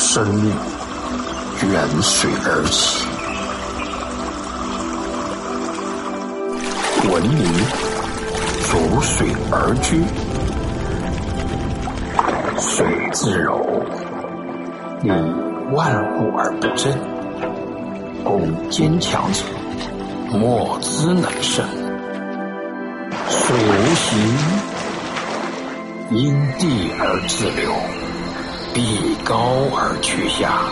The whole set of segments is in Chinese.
生命源水而起，文明逐水而居，水自柔，以万物而不争，故坚强者莫之能胜。水无形，因地而自流。必高而去下，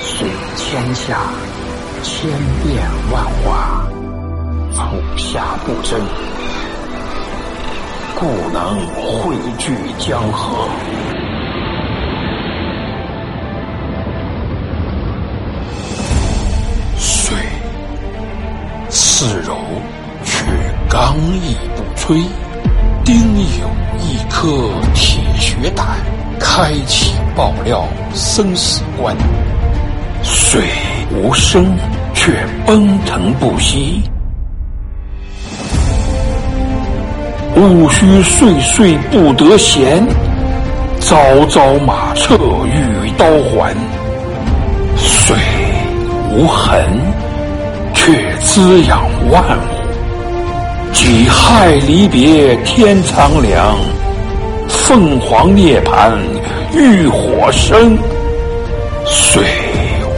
随天下千变万化，从下不争，故能汇聚江河。水似柔，却刚毅不摧，丁有一颗铁血胆。开启爆料生死关，水无声却奔腾不息，戊戌岁岁不得闲，朝朝马彻与刀还。水无痕却滋养万物，己亥离别天苍凉。凤凰涅槃，浴火生。水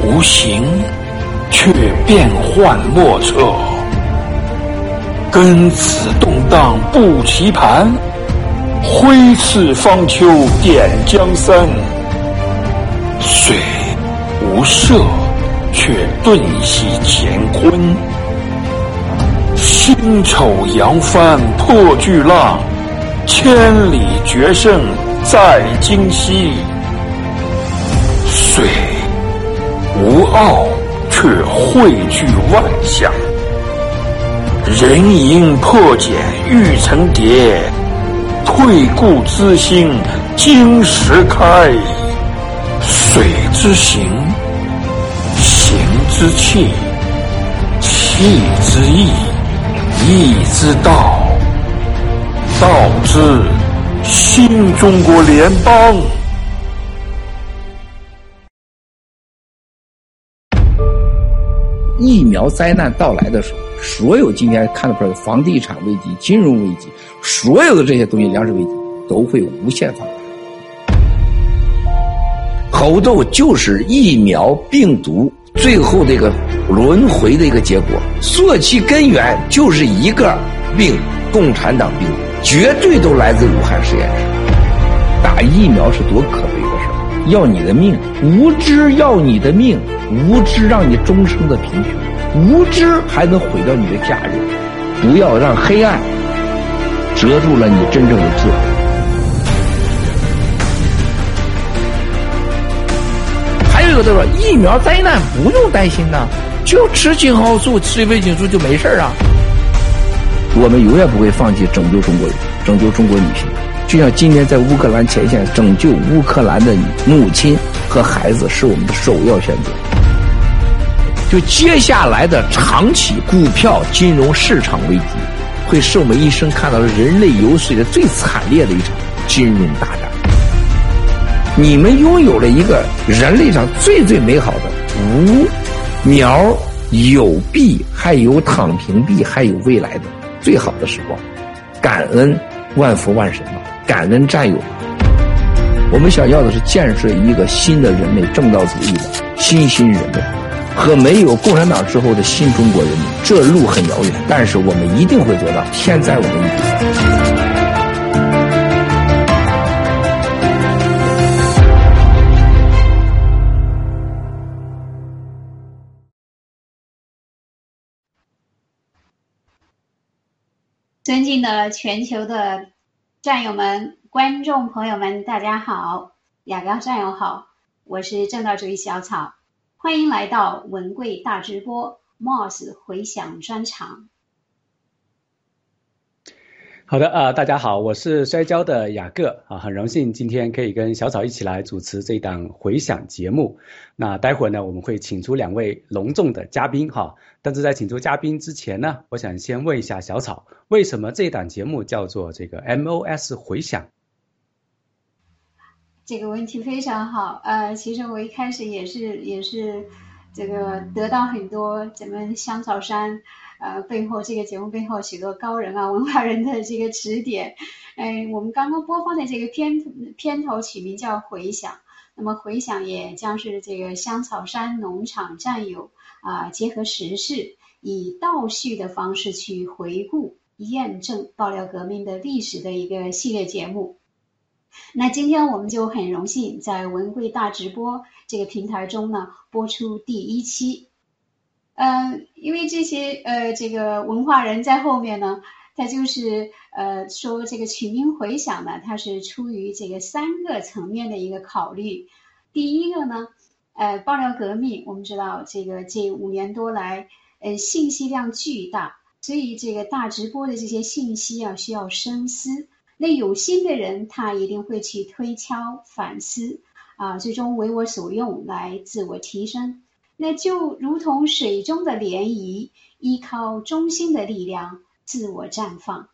无形，却变幻莫测。根子动荡不棋盘，挥斥方遒点江山。水无色，却顿息乾坤。辛丑扬帆破巨浪。千里决胜在今夕，水无傲却汇聚万象，人因破茧欲成蝶，退故知新金石开。水之形，形之气，气之意，意之道。道之新中国联邦疫苗灾难到来的时候，所有今天看得出来的房地产危机、金融危机，所有的这些东西，粮食危机都会无限放大。猴痘就是疫苗病毒最后这个轮回的一个结果，溯其根源就是一个病——共产党病毒。绝对都来自武汉实验室。打疫苗是多可悲的事儿，要你的命，无知要你的命，无知让你终生的贫穷，无知还能毁掉你的家人。不要让黑暗遮住了你真正的自我。还有一个他说，疫苗灾难不用担心呐，就吃青蒿素、吃维生素就没事儿啊。我们永远不会放弃拯救中国人，拯救中国女性。就像今天在乌克兰前线拯救乌克兰的母亲和孩子，是我们的首要选择。就接下来的长期股票金融市场危机，会是我们一生看到的人类游说的最惨烈的一场金融大战。你们拥有了一个人类上最最美好的无苗有币，还有躺平币，还有未来的。最好的时光，感恩万福万神吧，感恩战友。我们想要的是建设一个新的人类正道主义的新新人类，和没有共产党之后的新中国人民。这路很遥远，但是我们一定会做到。天在我们一边。尊敬的全球的战友们、观众朋友们，大家好，雅高战友好，我是正道主义小草，欢迎来到文贵大直播 Moss 回响专场。好的呃，大家好，我是摔跤的雅各啊，很荣幸今天可以跟小草一起来主持这档回响节目。那待会儿呢，我们会请出两位隆重的嘉宾哈。但是在请出嘉宾之前呢，我想先问一下小草，为什么这档节目叫做这个 MOS 回响？这个问题非常好。呃，其实我一开始也是也是这个得到很多咱们香草山呃背后这个节目背后许多高人啊文化人的这个指点。嗯，我们刚刚播放的这个片片头曲名叫《回响》，那么《回响》也将是这个香草山农场战友啊结合时事，以倒叙的方式去回顾。验证爆料革命的历史的一个系列节目。那今天我们就很荣幸在文贵大直播这个平台中呢播出第一期。嗯，因为这些呃这个文化人在后面呢，他就是呃说这个取名回响呢，它是出于这个三个层面的一个考虑。第一个呢，呃爆料革命，我们知道这个这五年多来，呃信息量巨大。所以这个大直播的这些信息啊，需要深思。那有心的人，他一定会去推敲、反思，啊，最终为我所用来自我提升。那就如同水中的涟漪，依靠中心的力量，自我绽放。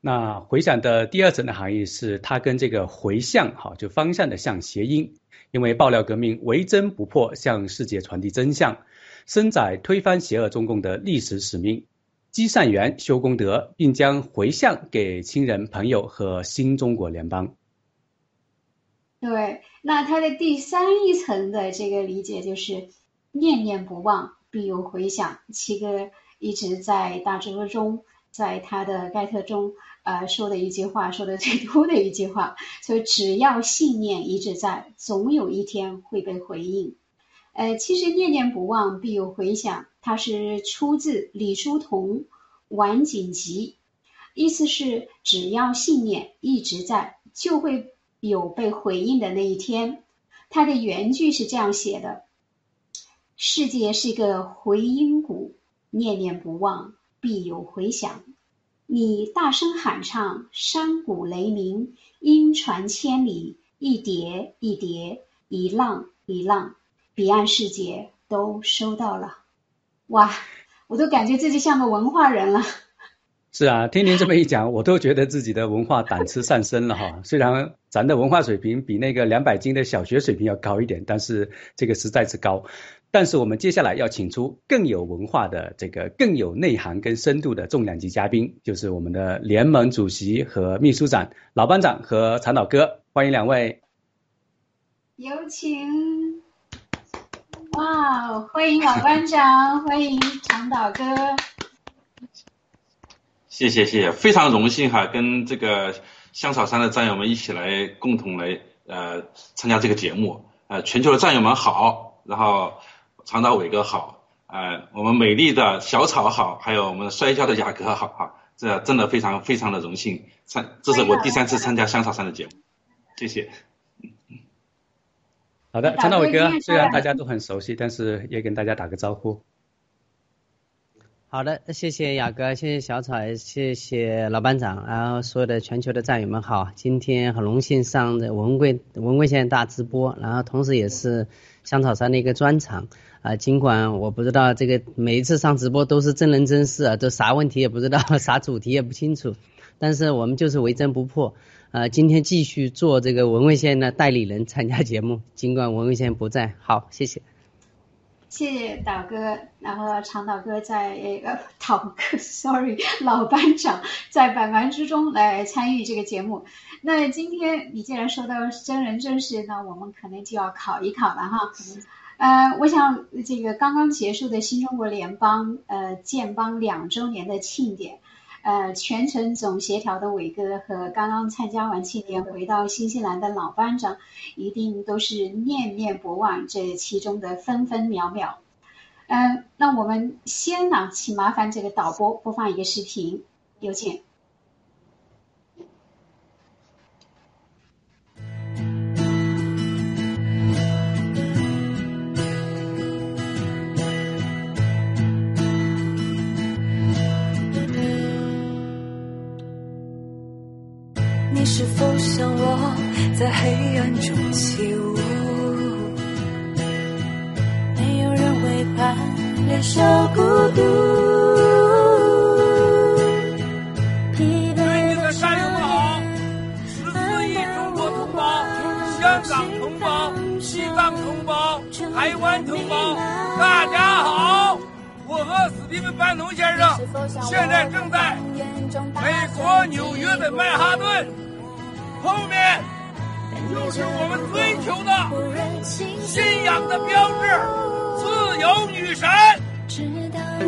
那回响的第二层的含义是，它跟这个回向，哈，就方向的向谐音。因为爆料革命为真不破，向世界传递真相。深载推翻邪恶中共的历史使命，积善缘、修功德，并将回向给亲人、朋友和新中国联邦。对，那它的第三一层的这个理解就是“念念不忘，必有回响”。七哥一直在大直播中，在他的盖特中，呃，说的一句话，说的最多的一句话，所以只要信念一直在，总有一天会被回应。呃，其实念念不忘必有回响，它是出自李叔同《晚景集》，意思是只要信念一直在，就会有被回应的那一天。它的原句是这样写的：世界是一个回音谷，念念不忘必有回响。你大声喊唱，山谷雷鸣，音传千里，一叠一叠，一浪一浪。彼岸世界都收到了，哇！我都感觉自己像个文化人了。是啊，听您这么一讲，我都觉得自己的文化档次上升了哈。虽然咱的文化水平比那个两百斤的小学水平要高一点，但是这个实在是高。但是我们接下来要请出更有文化的、这个更有内涵跟深度的重量级嘉宾，就是我们的联盟主席和秘书长老班长和长岛哥，欢迎两位。有请。哇，欢迎老班长，欢迎长岛哥。谢谢谢谢，非常荣幸哈，跟这个香草山的战友们一起来共同来呃参加这个节目。呃，全球的战友们好，然后长岛伟哥好，呃，我们美丽的小草好，还有我们摔跤的雅哥好哈，这真的非常非常的荣幸参，这是我第三次参加香草山的节目，谢谢。好的，陈道伟哥，虽然大家都很熟悉，但是也跟大家打个招呼。好的，谢谢雅哥，谢谢小草，谢谢老班长，然后所有的全球的战友们好，今天很荣幸上的文贵文贵县大直播，然后同时也是香草山的一个专场啊。尽管我不知道这个每一次上直播都是真人真事啊，都啥问题也不知道，啥主题也不清楚，但是我们就是为真不破。呃，今天继续做这个文卫县的代理人参加节目，尽管文卫县不在。好，谢谢。谢谢导哥，然后长导哥在呃，导哥，sorry，老班长在百忙之中来参与这个节目。那今天你既然说到真人真事，那我们可能就要考一考了哈。呃，我想这个刚刚结束的新中国联邦呃建邦两周年的庆典。呃，全程总协调的伟哥和刚刚参加完庆典回到新西兰的老班长，一定都是念念不忘这其中的分分秒秒。嗯，那我们先呢，请麻烦这个导播播放一个视频，有请。是否像我在黑暗中起舞？没有人为伴，留下孤独。疲惫的少年，十四亿中国同胞。香港同胞、西藏同胞、台湾同胞，大家好！我和史蒂芬·班农先生现在正在美国纽约的曼哈顿，后面就是我们追求的信仰的标志——自由女神。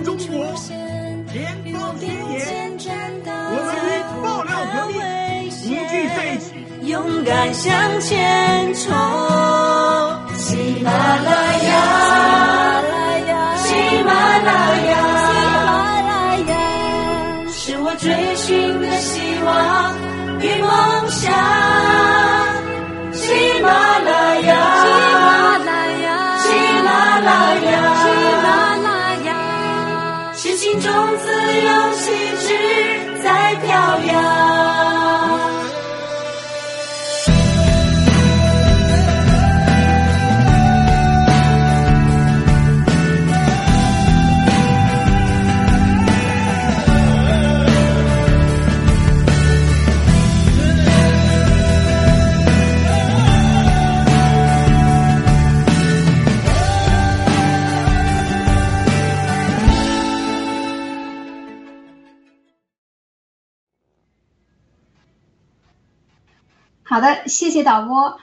中国联邦新年，我们与爆料革命凝聚在一起。勇敢向前冲，喜马拉雅，喜马拉雅，是我追寻的希望与梦想。喜马拉雅，喜马拉雅，喜马拉雅，喜马拉雅是心中自由旗帜在飘扬。好的，谢谢导播。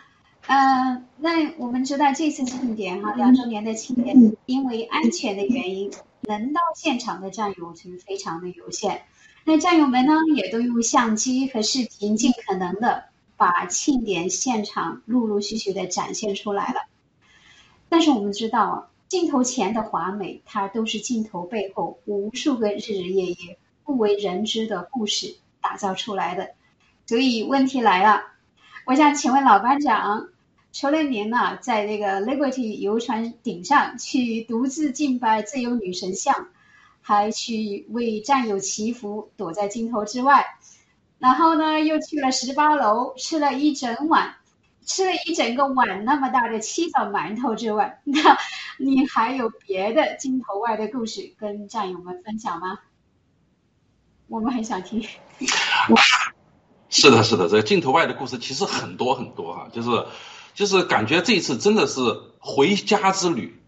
嗯、那我们知道这次庆典哈，两周年的庆典，因为安全的原因，能到现场的战友其实非常的有限。那战友们呢，也都用相机和视频尽可能的把庆典现场陆陆续续的展现出来了。但是我们知道啊，镜头前的华美，它都是镜头背后无数个日日夜夜不为人知的故事打造出来的。所以问题来了，我想请问老班长，除了您呢，在这个 Liberty 游船顶上去独自敬拜自由女神像，还去为战友祈福，躲在镜头之外，然后呢，又去了十八楼吃了一整碗，吃了一整个碗那么大的七枣馒头之外，那你还有别的镜头外的故事跟战友们分享吗？我们很想听。是的，是的，这个镜头外的故事其实很多很多哈、就是就是感觉这一次真的是回家之旅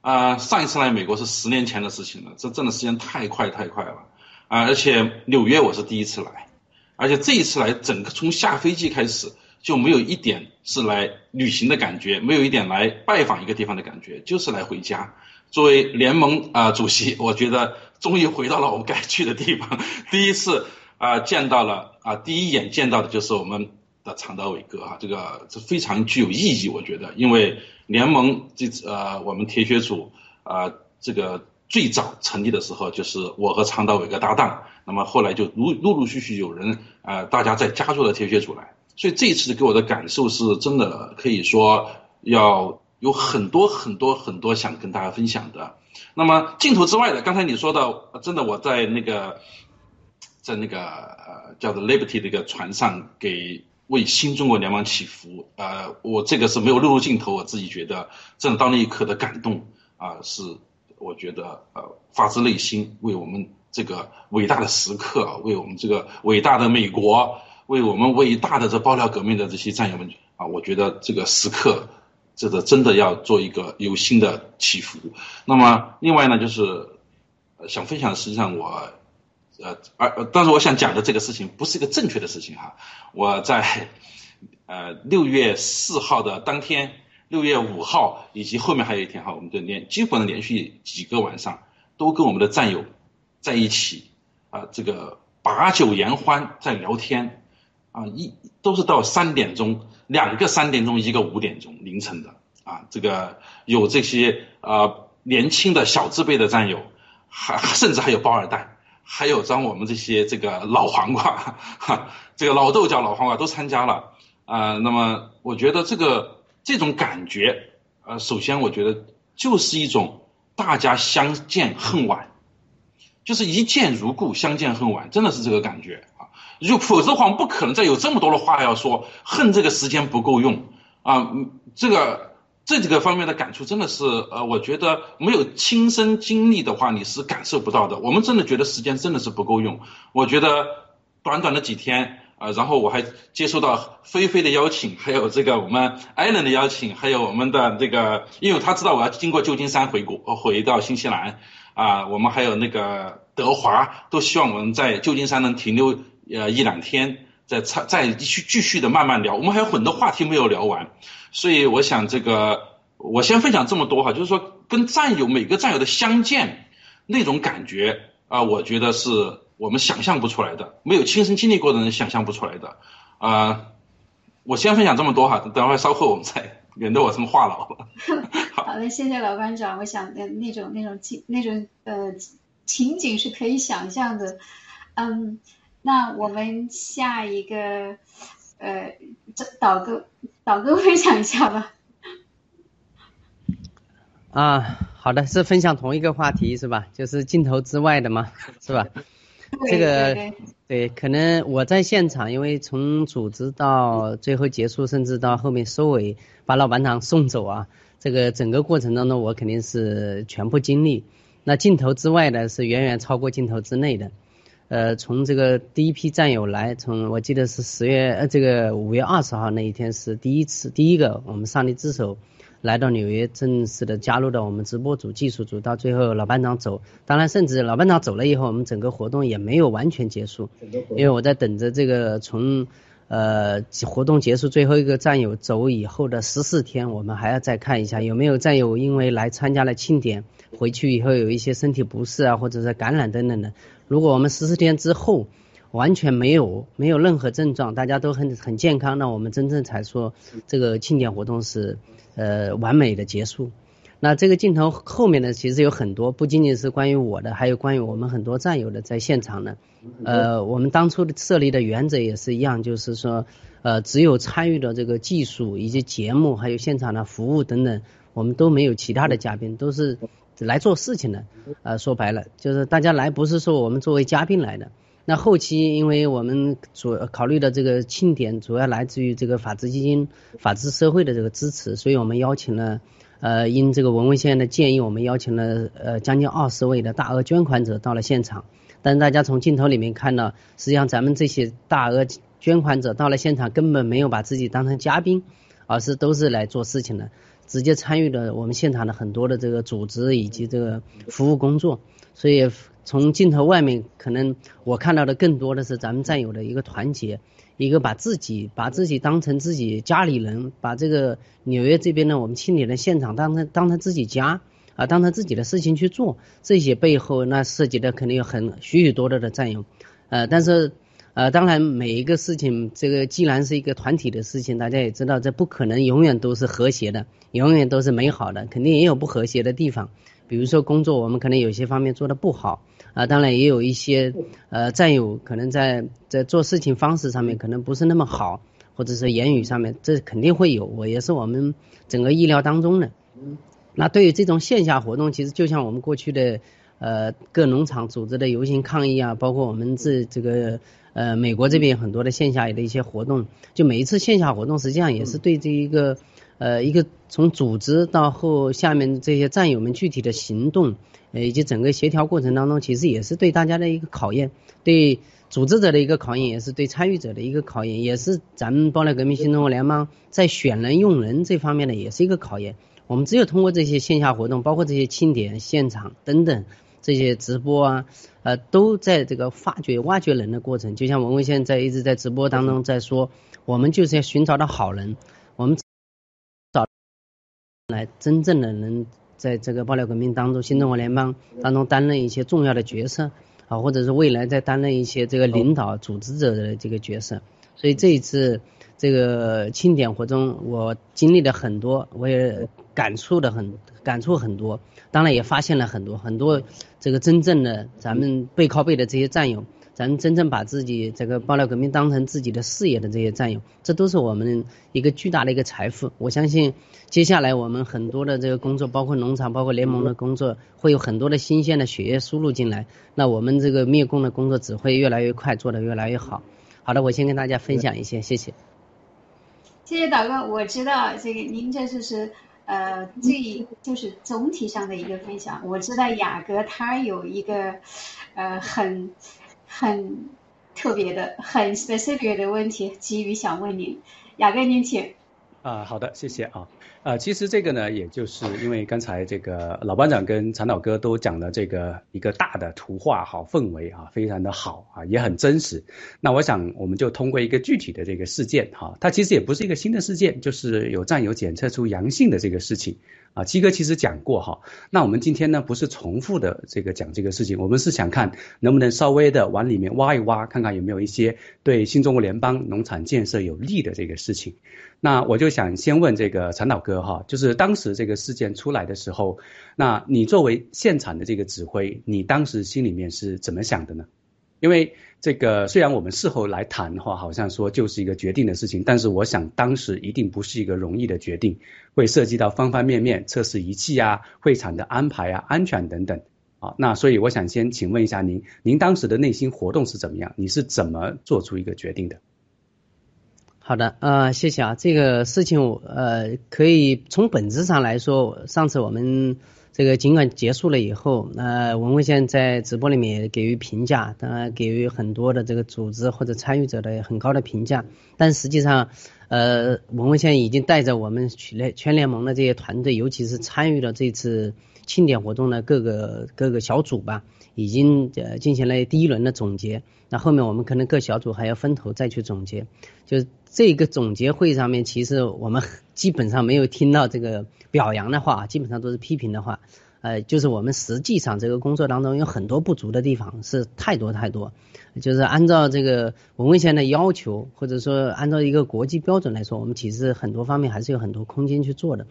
啊、上一次来美国是十年前的事情了，这真的时间太快太快了啊、而且纽约我是第一次来，而且这一次来，整个从下飞机开始就没有一点是来旅行的感觉，没有一点来拜访一个地方的感觉，就是来回家。作为联盟啊、主席，我觉得终于回到了我们该去的地方，第一次啊、见到了啊、第一眼见到的就是我们的长岛伟哥啊，这个这非常具有意义，我觉得，因为联盟这次呃我们铁血组啊、这个最早成立的时候就是我和长岛伟哥搭档，那么后来就陆陆陆续续有人啊、大家再加入了铁血组来，所以这一次给我的感受是真的可以说要有很多很多很多想跟大家分享的。那么镜头之外的，刚才你说的，真的我在那个在那个叫做 Liberty 的一个船上给为新中国联邦祈福，呃，我这个是没有录入镜头，我自己觉得真的到那一刻的感动啊、是我觉得呃发自内心为我们这个伟大的时刻，为我们这个伟大的美国，为我们伟大的这爆料革命的这些战友们啊，我觉得这个时刻。这个真的要做一个有心的祈福。那么另外呢，就是呃想分享，实际上我呃而但是我想讲的这个事情不是一个正确的事情哈。我在呃六月四号的当天，六月五号以及后面还有一天哈，我们就连基本上连续几个晚上都跟我们的战友在一起啊、这个把酒言欢，在聊天。啊，一都是到三点钟，两个三点钟，一个五点钟凌晨的啊，这个有这些呃年轻的小字辈的战友，还甚至还有包二代，还有咱我们这些这个老黄瓜，哈，这个老豆角、老黄瓜都参加了啊、那么我觉得这个这种感觉，呃，首先我觉得就是一种大家相见恨晚，就是一见如故，相见恨晚，真的是这个感觉啊。就否则的话，我们不可能再有这么多的话要说，恨这个时间不够用啊。这个这几个方面的感触真的是，呃，我觉得没有亲身经历的话，你是感受不到的。我们真的觉得时间真的是不够用。我觉得短短的几天啊，然后我还接收到菲菲的邀请，还有这个我们艾伦的邀请，还有我们的这个，因为他知道我要经过旧金山回国，回到新西兰，啊，我们还有那个德华都希望我们在旧金山能停留呃一两天，再再再继续继续的慢慢聊，我们还有很多话题没有聊完，所以我想这个我先分享这么多哈，就是说跟战友每个战友的相见那种感觉啊，我觉得是。我们想象不出来的，没有亲身经历过的人想象不出来的，啊，我先分享这么多哈，等会稍后我们再，免得我什么话痨。好的，谢谢老班长。我想那那种那种情那种呃情景是可以想象的，嗯，那我们下一个呃，这导哥导哥分享一下吧。啊，好的，是分享同一个话题是吧？就是镜头之外的嘛？是吧？这个对，可能我在现场，因为从组织到最后结束，甚至到后面收尾，把老班长送走啊，这个整个过程当中，我肯定是全部经历。那镜头之外的是远远超过镜头之内的。呃，从这个第一批战友来，从我记得是十月呃这个五月二十号那一天是第一次第一个我们上帝之手。来到纽约，正式的加入到我们直播组、技术组，到最后老班长走，当然，甚至老班长走了以后，我们整个活动也没有完全结束，因为我在等着这个从呃活动结束最后一个战友走以后的十四天，我们还要再看一下有没有战友因为来参加了庆典，回去以后有一些身体不适啊，或者是感染等等的。如果我们十四天之后完全没有没有任何症状，大家都很很健康，那我们真正才说这个庆典活动是。呃，完美的结束。那这个镜头后面呢，其实有很多，不仅仅是关于我的，还有关于我们很多战友的在现场呢。呃，我们当初的设立的原则也是一样，就是说，呃，只有参与的这个技术以及节目，还有现场的服务等等，我们都没有其他的嘉宾，都是来做事情的。呃，说白了，就是大家来不是说我们作为嘉宾来的。那后期，因为我们主考虑的这个庆典主要来自于这个法治基金、法治社会的这个支持，所以我们邀请了，呃，因这个文文先生的建议，我们邀请了呃将近二十位的大额捐款者到了现场。但是大家从镜头里面看到，实际上咱们这些大额捐款者到了现场，根本没有把自己当成嘉宾，而是都是来做事情的，直接参与了我们现场的很多的这个组织以及这个服务工作，所以。从镜头外面，可能我看到的更多的是咱们战友的一个团结，一个把自己把自己当成自己家里人，把这个纽约这边呢我们庆典的现场当成当成自己家啊，当成自己的事情去做。这些背后那涉及的肯定有很许许多多的战友，呃，但是呃，当然每一个事情，这个既然是一个团体的事情，大家也知道，这不可能永远都是和谐的，永远都是美好的，肯定也有不和谐的地方。比如说工作，我们可能有些方面做的不好。啊，当然也有一些呃战友可能在在做事情方式上面可能不是那么好，或者是言语上面，这肯定会有，我也是我们整个意料当中的。那对于这种线下活动，其实就像我们过去的呃各农场组织的游行抗议啊，包括我们这这个呃美国这边很多的线下的一些活动，就每一次线下活动实际上也是对这一个呃一个从组织到后下面这些战友们具体的行动。以及整个协调过程当中，其实也是对大家的一个考验，对组织者的一个考验，也是对参与者的一个考验，也是咱们爆料革命新中国联盟在选人用人这方面的也是一个考验。我们只有通过这些线下活动，包括这些庆典现场等等这些直播啊，呃，都在这个发掘挖掘人的过程。就像文文现在一直在直播当中在说，我们就是要寻找到好人，我们找来真正的能。在这个爆料革命当中，新中国联邦当中担任一些重要的角色啊，或者是未来在担任一些这个领导组织者的这个角色。所以这一次这个庆典活动，我经历了很多，我也感触的很感触很多，当然也发现了很多很多这个真正的咱们背靠背的这些战友。咱真正把自己这个爆料革命当成自己的事业的这些战友，这都是我们一个巨大的一个财富。我相信接下来我们很多的这个工作，包括农场、包括联盟的工作，会有很多的新鲜的血液输入进来。那我们这个灭共的工作只会越来越快，做得越来越好。好的，我先跟大家分享一些，谢谢。谢谢导哥，我知道这个您这就是呃，这就是总体上的一个分享。我知道雅阁它有一个呃很。很特别的、很 specific 的问题，急于想问您，雅阁您请。啊，好的，谢谢啊。呃，其实这个呢，也就是因为刚才这个老班长跟长岛哥都讲了这个一个大的图画，好氛围啊，非常的好啊，也很真实。那我想我们就通过一个具体的这个事件哈，它其实也不是一个新的事件，就是有战友检测出阳性的这个事情啊。七哥其实讲过哈，那我们今天呢不是重复的这个讲这个事情，我们是想看能不能稍微的往里面挖一挖，看看有没有一些对新中国联邦农产建设有利的这个事情。那我就想先问这个陈导哥哈，就是当时这个事件出来的时候，那你作为现场的这个指挥，你当时心里面是怎么想的呢？因为这个虽然我们事后来谈的话，好像说就是一个决定的事情，但是我想当时一定不是一个容易的决定，会涉及到方方面面，测试仪器啊、会场的安排啊、安全等等啊。那所以我想先请问一下您，您当时的内心活动是怎么样？你是怎么做出一个决定的？好的，呃，谢谢啊。这个事情我，呃，可以从本质上来说，上次我们这个尽管结束了以后，呃，文文先在直播里面给予评价，当然给予很多的这个组织或者参与者的很高的评价，但实际上，呃，文文先已经带着我们全全联盟的这些团队，尤其是参与了这次庆典活动的各个各个小组吧，已经呃进行了第一轮的总结。那后面我们可能各小组还要分头再去总结，就是这个总结会上面，其实我们基本上没有听到这个表扬的话，基本上都是批评的话。呃，就是我们实际上这个工作当中有很多不足的地方，是太多太多。就是按照这个文文县的要求，或者说按照一个国际标准来说，我们其实很多方面还是有很多空间去做的。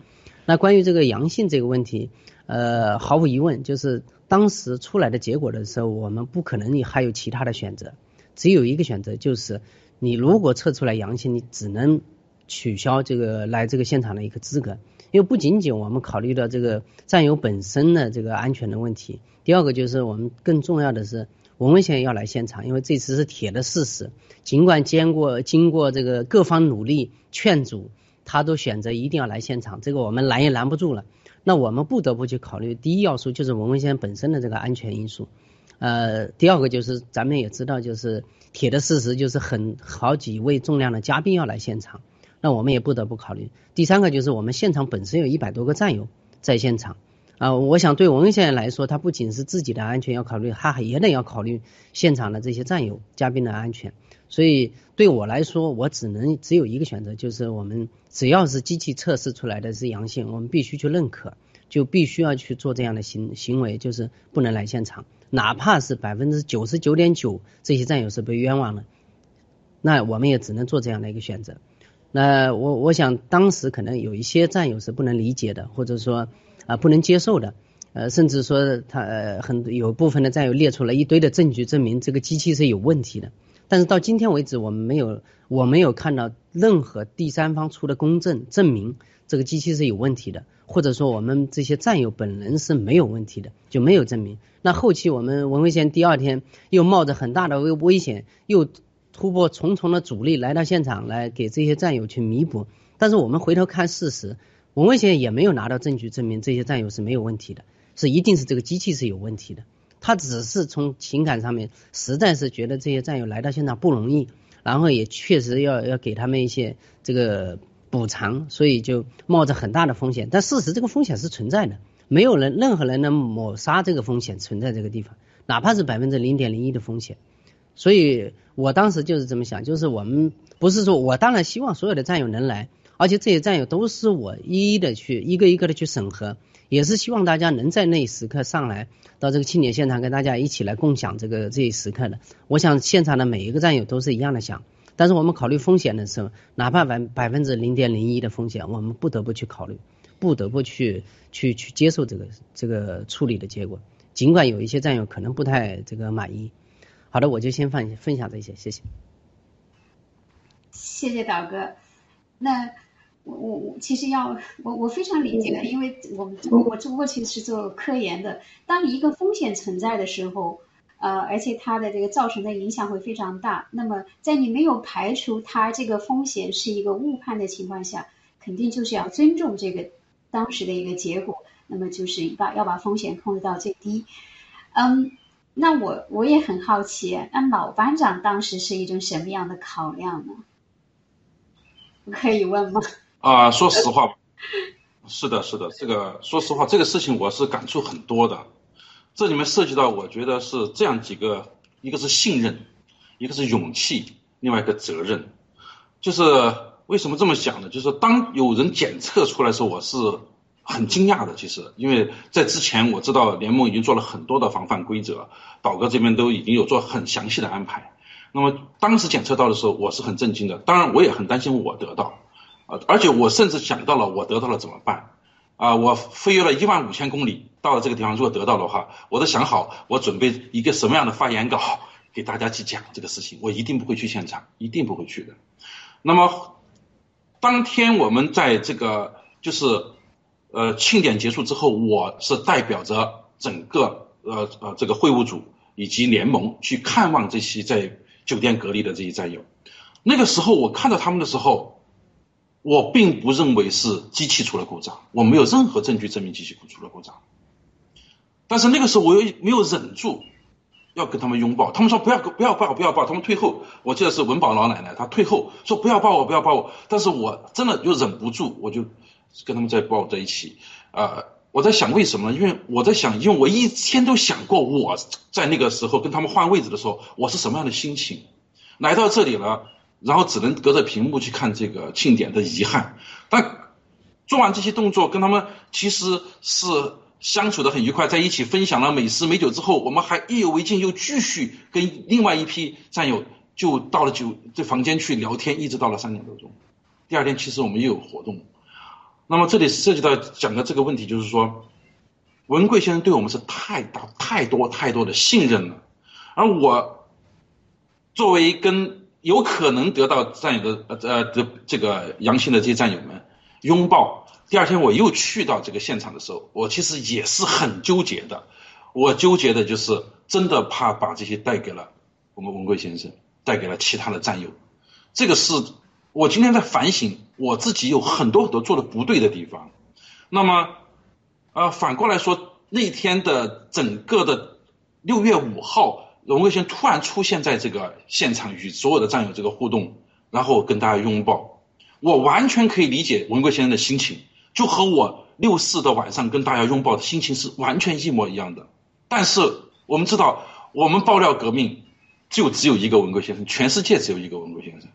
那关于这个阳性这个问题，呃，毫无疑问就是。当时出来的结果的时候，我们不可能你还有其他的选择，只有一个选择，就是你如果测出来阳性，你只能取消这个来这个现场的一个资格。因为不仅仅我们考虑到这个战友本身的这个安全的问题，第二个就是我们更重要的是文文先要来现场，因为这次是铁的事实。尽管经过经过这个各方努力劝阻，他都选择一定要来现场，这个我们拦也拦不住了。那我们不得不去考虑，第一要素就是文文先生本身的这个安全因素，呃，第二个就是咱们也知道，就是铁的事实就是很好几位重量的嘉宾要来现场，那我们也不得不考虑。第三个就是我们现场本身有一百多个战友在现场，啊，我想对文文先生来说，他不仅是自己的安全要考虑，他也得要考虑现场的这些战友嘉宾的安全。所以对我来说，我只能只有一个选择，就是我们只要是机器测试出来的是阳性，我们必须去认可，就必须要去做这样的行行为，就是不能来现场，哪怕是百分之九十九点九这些战友是被冤枉了，那我们也只能做这样的一个选择。那我我想当时可能有一些战友是不能理解的，或者说啊不能接受的，呃，甚至说他呃很有部分的战友列出了一堆的证据，证明这个机器是有问题的。但是到今天为止，我们没有，我没有看到任何第三方出的公证证明这个机器是有问题的，或者说我们这些战友本人是没有问题的，就没有证明。那后期我们文威县第二天又冒着很大的危危险，又突破重重的阻力来到现场来给这些战友去弥补。但是我们回头看事实，文威县也没有拿到证据证明这些战友是没有问题的，是一定是这个机器是有问题的。他只是从情感上面，实在是觉得这些战友来到现场不容易，然后也确实要要给他们一些这个补偿，所以就冒着很大的风险。但事实这个风险是存在的，没有人任何人能抹杀这个风险存在这个地方，哪怕是百分之零点零一的风险。所以我当时就是这么想，就是我们不是说我当然希望所有的战友能来，而且这些战友都是我一一的去一个一个的去审核。也是希望大家能在那一时刻上来到这个庆典现场，跟大家一起来共享这个这一时刻的。我想现场的每一个战友都是一样的想，但是我们考虑风险的时候，哪怕百百分之零点零一的风险，我们不得不去考虑，不得不去去去接受这个这个处理的结果。尽管有一些战友可能不太这个满意。好的，我就先分分享这些，谢谢。谢谢导哥，那。我我我其实要我我非常理解的，因为我我我只不过其实是做科研的。当一个风险存在的时候，呃，而且它的这个造成的影响会非常大。那么在你没有排除它这个风险是一个误判的情况下，肯定就是要尊重这个当时的一个结果。那么就是把要把风险控制到最低。嗯，那我我也很好奇，那老班长当时是一种什么样的考量呢？可以问吗？啊，说实话，是的，是的，这个说实话，这个事情我是感触很多的。这里面涉及到，我觉得是这样几个：一个是信任，一个是勇气，另外一个责任。就是为什么这么讲呢？就是当有人检测出来的时候，我是很惊讶的。其实，因为在之前我知道联盟已经做了很多的防范规则，导哥这边都已经有做很详细的安排。那么当时检测到的时候，我是很震惊的。当然，我也很担心我得到。啊，而且我甚至想到了，我得到了怎么办？啊，我飞越了一万五千公里到了这个地方，如果得到的话，我都想好我准备一个什么样的发言稿给大家去讲这个事情。我一定不会去现场，一定不会去的。那么当天我们在这个就是呃庆典结束之后，我是代表着整个呃呃这个会务组以及联盟去看望这些在酒店隔离的这些战友。那个时候我看到他们的时候。我并不认为是机器出了故障，我没有任何证据证明机器出了故障。但是那个时候我又没有忍住，要跟他们拥抱。他们说不要不要抱不要抱，他们退后。我记得是文宝老奶奶，她退后说不要抱我不要抱我。但是我真的又忍不住，我就跟他们在抱在一起。呃，我在想为什么？因为我在想，因为我一天都想过我在那个时候跟他们换位置的时候，我是什么样的心情。来到这里了。然后只能隔着屏幕去看这个庆典的遗憾，但做完这些动作，跟他们其实是相处的很愉快，在一起分享了美食美酒之后，我们还意犹未尽，又继续跟另外一批战友就到了酒这房间去聊天，一直到了三点多钟。第二天其实我们又有活动，那么这里涉及到讲的这个问题，就是说文贵先生对我们是太大太多太多的信任了，而我作为跟。有可能得到战友的呃呃的这个阳性的这些战友们拥抱。第二天我又去到这个现场的时候，我其实也是很纠结的。我纠结的就是真的怕把这些带给了我们文贵先生，带给了其他的战友。这个是我今天在反省我自己有很多很多做的不对的地方。那么，呃，反过来说，那天的整个的六月五号。文贵先突然出现在这个现场，与所有的战友这个互动，然后跟大家拥抱，我完全可以理解文贵先生的心情，就和我六四的晚上跟大家拥抱的心情是完全一模一样的。但是我们知道，我们爆料革命就只有一个文革先生，全世界只有一个文革先生。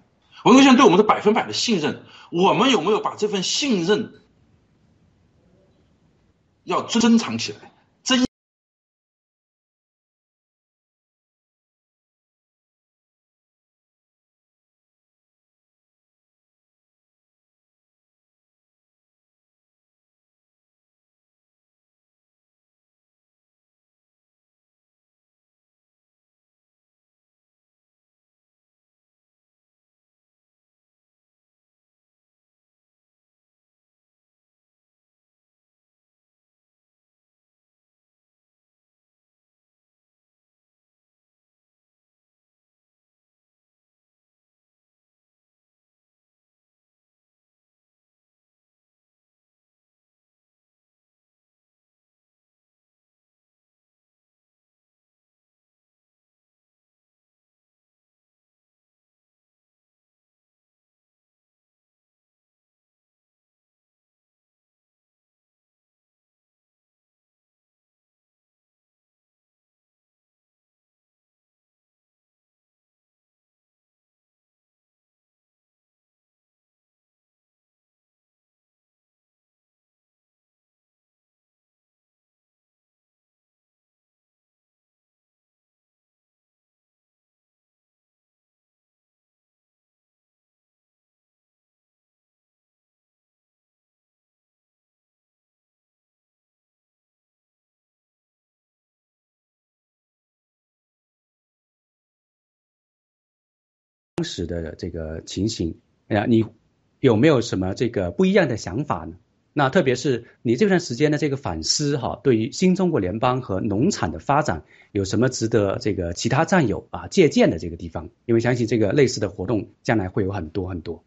文革先生对我们的百分百的信任，我们有没有把这份信任要珍藏起来？当时的这个情形，哎呀，你有没有什么这个不一样的想法呢？那特别是你这段时间的这个反思哈，对于新中国联邦和农场的发展有什么值得这个其他战友啊借鉴的这个地方？因为相信这个类似的活动将来会有很多很多。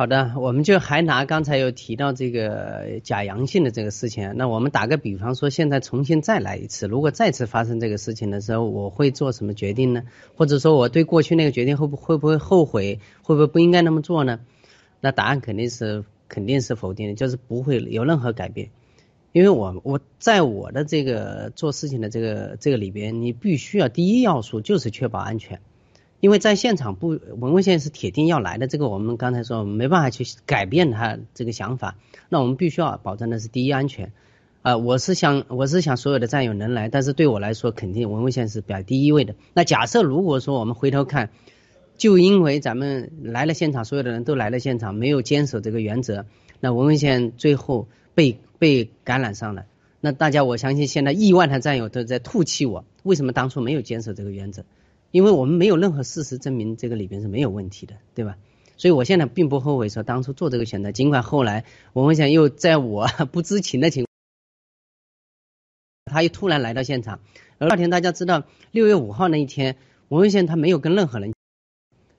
好的，我们就还拿刚才有提到这个假阳性的这个事情，那我们打个比方说，现在重新再来一次，如果再次发生这个事情的时候，我会做什么决定呢？或者说我对过去那个决定会不会不会后悔，会不会不应该那么做呢？那答案肯定是肯定是否定的，就是不会有任何改变，因为我我在我的这个做事情的这个这个里边，你必须要第一要素就是确保安全。因为在现场不文文线是铁定要来的，这个我们刚才说没办法去改变他这个想法，那我们必须要保证的是第一安全，啊，我是想我是想所有的战友能来，但是对我来说肯定文文线是摆第一位的。那假设如果说我们回头看，就因为咱们来了现场，所有的人都来了现场，没有坚守这个原则，那文文线最后被被感染上了，那大家我相信现在亿万的战友都在唾弃我，为什么当初没有坚守这个原则？因为我们没有任何事实证明这个里边是没有问题的，对吧？所以我现在并不后悔说当初做这个选择，尽管后来我们想又在我不知情的情，他又突然来到现场。而那天大家知道六月五号那一天，文文宪他没有跟任何人，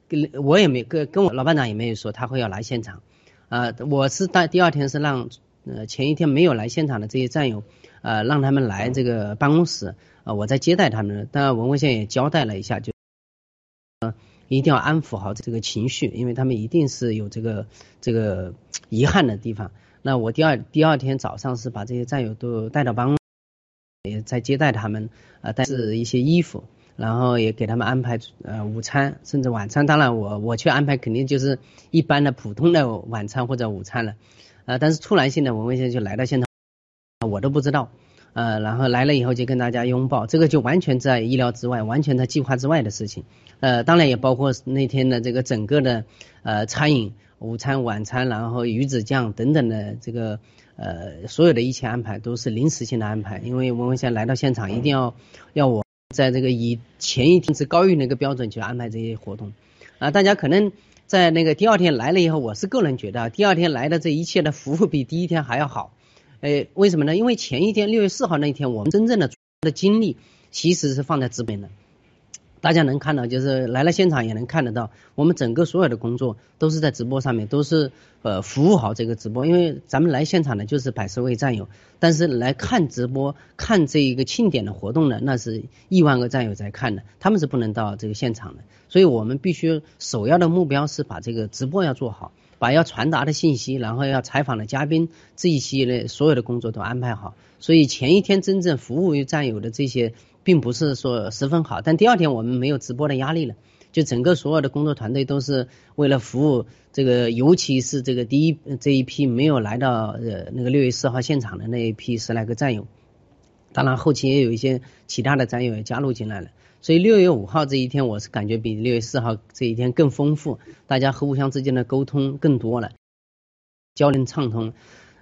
跟我也没跟跟我老班长也没有说他会要来现场，啊，我是在第二天是让呃前一天没有来现场的这些战友，呃让他们来这个办公室。啊，我在接待他们，当然文文先也交代了一下，就，呃，一定要安抚好这个情绪，因为他们一定是有这个这个遗憾的地方。那我第二第二天早上是把这些战友都带到办公，也在接待他们，啊，带是一些衣服，然后也给他们安排呃午餐，甚至晚餐。当然我我去安排肯定就是一般的普通的晚餐或者午餐了，呃，但是突然性的文文先就来到现场，我都不知道。呃，然后来了以后就跟大家拥抱，这个就完全在意料之外，完全在计划之外的事情。呃，当然也包括那天的这个整个的呃餐饮、午餐、晚餐，然后鱼子酱等等的这个呃所有的一切安排都是临时性的安排，因为文文先来到现场，一定要要我在这个以前一天是高于那个标准去安排这些活动。啊，大家可能在那个第二天来了以后，我是个人觉得第二天来的这一切的服务比第一天还要好。哎，为什么呢？因为前一天六月四号那一天，我们真正的的精力其实是放在直播的。大家能看到，就是来了现场也能看得到，我们整个所有的工作都是在直播上面，都是呃服务好这个直播。因为咱们来现场的就是百十位战友，但是来看直播、看这一个庆典的活动的，那是亿万个战友在看的，他们是不能到这个现场的。所以我们必须首要的目标是把这个直播要做好。把要传达的信息，然后要采访的嘉宾这一系列所有的工作都安排好，所以前一天真正服务于战友的这些，并不是说十分好，但第二天我们没有直播的压力了，就整个所有的工作团队都是为了服务这个，尤其是这个第一这一批没有来到呃那个六月四号现场的那一批十来个战友，当然后期也有一些其他的战友也加入进来了。所以六月五号这一天，我是感觉比六月四号这一天更丰富，大家和互相之间的沟通更多了，交流畅通。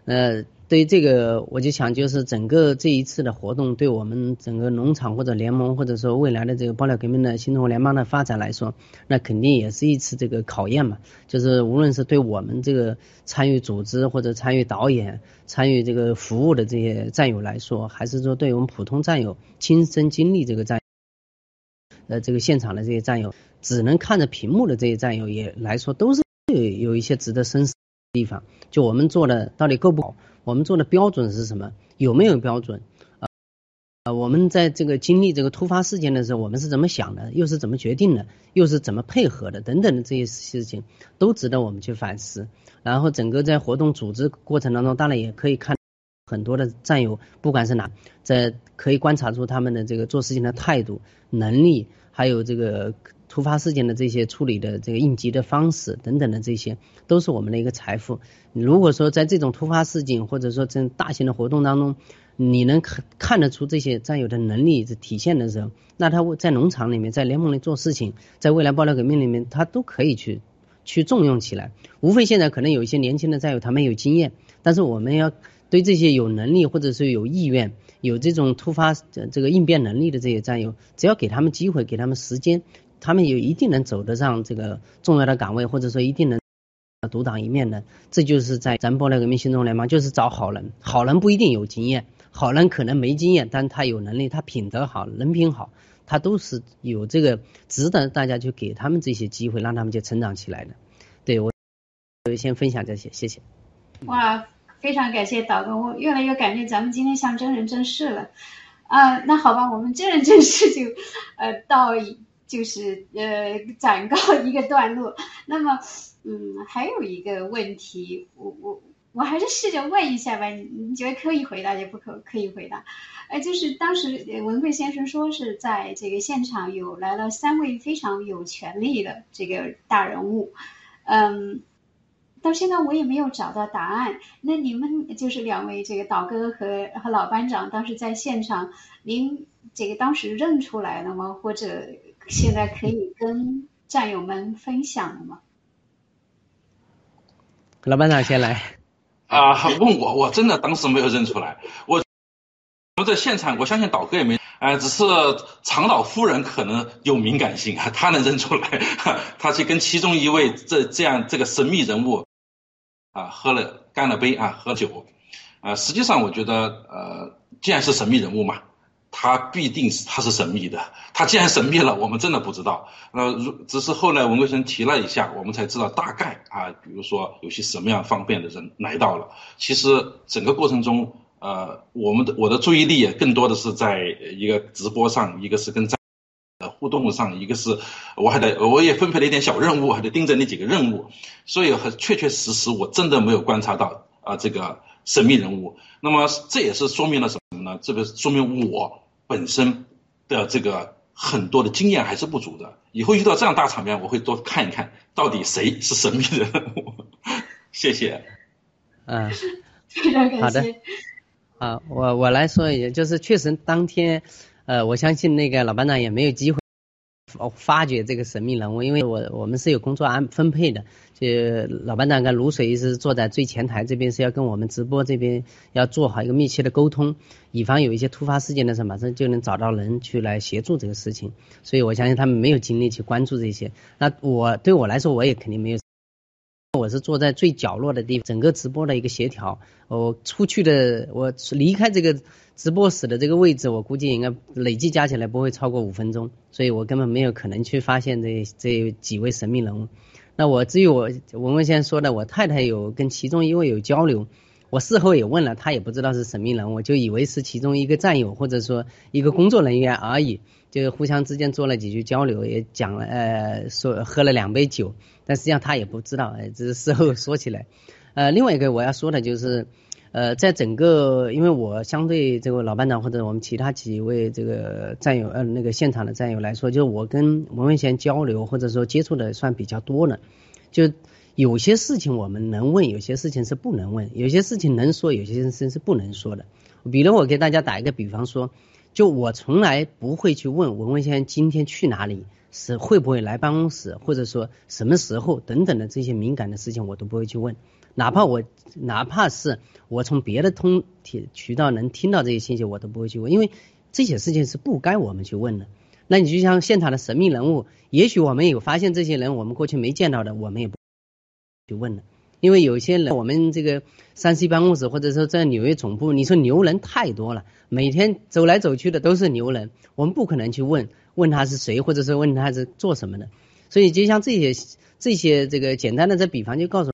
呃，对于这个，我就想就是整个这一次的活动，对我们整个农场或者联盟，或者说未来的这个爆料革命的新中国联邦的发展来说，那肯定也是一次这个考验嘛。就是无论是对我们这个参与组织或者参与导演、参与这个服务的这些战友来说，还是说对我们普通战友亲身经历这个战。呃，这个现场的这些战友，只能看着屏幕的这些战友也来说，都是有有一些值得深思的地方。就我们做的到底够不够？我们做的标准是什么？有没有标准？啊，我们在这个经历这个突发事件的时候，我们是怎么想的？又是怎么决定的？又是怎么配合的？等等的这些事情，都值得我们去反思。然后整个在活动组织过程当中，当然也可以看很多的战友，不管是哪，在可以观察出他们的这个做事情的态度、能力。还有这个突发事件的这些处理的这个应急的方式等等的这些，都是我们的一个财富。如果说在这种突发事件或者说这大型的活动当中，你能看得出这些战友的能力是体现的时候，那他在农场里面，在联盟里做事情，在未来爆料革命里面，他都可以去去重用起来。无非现在可能有一些年轻的战友他们有经验，但是我们要对这些有能力或者是有意愿。有这种突发这个应变能力的这些战友，只要给他们机会，给他们时间，他们也一定能走得上这个重要的岗位，或者说一定能独当一面的。这就是在咱爆料革命心中联盟，就是找好人。好人不一定有经验，好人可能没经验，但他有能力，他品德好，人品好，他都是有这个值得大家去给他们这些机会，让他们去成长起来的。对我就先分享这些，谢谢。哇，非常感谢导哥，我越来越感觉咱们今天像真人真事了。啊，那好吧，我们真人真事就，呃，到就是呃暂告一个段落。那么，嗯，还有一个问题，我我我还是试着问一下吧，你觉得可以回答就不可可以回答？哎，就是当时文贵先生说是在这个现场有来了三位非常有权力的这个大人物，嗯。到现在我也没有找到答案。那你们就是两位这个导哥和和老班长当时在现场，您这个当时认出来了吗？或者现在可以跟战友们分享了吗？老班长先来。啊，问我，我真的当时没有认出来。我我在现场，我相信导哥也没，哎，只是长岛夫人可能有敏感性啊，她能认出来，她去跟其中一位这这样这个神秘人物。啊，喝了干了杯啊，喝酒，啊，实际上我觉得，呃，既然是神秘人物嘛，他必定是他是神秘的。他既然神秘了，我们真的不知道。呃，如只是后来文贵生提了一下，我们才知道大概啊，比如说有些什么样方便的人来到了。其实整个过程中，呃，我们的我的注意力也更多的是在一个直播上，一个是跟在。互动上，一个是我还得，我也分配了一点小任务，还得盯着那几个任务，所以很确确实实，我真的没有观察到啊这个神秘人物。那么这也是说明了什么呢？这个说明我本身的这个很多的经验还是不足的。以后遇到这样大场面，我会多看一看到底谁是神秘人物。谢谢。嗯，非常感谢。好的。啊，我我来说一下，就是确实当天。呃，我相信那个老班长也没有机会哦发掘这个神秘人物，因为我我们是有工作安分配的，就老班长跟卤水一直坐在最前台这边，是要跟我们直播这边要做好一个密切的沟通，以防有一些突发事件的时候，马上就能找到人去来协助这个事情。所以我相信他们没有精力去关注这些。那我对我来说，我也肯定没有。我是坐在最角落的地方，整个直播的一个协调。我出去的，我离开这个直播室的这个位置，我估计应该累计加起来不会超过五分钟，所以我根本没有可能去发现这这几位神秘人物。那我至于我文文先说的，我太太有跟其中一位有交流，我事后也问了，他也不知道是神秘人物，就以为是其中一个战友或者说一个工作人员而已。就互相之间做了几句交流，也讲了，呃，说喝了两杯酒，但实际上他也不知道，呃，只是事后说起来。呃，另外一个我要说的就是，呃，在整个，因为我相对这个老班长或者我们其他几位这个战友，呃，那个现场的战友来说，就是我跟文文贤交流或者说接触的算比较多了，就有些事情我们能问，有些事情是不能问，有些事情能说，有些事情是不能说的。比如我给大家打一个比方说。就我从来不会去问文文先生今天去哪里，是会不会来办公室，或者说什么时候等等的这些敏感的事情，我都不会去问。哪怕我哪怕是我从别的通体渠道能听到这些信息，我都不会去问，因为这些事情是不该我们去问的。那你就像现场的神秘人物，也许我们有发现这些人，我们过去没见到的，我们也不去问了。因为有些人，我们这个山西办公室或者说在纽约总部，你说牛人太多了，每天走来走去的都是牛人，我们不可能去问问他是谁，或者是问他是做什么的。所以就像这些这些这个简单的这比方，就告诉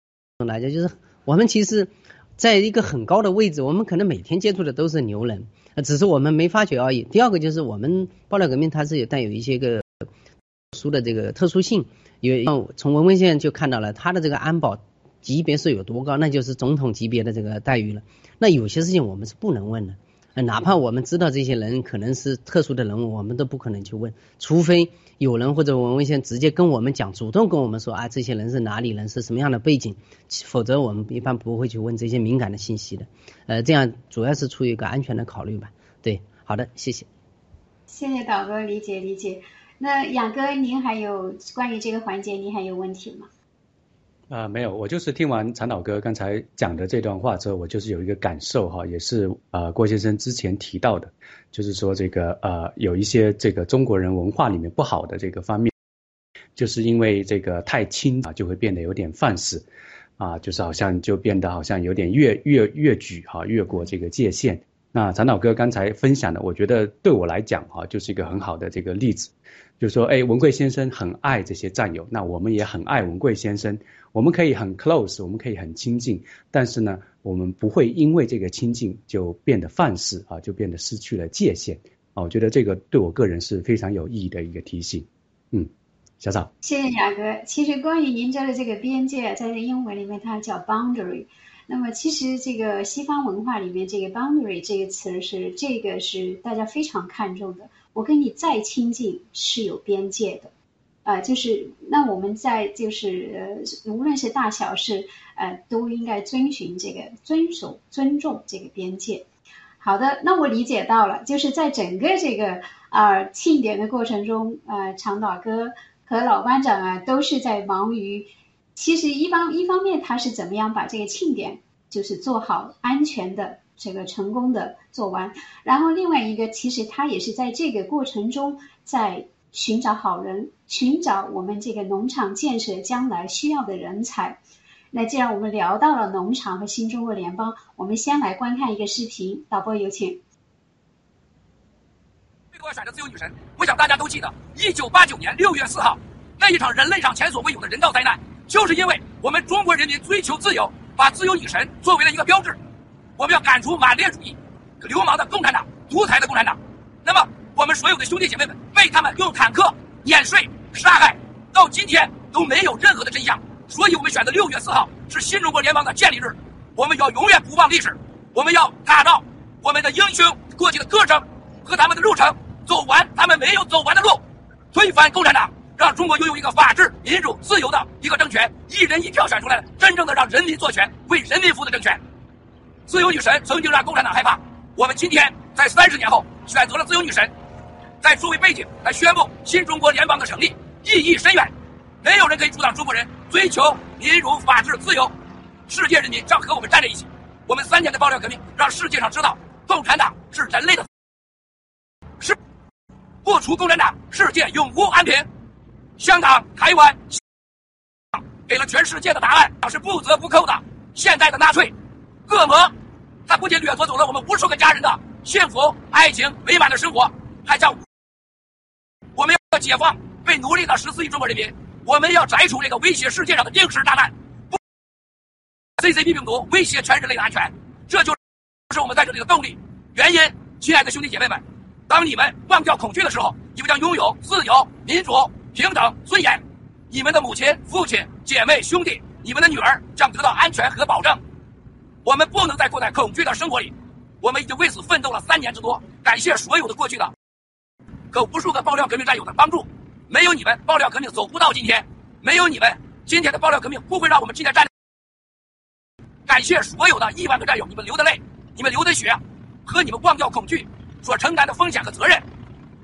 大家，就是我们其实在一个很高的位置，我们可能每天接触的都是牛人，只是我们没发觉而已。第二个就是我们爆料革命，它是有带有一些个特殊的这个特殊性，有从文文线就看到了他的这个安保。级别是有多高，那就是总统级别的这个待遇了。那有些事情我们是不能问的，哪怕我们知道这些人可能是特殊的人物，我们都不可能去问，除非有人或者文文先直接跟我们讲，主动跟我们说啊，这些人是哪里人，是什么样的背景，否则我们一般不会去问这些敏感的信息的。呃，这样主要是出于一个安全的考虑吧。对，好的，谢谢。谢谢导哥，理解理解。那杨哥，您还有关于这个环节，您还有问题吗？啊，没有，我就是听完长岛哥刚才讲的这段话之后，我就是有一个感受哈，也是呃郭先生之前提到的，就是说这个呃有一些这个中国人文化里面不好的这个方面，就是因为这个太轻啊，就会变得有点放肆啊，就是好像就变得好像有点越越越举哈，越过这个界限那长岛哥刚才分享的，我觉得对我来讲哈，就是一个很好的这个例子，就说，哎，文贵先生很爱这些战友，那我们也很爱文贵先生，我们可以很 close，我们可以很亲近，但是呢，我们不会因为这个亲近就变得犯事啊，就变得失去了界限啊。我觉得这个对我个人是非常有意义的一个提醒。嗯，小草，谢谢雅哥。其实关于您这的这个边界，在英文里面它叫 boundary。那么其实这个西方文化里面，这个 boundary 这个词是这个是大家非常看重的。我跟你再亲近是有边界的，啊，就是那我们在就是呃，无论是大小事，呃，都应该遵循这个遵守尊重这个边界。好的，那我理解到了，就是在整个这个啊庆典的过程中，呃，长岛哥和老班长啊都是在忙于。其实一方一方面，他是怎么样把这个庆典就是做好、安全的这个成功的做完，然后另外一个，其实他也是在这个过程中在寻找好人，寻找我们这个农场建设将来需要的人才。那既然我们聊到了农场和新中国联邦，我们先来观看一个视频，导播有请。美国选的自由女神，我想大家都记得，一九八九年六月四号那一场人类上前所未有的人道灾难。就是因为我们中国人民追求自由，把自由女神作为了一个标志，我们要赶出马列主义、流氓的共产党、独裁的共产党。那么，我们所有的兄弟姐妹们被他们用坦克碾碎、杀害，到今天都没有任何的真相。所以我们选择六月四号是新中国联邦的建立日，我们要永远不忘历史，我们要打造我们的英雄过去的歌声和他们的路程，走完他们没有走完的路，推翻共产党。让中国拥有一个法治、民主、自由的一个政权，一人一票选出来的，真正的让人民做权、为人民服务的政权。自由女神曾经让共产党害怕，我们今天在三十年后选择了自由女神，在作为背景来宣布新中国联邦的成立，意义深远。没有人可以阻挡中国人追求民主、法治、自由。世界人民将和我们站在一起。我们三年的爆料革命，让世界上知道共产党是人类的，是不除共产党，世界永无安平。香港、台湾，给了全世界的答案，是不折不扣的。现在的纳粹、恶魔，他不仅掠夺走了我们无数个家人的幸福、爱情、美满的生活，还将我们要解放被奴隶的十四亿中国人民。我们要摘除这个威胁世界上的定时炸弹，CCP 病毒威胁全人类的安全，这就是我们在这里的动力、原因。亲爱的兄弟姐妹们，当你们忘掉恐惧的时候，你们将拥有自由、民主。平等尊严，你们的母亲、父亲、姐妹、兄弟，你们的女儿将得到安全和保证。我们不能再过在恐惧的生活里。我们已经为此奋斗了三年之多，感谢所有的过去的和无数个爆料革命战友的帮助。没有你们，爆料革命走不到今天；没有你们，今天的爆料革命不会让我们今天站。感谢所有的亿万个战友，你们流的泪，你们流的血，和你们忘掉恐惧所承担的风险和责任。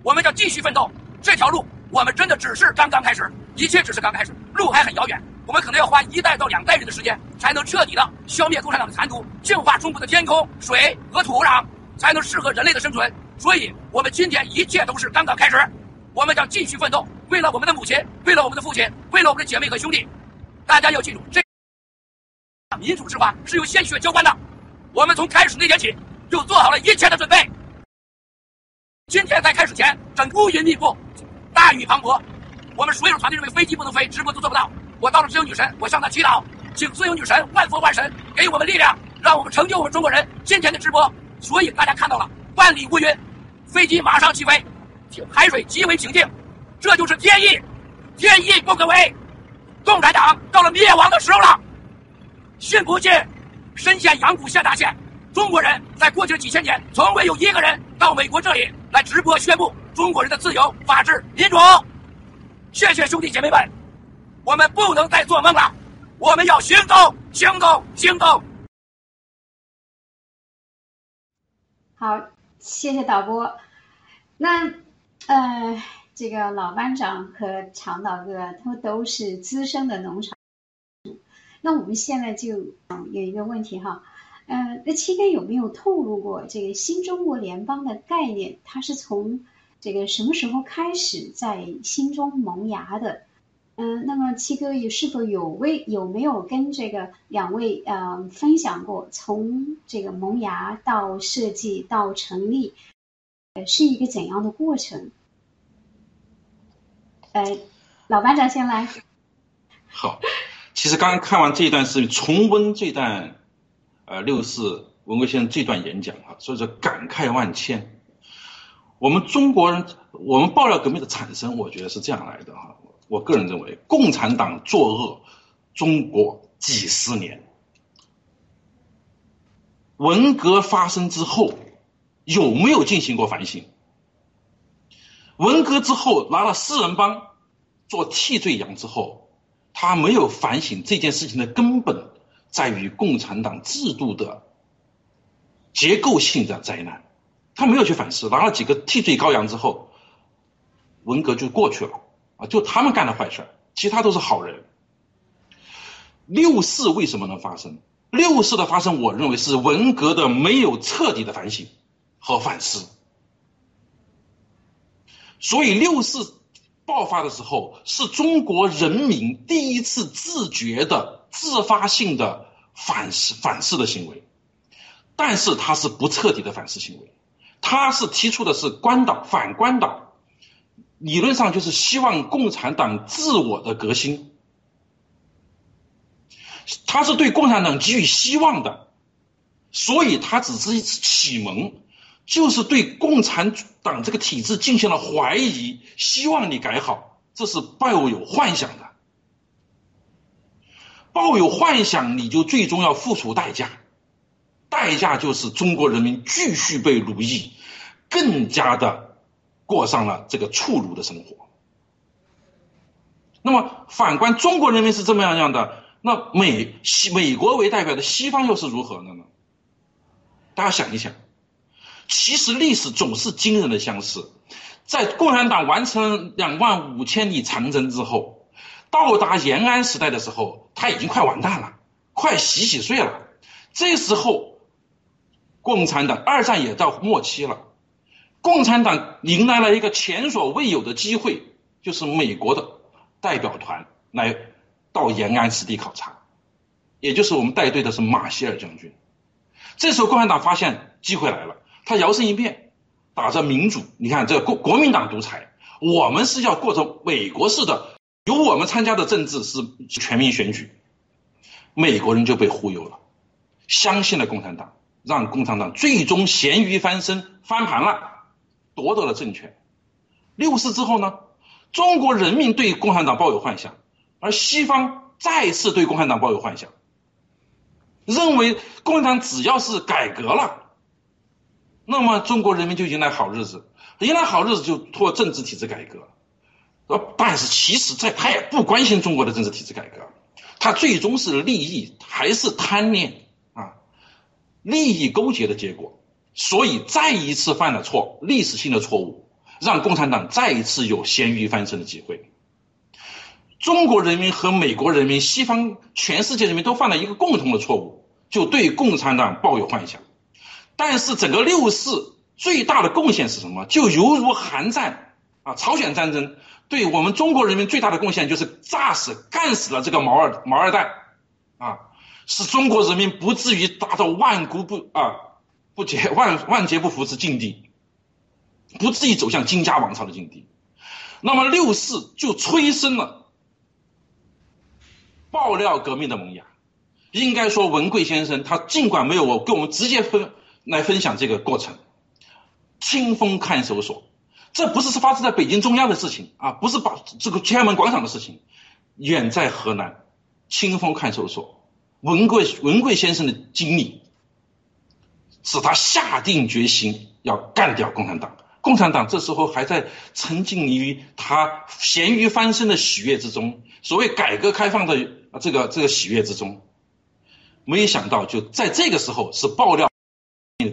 我们将继续奋斗，这条路。我们真的只是刚刚开始，一切只是刚开始，路还很遥远。我们可能要花一代到两代人的时间，才能彻底的消灭共产党的残毒，净化中国的天空、水和土壤，才能适合人类的生存。所以，我们今天一切都是刚刚开始，我们将继续奋斗，为了我们的母亲，为了我们的父亲，为了我们的姐妹和兄弟。大家要记住，这民主之花是由鲜血浇灌的。我们从开始那天起就做好了一切的准备。今天在开始前，正乌云密布。大雨磅礴，我们所有团队认为飞机不能飞，直播都做不到。我到了自由女神，我向她祈祷，请自由女神万佛万神给我们力量，让我们成就我们中国人今天的直播。所以大家看到了万里无云，飞机马上起飞，海水极为平静，这就是天意，天意不可违。共产党到了灭亡的时候了。信不信？深陷阳谷县大县，中国人在过去的几千年，从未有一个人到美国这里来直播宣布。中国人的自由、法治、民主，谢谢兄弟姐妹们，我们不能再做梦了，我们要行动，行动，行动。好，谢谢导播。那呃，这个老班长和长导哥他们都是资深的农场。那我们现在就有一个问题哈，呃，那期间有没有透露过这个新中国联邦的概念？它是从这个什么时候开始在心中萌芽的？嗯，那么七哥有是否有为有没有跟这个两位呃分享过，从这个萌芽到设计到成立，呃，是一个怎样的过程？呃，老班长先来。好，其实刚刚看完这一段视频，重温这段呃六四文革先生这段演讲啊，所以说感慨万千。我们中国人，我们爆料革命的产生，我觉得是这样来的哈。我个人认为，共产党作恶中国几十年，文革发生之后有没有进行过反省？文革之后拿了四人帮做替罪羊之后，他没有反省这件事情的根本在于共产党制度的结构性的灾难，他没有去反思，拿了几个替罪羔羊之后，文革就过去了。就他们干的坏事其他都是好人。六四为什么能发生？六四的发生，我认为是文革的没有彻底的反省和反思。所以六四爆发的时候，是中国人民第一次自觉的、自发性的反思、反思的行为，但是它是不彻底的反思行为，他是提出的是关岛反关岛。理论上就是希望共产党自我的革新，他是对共产党给予希望的，所以他只是一次启蒙，就是对共产党这个体制进行了怀疑，希望你改好，这是抱有幻想的，抱有幻想你就最终要付出代价，代价就是中国人民继续被奴役，更加的。过上了这个畜儒的生活。那么反观中国人民是这么样样的，那美西美国为代表的西方又是如何的呢？大家想一想，其实历史总是惊人的相似。在共产党完成两万五千里长征之后，到达延安时代的时候，他已经快完蛋了，快洗洗睡了。这时候，共产党二战也到末期了。共产党迎来了一个前所未有的机会，就是美国的代表团来到延安实地考察，也就是我们带队的是马歇尔将军。这时候共产党发现机会来了，他摇身一变，打着民主，你看这国国民党独裁，我们是要过着美国式的，由我们参加的政治是全民选举，美国人就被忽悠了，相信了共产党，让共产党最终咸鱼翻身翻盘了。夺得了政权。六四之后呢，中国人民对共产党抱有幻想，而西方再次对共产党抱有幻想，认为共产党只要是改革了，那么中国人民就迎来好日子，迎来好日子就托政治体制改革。呃，但是其实在他也不关心中国的政治体制改革，他最终是利益还是贪念啊，利益勾结的结果。所以再一次犯了错，历史性的错误，让共产党再一次有咸鱼翻身的机会。中国人民和美国人民、西方全世界人民都犯了一个共同的错误，就对共产党抱有幻想。但是整个六四最大的贡献是什么？就犹如韩战啊，朝鲜战争对我们中国人民最大的贡献就是炸死、干死了这个毛二毛二代啊，使中国人民不至于达到万古不啊。不劫万万劫不复之境地，不至于走向金家王朝的境地。那么六四就催生了爆料革命的萌芽。应该说，文贵先生他尽管没有我跟我们直接分来分享这个过程，清风看守所，这不是是发生在北京中央的事情啊，不是把这个天安门广场的事情，远在河南，清风看守所，文贵文贵先生的经历。使他下定决心要干掉共产党。共产党这时候还在沉浸于他咸鱼翻身的喜悦之中，所谓改革开放的这个这个喜悦之中。没有想到就在这个时候是爆料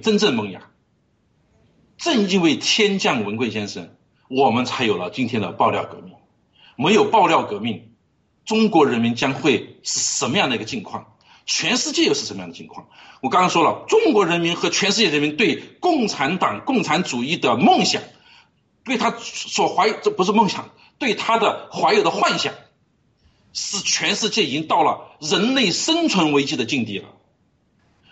真正萌芽。正因为天降文贵先生，我们才有了今天的爆料革命。没有爆料革命，中国人民将会是什么样的一个境况？全世界又是什么样的情况？我刚刚说了，中国人民和全世界人民对共产党、共产主义的梦想，对他所怀这不是梦想，对他的怀有的幻想，是全世界已经到了人类生存危机的境地了。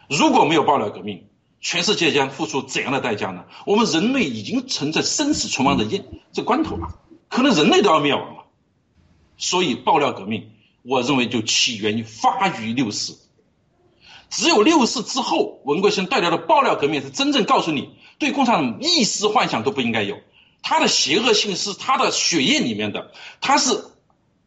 如果没有爆料革命，全世界将付出怎样的代价呢？我们人类已经存在生死存亡的这这关头了，可能人类都要灭亡了。所以，爆料革命，我认为就起源于发于六四。只有六四之后，文贵生带来的爆料革命是真正告诉你，对共产党一丝幻想都不应该有。它的邪恶性是它的血液里面的，它是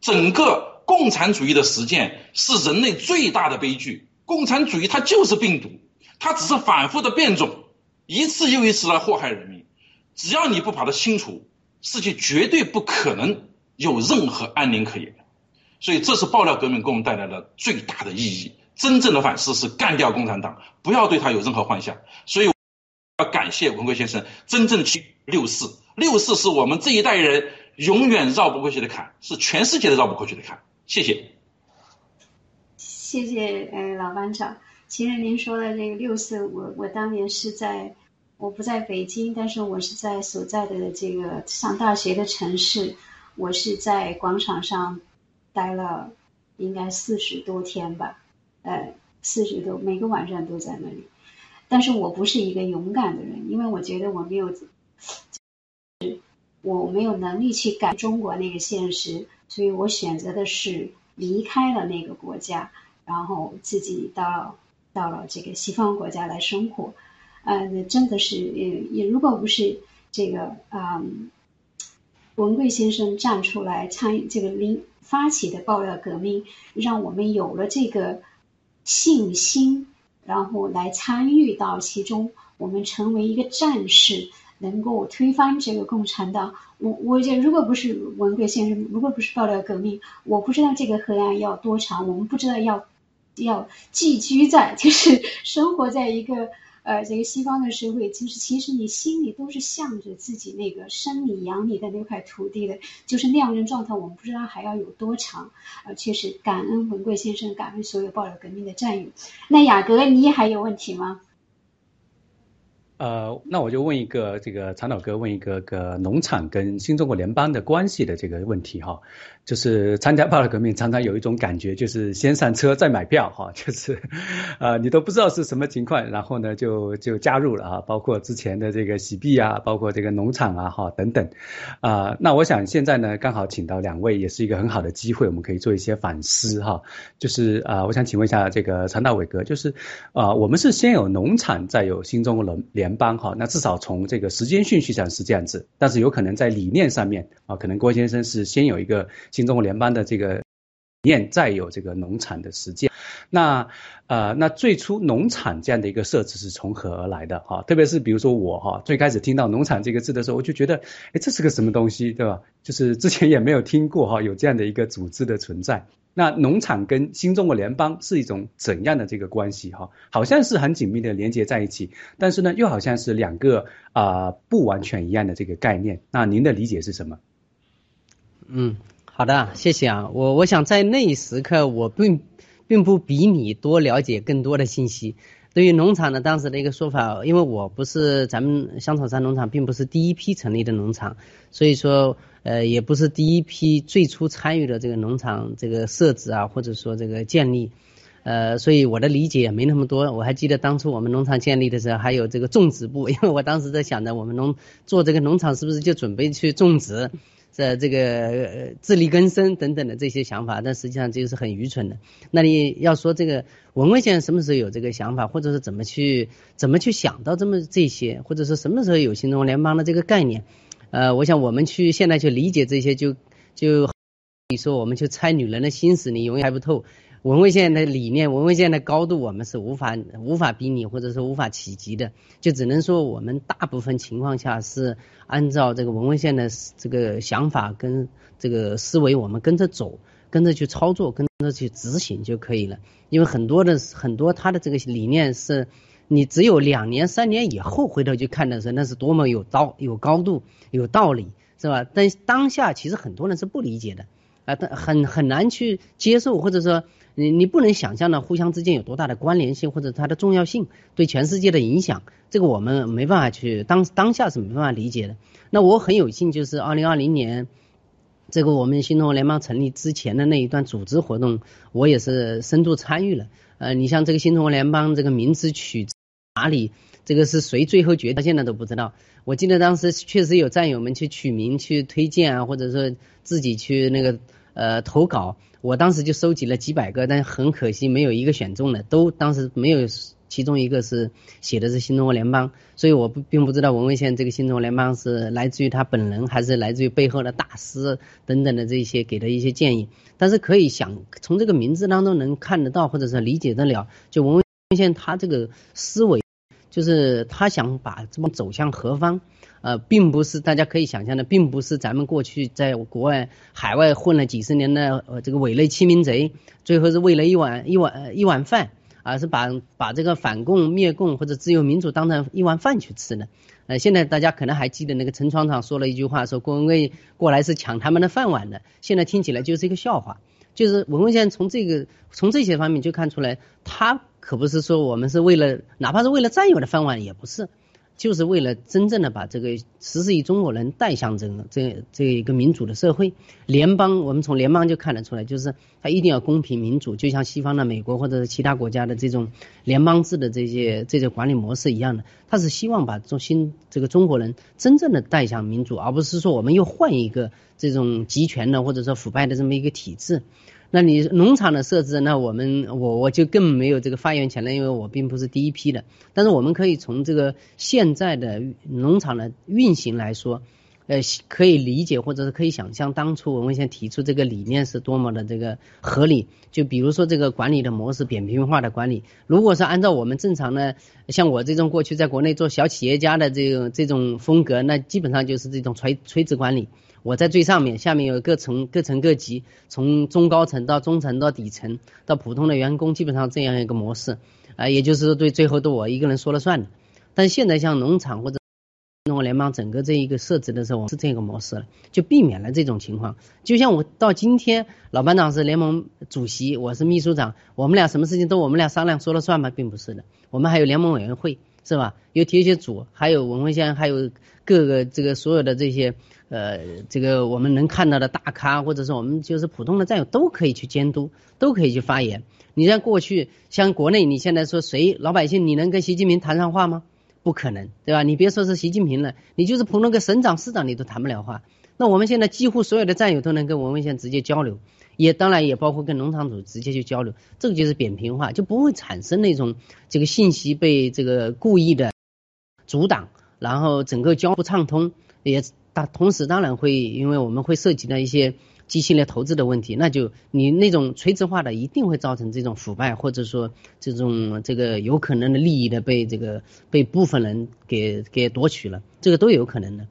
整个共产主义的实践是人类最大的悲剧。共产主义它就是病毒，它只是反复的变种，一次又一次来祸害人民。只要你不把它清除，世界绝对不可能有任何安宁可言。所以，这是爆料革命给我们带来的最大的意义。真正的反思是干掉共产党，不要对他有任何幻想。所以，要感谢文贵先生真正去六四。六四是我们这一代人永远绕不过去的坎，是全世界都绕不过去的坎。谢谢。谢谢，呃，老班长。其实您说的这个六四，我我当年是在，我不在北京，但是我是在所在的这个上大学的城市，我是在广场上待了应该四十多天吧。呃，四十多，每个晚上都在那里。但是我不是一个勇敢的人，因为我觉得我没有，我没有能力去改中国那个现实，所以我选择的是离开了那个国家，然后自己到到了这个西方国家来生活。呃，真的是，也如果不是这个，嗯，文贵先生站出来参与这个领发起的爆料革命，让我们有了这个。信心，然后来参与到其中，我们成为一个战士，能够推翻这个共产党。我我觉得，如果不是文贵先生，如果不是爆料革命，我不知道这个黑暗要多长，我们不知道要要寄居在，就是生活在一个。呃，这个西方的社会，就是其实你心里都是向着自己那个生你养你的那块土地的，就是那样的状态。我们不知道还要有多长。呃，确实感恩文贵先生，感恩所有抱有革命的战友。那雅阁，你还有问题吗？呃，那我就问一个这个长岛哥问一个个农场跟新中国联邦的关系的这个问题哈，就是参加暴乱革命常常有一种感觉，就是先上车再买票哈，就是呃你都不知道是什么情况，然后呢就就加入了啊，包括之前的这个洗币啊，包括这个农场啊哈等等啊，那我想现在呢刚好请到两位，也是一个很好的机会，我们可以做一些反思哈，就是啊我想请问一下这个长岛伟哥，就是啊我们是先有农场再有新中国联联。联邦哈，那至少从这个时间顺序上是这样子，但是有可能在理念上面啊，可能郭先生是先有一个新中国联邦的这个理念，再有这个农场的实践。那呃，那最初农场这样的一个设置是从何而来的哈？特别是比如说我哈，最开始听到农场这个字的时候，我就觉得，哎，这是个什么东西，对吧？就是之前也没有听过哈，有这样的一个组织的存在。那农场跟新中国联邦是一种怎样的这个关系哈？好像是很紧密的连接在一起，但是呢，又好像是两个啊不完全一样的这个概念。那您的理解是什么？嗯，好的，谢谢啊。我我想在那一时刻，我并并不比你多了解更多的信息。对于农场的当时的一个说法，因为我不是咱们香草山农场，并不是第一批成立的农场，所以说。呃，也不是第一批最初参与的这个农场这个设置啊，或者说这个建立，呃，所以我的理解也没那么多。我还记得当初我们农场建立的时候，还有这个种植部，因为我当时在想着，我们农做这个农场是不是就准备去种植，在这个自力更生等等的这些想法，但实际上这个是很愚蠢的。那你要说这个文文先生什么时候有这个想法，或者是怎么去怎么去想到这么这些，或者是什么时候有新中国联邦的这个概念？呃，我想我们去现在去理解这些，就就你说我们去猜女人的心思，你永远猜不透。文卫线的理念，文卫线的高度，我们是无法无法比拟，或者是无法企及的。就只能说我们大部分情况下是按照这个文卫线的这个想法跟这个思维，我们跟着走，跟着去操作，跟着去执行就可以了。因为很多的很多他的这个理念是。你只有两年、三年以后回头去看的时候，那是多么有道、有高度、有道理，是吧？但当下其实很多人是不理解的，啊，很很难去接受，或者说你你不能想象呢互相之间有多大的关联性，或者它的重要性对全世界的影响，这个我们没办法去当当下是没办法理解的。那我很有幸，就是二零二零年这个我们新中国联邦成立之前的那一段组织活动，我也是深度参与了。呃，你像这个新中国联邦这个名字取哪里，这个是谁最后决定，现在都不知道。我记得当时确实有战友们去取名、去推荐啊，或者说自己去那个呃投稿，我当时就收集了几百个，但很可惜没有一个选中的，都当时没有。其中一个是写的是新中国联邦，所以我不并不知道文文宪这个新中国联邦是来自于他本人，还是来自于背后的大师等等的这些给的一些建议。但是可以想从这个名字当中能看得到，或者是理解得了，就文文宪他这个思维，就是他想把这帮走向何方，呃，并不是大家可以想象的，并不是咱们过去在国外海外混了几十年的呃这个伪类欺民贼，最后是为了一碗一碗一碗饭。而是把把这个反共灭共或者自由民主当成一碗饭去吃的。呃，现在大家可能还记得那个陈厂长说了一句话，说郭文贵过来是抢他们的饭碗的。现在听起来就是一个笑话。就是文文现在从这个从这些方面就看出来，他可不是说我们是为了哪怕是为了战友的饭碗也不是。就是为了真正的把这个十四亿中国人带向这个这这一个民主的社会，联邦我们从联邦就看得出来，就是它一定要公平民主，就像西方的美国或者是其他国家的这种联邦制的这些这些管理模式一样的，它是希望把中新这个中国人真正的带向民主，而不是说我们又换一个这种集权的或者说腐败的这么一个体制。那你农场的设置，那我们我我就更没有这个发言权了，因为我并不是第一批的。但是我们可以从这个现在的农场的运行来说，呃，可以理解或者是可以想象，当初我们先提出这个理念是多么的这个合理。就比如说这个管理的模式，扁平化的管理，如果是按照我们正常的，像我这种过去在国内做小企业家的这种这种风格，那基本上就是这种垂垂直管理。我在最上面，下面有各层各层各级，从中高层到中层到底层到普通的员工，基本上这样一个模式啊，也就是说对最后都我一个人说了算的。但现在像农场或者中国联邦整个这一个设置的时候，我是这个模式了，就避免了这种情况。就像我到今天，老班长是联盟主席，我是秘书长，我们俩什么事情都我们俩商量说了算吗？并不是的，我们还有联盟委员会。是吧？有铁血组，还有文文县，还有各个这个所有的这些呃，这个我们能看到的大咖，或者是我们就是普通的战友，都可以去监督，都可以去发言。你像过去，像国内，你现在说谁老百姓，你能跟习近平谈上话吗？不可能，对吧？你别说是习近平了，你就是普通个省长、市长，你都谈不了话。那我们现在几乎所有的战友都能跟文文县直接交流。也当然也包括跟农场主直接去交流，这个就是扁平化，就不会产生那种这个信息被这个故意的阻挡，然后整个交互畅通，也大同时当然会因为我们会涉及到一些机器类投资的问题，那就你那种垂直化的一定会造成这种腐败，或者说这种这个有可能的利益的被这个被部分人给给夺取了，这个都有可能的。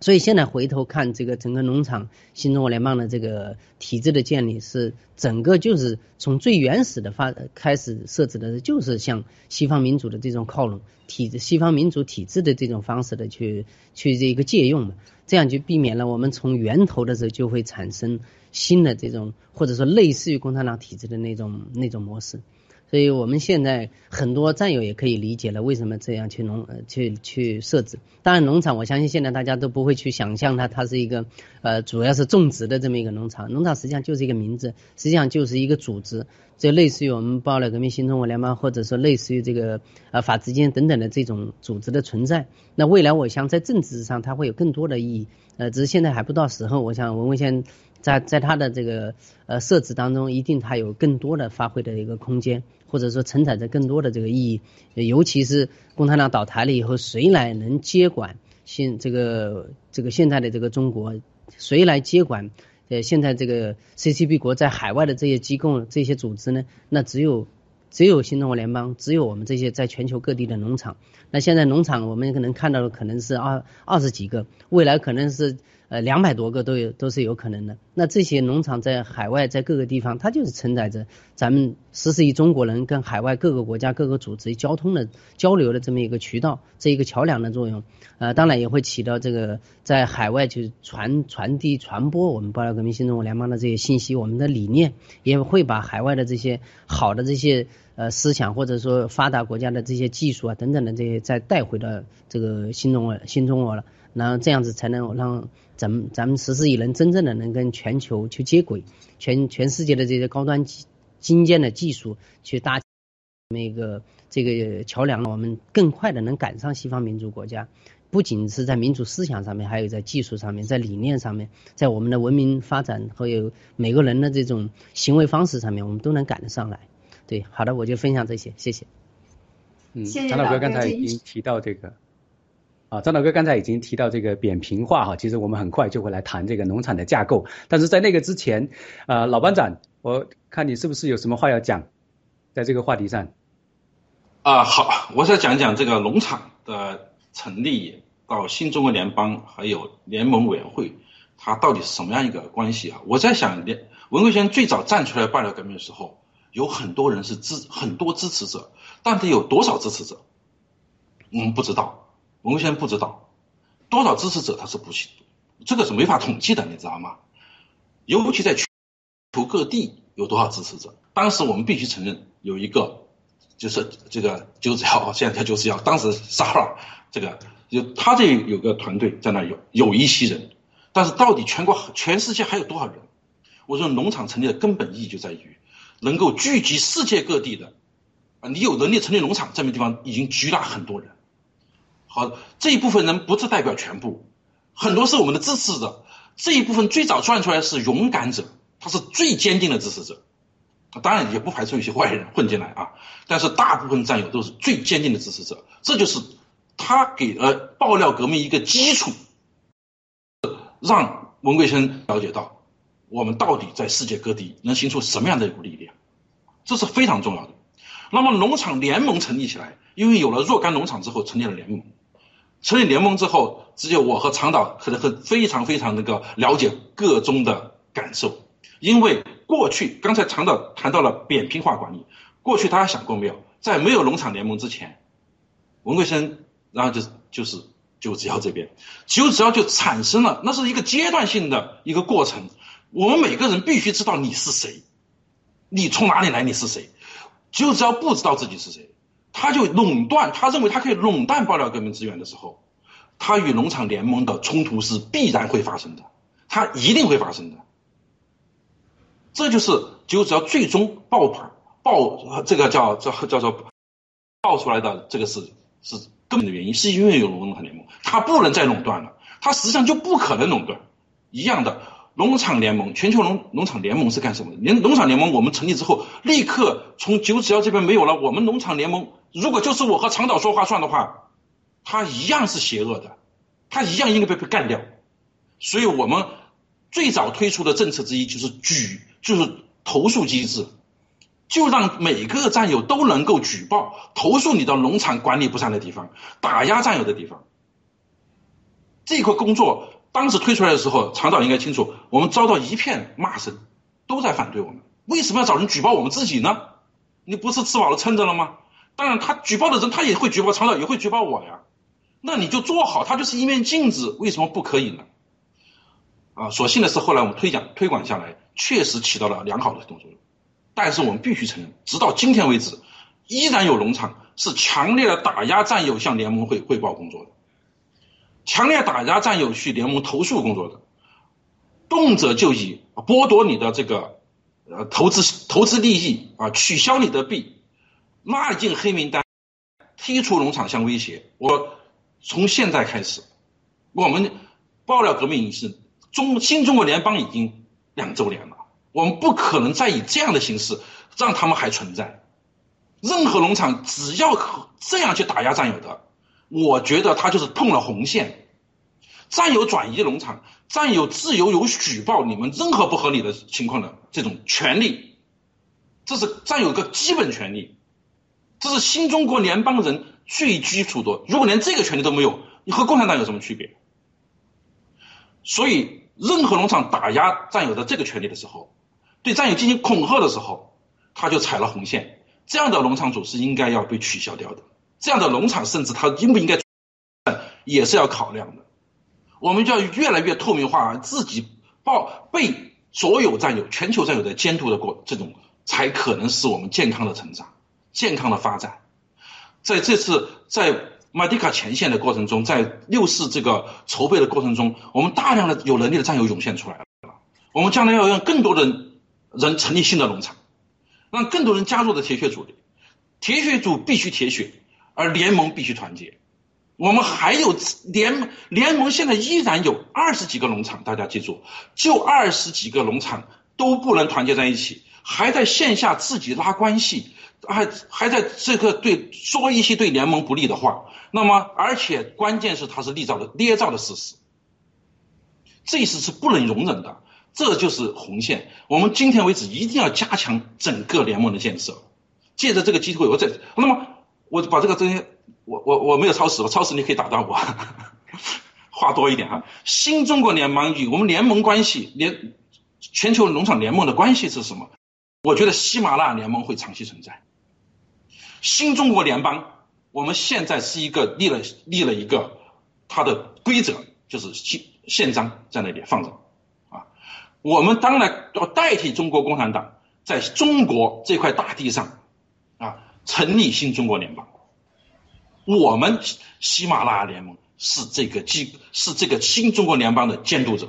所以现在回头看这个整个农场新中国联邦的这个体制的建立，是整个就是从最原始的发开始设置的，就是向西方民主的这种靠拢体制、西方民主体制的这种方式的去去这个借用嘛，这样就避免了我们从源头的时候就会产生新的这种或者说类似于共产党体制的那种那种模式。所以我们现在很多战友也可以理解了，为什么这样去农呃去去设置。当然，农场我相信现在大家都不会去想象它，它是一个呃主要是种植的这么一个农场。农场实际上就是一个名字，实际上就是一个组织，就类似于我们报了革命新中国联邦，或者说类似于这个呃法治间等等的这种组织的存在。那未来我想在政治上它会有更多的意义，呃，只是现在还不到时候。我想文文先。在在它的这个呃设置当中，一定它有更多的发挥的一个空间，或者说承载着更多的这个意义。尤其是共产党倒台了以后，谁来能接管现这个这个现在的这个中国？谁来接管呃现在这个 CCP 国在海外的这些机构、这些组织呢？那只有只有新中国联邦，只有我们这些在全球各地的农场。那现在农场我们可能看到的可能是二二十几个，未来可能是。呃，两百多个都有，都是有可能的。那这些农场在海外，在各个地方，它就是承载着咱们十四亿中国人跟海外各个国家、各个组织交通的交流的这么一个渠道，这一个桥梁的作用。呃，当然也会起到这个在海外去传传递、传播我们爆料革命新中国联邦的这些信息，我们的理念，也会把海外的这些好的这些呃思想，或者说发达国家的这些技术啊等等的这些再带回到这个新中国新中国了。然后这样子才能让咱们咱们十四亿人真正的能跟全球去接轨，全全世界的这些高端精精尖的技术去搭那个这个桥梁，我们更快的能赶上西方民主国家。不仅是在民主思想上面，还有在技术上面，在理念上面，在我们的文明发展和有每个人的这种行为方式上面，我们都能赶得上来。对，好的，我就分享这些，谢谢。嗯，谢谢张老哥刚才已经提到这个，啊，张老哥刚才已经提到这个扁平化哈，其实我们很快就会来谈这个农场的架构，但是在那个之前，啊，老班长，我看你是不是有什么话要讲，在这个话题上？啊，好，我再讲讲这个农场的成立到新中国联邦还有联盟委员会，它到底是什么样一个关系啊？我在想，联文贵先最早站出来爆料革命的时候，有很多人是支很多支持者，但得有多少支持者，我们不知道，文贵先不知道多少支持者他是不清，这个是没法统计的，你知道吗？尤其在全球各地有多少支持者，当时我们必须承认有一个。就是这个九子要，现在叫九子瑶，当时沙尔这个就他这有个团队在那有有一些人，但是到底全国全世界还有多少人？我说农场成立的根本意义就在于能够聚集世界各地的啊，你有能力成立农场，这么地方已经聚了很多人。好，这一部分人不是代表全部，很多是我们的支持者，这一部分最早转出来是勇敢者，他是最坚定的支持者。当然也不排除有些坏人混进来啊，但是大部分战友都是最坚定的支持者，这就是他给了爆料革命一个基础，让文贵生了解到我们到底在世界各地能形成什么样的一股力量，这是非常重要的。那么农场联盟成立起来，因为有了若干农场之后成立了联盟，成立联盟之后，只有我和长岛可能很非常非常那个了解个中的感受。因为过去刚才长岛谈到了扁平化管理，过去大家想过没有，在没有农场联盟之前，文贵生然后就是就是九子窑这边，九子窑就产生了，那是一个阶段性的一个过程。我们每个人必须知道你是谁，你从哪里来，你是谁。九子窑不知道自己是谁，他就垄断，他认为他可以垄断爆料革命资源的时候，他与农场联盟的冲突是必然会发生的，他一定会发生的。这就是就只要最终爆盘爆这个叫叫叫做爆出来的这个是是根本的原因，是因为有农场联盟，他不能再垄断了，他实际上就不可能垄断。一样的，农场联盟，全球农农场联盟是干什么的？连农场联盟我们成立之后，立刻从九子窑这边没有了，我们农场联盟如果就是我和长岛说话算的话，他一样是邪恶的，他一样应该被被干掉。所以我们最早推出的政策之一就是举。就是投诉机制，就让每个战友都能够举报投诉你的农场管理不善的地方，打压战友的地方。这块工作当时推出来的时候，厂长应该清楚，我们遭到一片骂声，都在反对我们。为什么要找人举报我们自己呢？你不是吃饱了撑着了吗？当然，他举报的人他也会举报厂长，也会举报我呀。那你就做好，他就是一面镜子，为什么不可以呢？啊，所幸的是后来我们推讲推广下来。确实起到了良好的作用，但是我们必须承认，直到今天为止，依然有农场是强烈的打压战友向联盟会汇报工作的，强烈打压占友去联盟投诉工作的，动辄就以剥夺你的这个呃投资投资利益啊，取消你的币，拉进黑名单，踢出农场相威胁。我从现在开始，我们爆料革命是中新中国联邦已经。两周年了，我们不可能再以这样的形式让他们还存在。任何农场只要这样去打压占有的，我觉得他就是碰了红线。占有转移农场，占有自由有举报你们任何不合理的情况的这种权利，这是占有个基本权利，这是新中国联邦人最基础的。如果连这个权利都没有，你和共产党有什么区别？所以。任何农场打压战友的这个权利的时候，对战友进行恐吓的时候，他就踩了红线。这样的农场主是应该要被取消掉的。这样的农场甚至它应不应该，也是要考量的。我们就要越来越透明化，自己报被所有战友、全球战友的监督的过，这种才可能是我们健康的成长、健康的发展。在这次在马蒂卡前线的过程中，在六四这个筹备的过程中，我们大量的有能力的战友涌现出来了。我们将来要让更多的人成立新的农场，让更多人加入的铁血组里。铁血组必须铁血，而联盟必须团结。我们还有联联盟，现在依然有二十几个农场，大家记住，就二十几个农场都不能团结在一起，还在线下自己拉关系，还还在这个对说一些对联盟不利的话。那么，而且关键是它是立造的捏造的事实，这事是不能容忍的，这就是红线。我们今天为止一定要加强整个联盟的建设，借着这个机会，我再那么我把这个这些。我我我没有超时，我超时你可以打断我，话多一点哈。新中国联盟与我们联盟关系，联全球农场联盟的关系是什么？我觉得喜马拉雅联盟会长期存在。新中国联邦，我们现在是一个立了立了一个它的规则，就是宪宪章在那里放着啊。我们当然要代替中国共产党，在中国这块大地上啊，成立新中国联邦。我们喜马拉雅联盟是这个机是这个新中国联邦的监督者，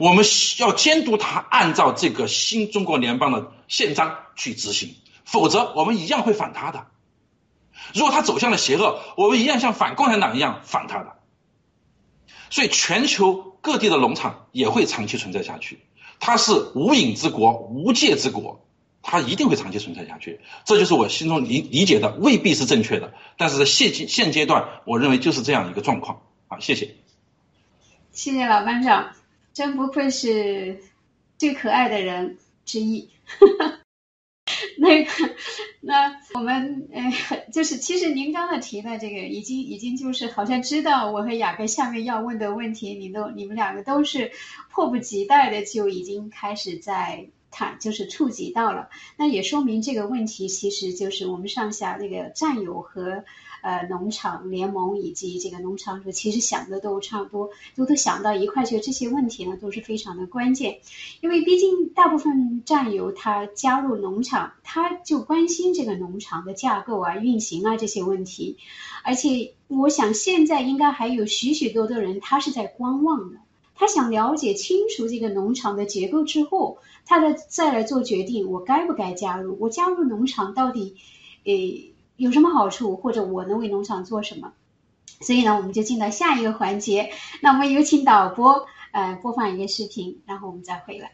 我们要监督他按照这个新中国联邦的宪章去执行，否则我们一样会反他的。如果他走向了邪恶，我们一样像反共产党一样反他的。所以，全球各地的农场也会长期存在下去，它是无影之国、无界之国。它一定会长期存在下去，这就是我心中理理解的，未必是正确的，但是在现阶现阶段，我认为就是这样一个状况。好，谢谢。谢谢老班长，真不愧是最可爱的人之一。那个，那我们呃，就是其实您刚才提的这个，已经已经就是好像知道我和雅各下面要问的问题，你都你们两个都是迫不及待的就已经开始在。它就是触及到了，那也说明这个问题其实就是我们上下那个战友和呃农场联盟以及这个农场主其实想的都差不多，都都想到一块去，这些问题呢都是非常的关键，因为毕竟大部分战友他加入农场，他就关心这个农场的架构啊、运行啊这些问题，而且我想现在应该还有许许多多人他是在观望的。他想了解清楚这个农场的结构之后，他的再来做决定，我该不该加入？我加入农场到底，诶有什么好处？或者我能为农场做什么？所以呢，我们就进到下一个环节。那我们有请导播，呃，播放一个视频，然后我们再回来。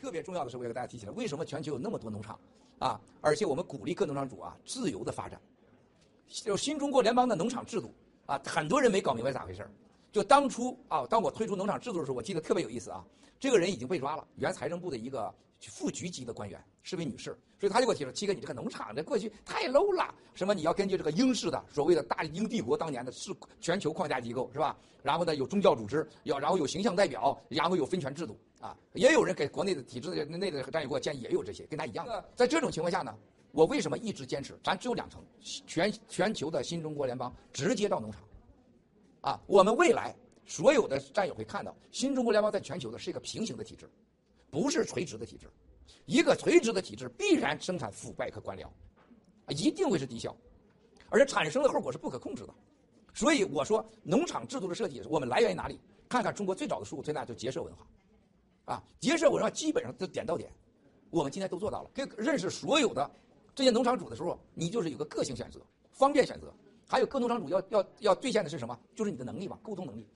特别重要的是，我要给大家提起来，为什么全球有那么多农场啊？而且我们鼓励各农场主啊自由的发展。就新中国联邦的农场制度啊，很多人没搞明白咋回事儿。就当初啊，当我推出农场制度的时候，我记得特别有意思啊。这个人已经被抓了，原财政部的一个副局级的官员，是位女士，所以他就给我提出：七哥，你这个农场这过去太 low 了，什么你要根据这个英式的所谓的大英帝国当年的是全球框架机构是吧？然后呢有宗教组织，要然后有形象代表，然后有分权制度啊。也有人给国内的体制内的战友给我建议，也有这些，跟他一样。在这种情况下呢，我为什么一直坚持？咱只有两层，全全球的新中国联邦直接到农场，啊，我们未来。所有的战友会看到，新中国联邦在全球的是一个平行的体制，不是垂直的体制。一个垂直的体制必然生产腐败和官僚，啊，一定会是低效，而且产生的后果是不可控制的。所以我说，农场制度的设计，我们来源于哪里？看看中国最早的书，最大就结社文化，啊，结社文化基本上都点到点，我们今天都做到了。跟认识所有的这些农场主的时候，你就是有个个性选择，方便选择。还有各农场主要要要兑现的是什么？就是你的能力嘛，沟通能力。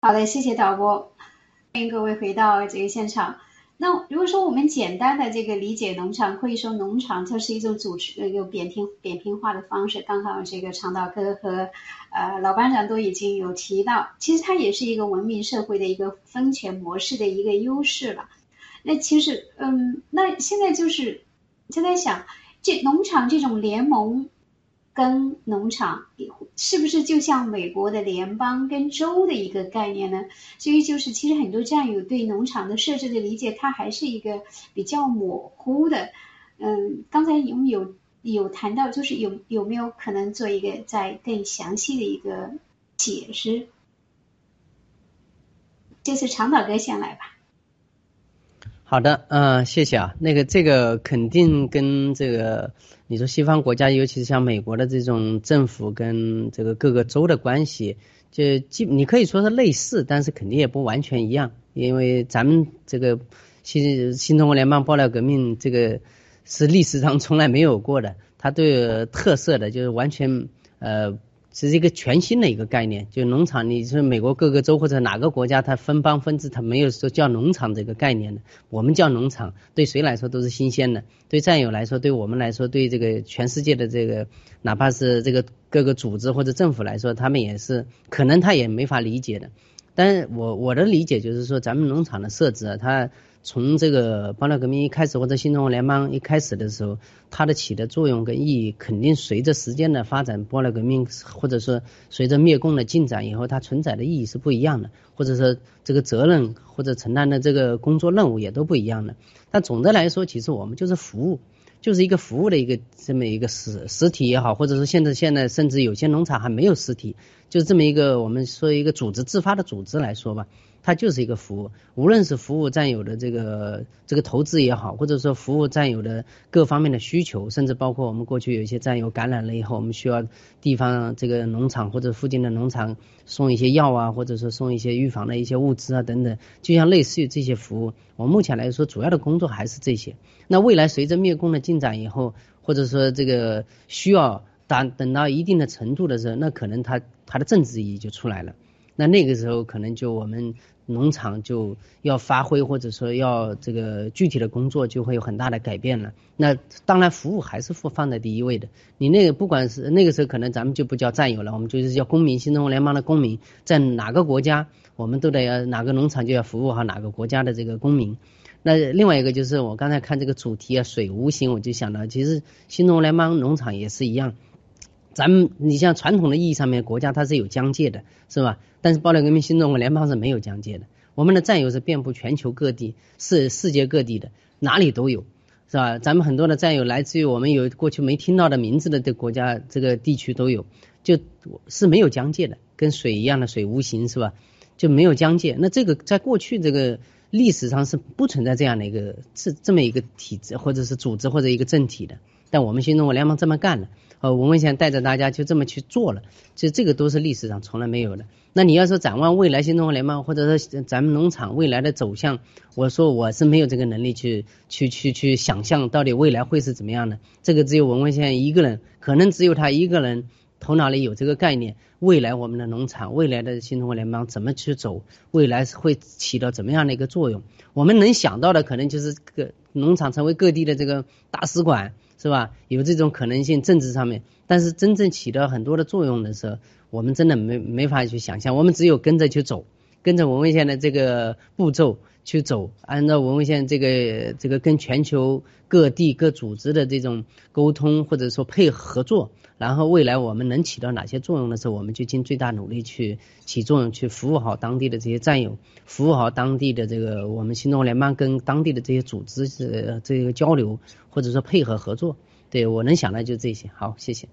好的，谢谢导播，欢迎各位回到这个现场。那如果说我们简单的这个理解农场，可以说农场它是一种组织，呃，有扁平扁平化的方式。刚好这个长岛哥和呃老班长都已经有提到，其实它也是一个文明社会的一个分权模式的一个优势了。那其实，嗯，那现在就是就在想，这农场这种联盟。跟农场是不是就像美国的联邦跟州的一个概念呢？所以就是其实很多战友对农场的设置的理解，它还是一个比较模糊的。嗯，刚才有有有谈到，就是有有没有可能做一个再更详细的一个解释？这次长岛哥先来吧。好的，嗯，谢谢啊。那个这个肯定跟这个你说西方国家，尤其是像美国的这种政府跟这个各个州的关系，就基你可以说是类似，但是肯定也不完全一样，因为咱们这个新新中国联邦爆料革命这个是历史上从来没有过的，它对特色的，就是完全呃。是一个全新的一个概念，就农场，你是美国各个州或者哪个国家，它分邦分治，它没有说叫农场这个概念的。我们叫农场，对谁来说都是新鲜的。对战友来说，对我们来说，对这个全世界的这个，哪怕是这个各个组织或者政府来说，他们也是可能他也没法理解的。但是我我的理解就是说，咱们农场的设置啊，它。从这个爆料革命一开始，或者新中国联邦一开始的时候，它的起的作用跟意义，肯定随着时间的发展，爆料革命或者说随着灭共的进展以后，它存在的意义是不一样的，或者说这个责任或者承担的这个工作任务也都不一样的。但总的来说，其实我们就是服务，就是一个服务的一个这么一个实实体也好，或者说现在现在甚至有些农场还没有实体，就是这么一个我们说一个组织自发的组织来说吧。它就是一个服务，无论是服务战友的这个这个投资也好，或者说服务战友的各方面的需求，甚至包括我们过去有一些战友感染了以后，我们需要地方这个农场或者附近的农场送一些药啊，或者说送一些预防的一些物资啊等等，就像类似于这些服务，我目前来说主要的工作还是这些。那未来随着灭共的进展以后，或者说这个需要等等到一定的程度的时候，那可能它它的政治意义就出来了。那那个时候可能就我们农场就要发挥，或者说要这个具体的工作就会有很大的改变了。那当然服务还是放放在第一位的。你那个不管是那个时候可能咱们就不叫战友了，我们就是叫公民，新中国联邦的公民，在哪个国家我们都得要哪个农场就要服务好哪个国家的这个公民。那另外一个就是我刚才看这个主题啊，水无形，我就想到其实新中国联邦农场也是一样。咱们你像传统的意义上面，国家它是有疆界的，是吧？但是爆料革命新中国联邦是没有疆界的。我们的战友是遍布全球各地，是世界各地的，哪里都有，是吧？咱们很多的战友来自于我们有过去没听到的名字的这国家，这个地区都有，就是没有疆界的，跟水一样的水无形，是吧？就没有疆界。那这个在过去这个历史上是不存在这样的一个这这么一个体制，或者是组织或者一个政体的。但我们新中国联邦这么干了。呃，文文先带着大家就这么去做了，其实这个都是历史上从来没有的。那你要说展望未来新中国联邦，或者说咱们农场未来的走向，我说我是没有这个能力去去去去想象到底未来会是怎么样的。这个只有文文先一个人，可能只有他一个人头脑里有这个概念。未来我们的农场，未来的新中国联邦怎么去走，未来会起到怎么样的一个作用？我们能想到的可能就是个农场成为各地的这个大使馆。是吧？有这种可能性，政治上面，但是真正起到很多的作用的时候，我们真的没没法去想象。我们只有跟着去走，跟着我们现在这个步骤去走，按照文文县这个这个跟全球各地各组织的这种沟通或者说配合合作。然后未来我们能起到哪些作用的时候，我们就尽最大努力去起作用，去服务好当地的这些战友，服务好当地的这个我们新中国联邦跟当地的这些组织这这个交流或者说配合合作。对我能想到就这些。好，谢谢。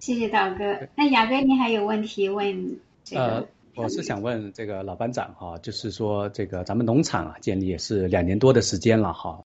谢谢导哥。那雅哥，你还有问题问？呃，我是想问这个老班长哈，就是说这个咱们农场啊建立也是两年多的时间了哈。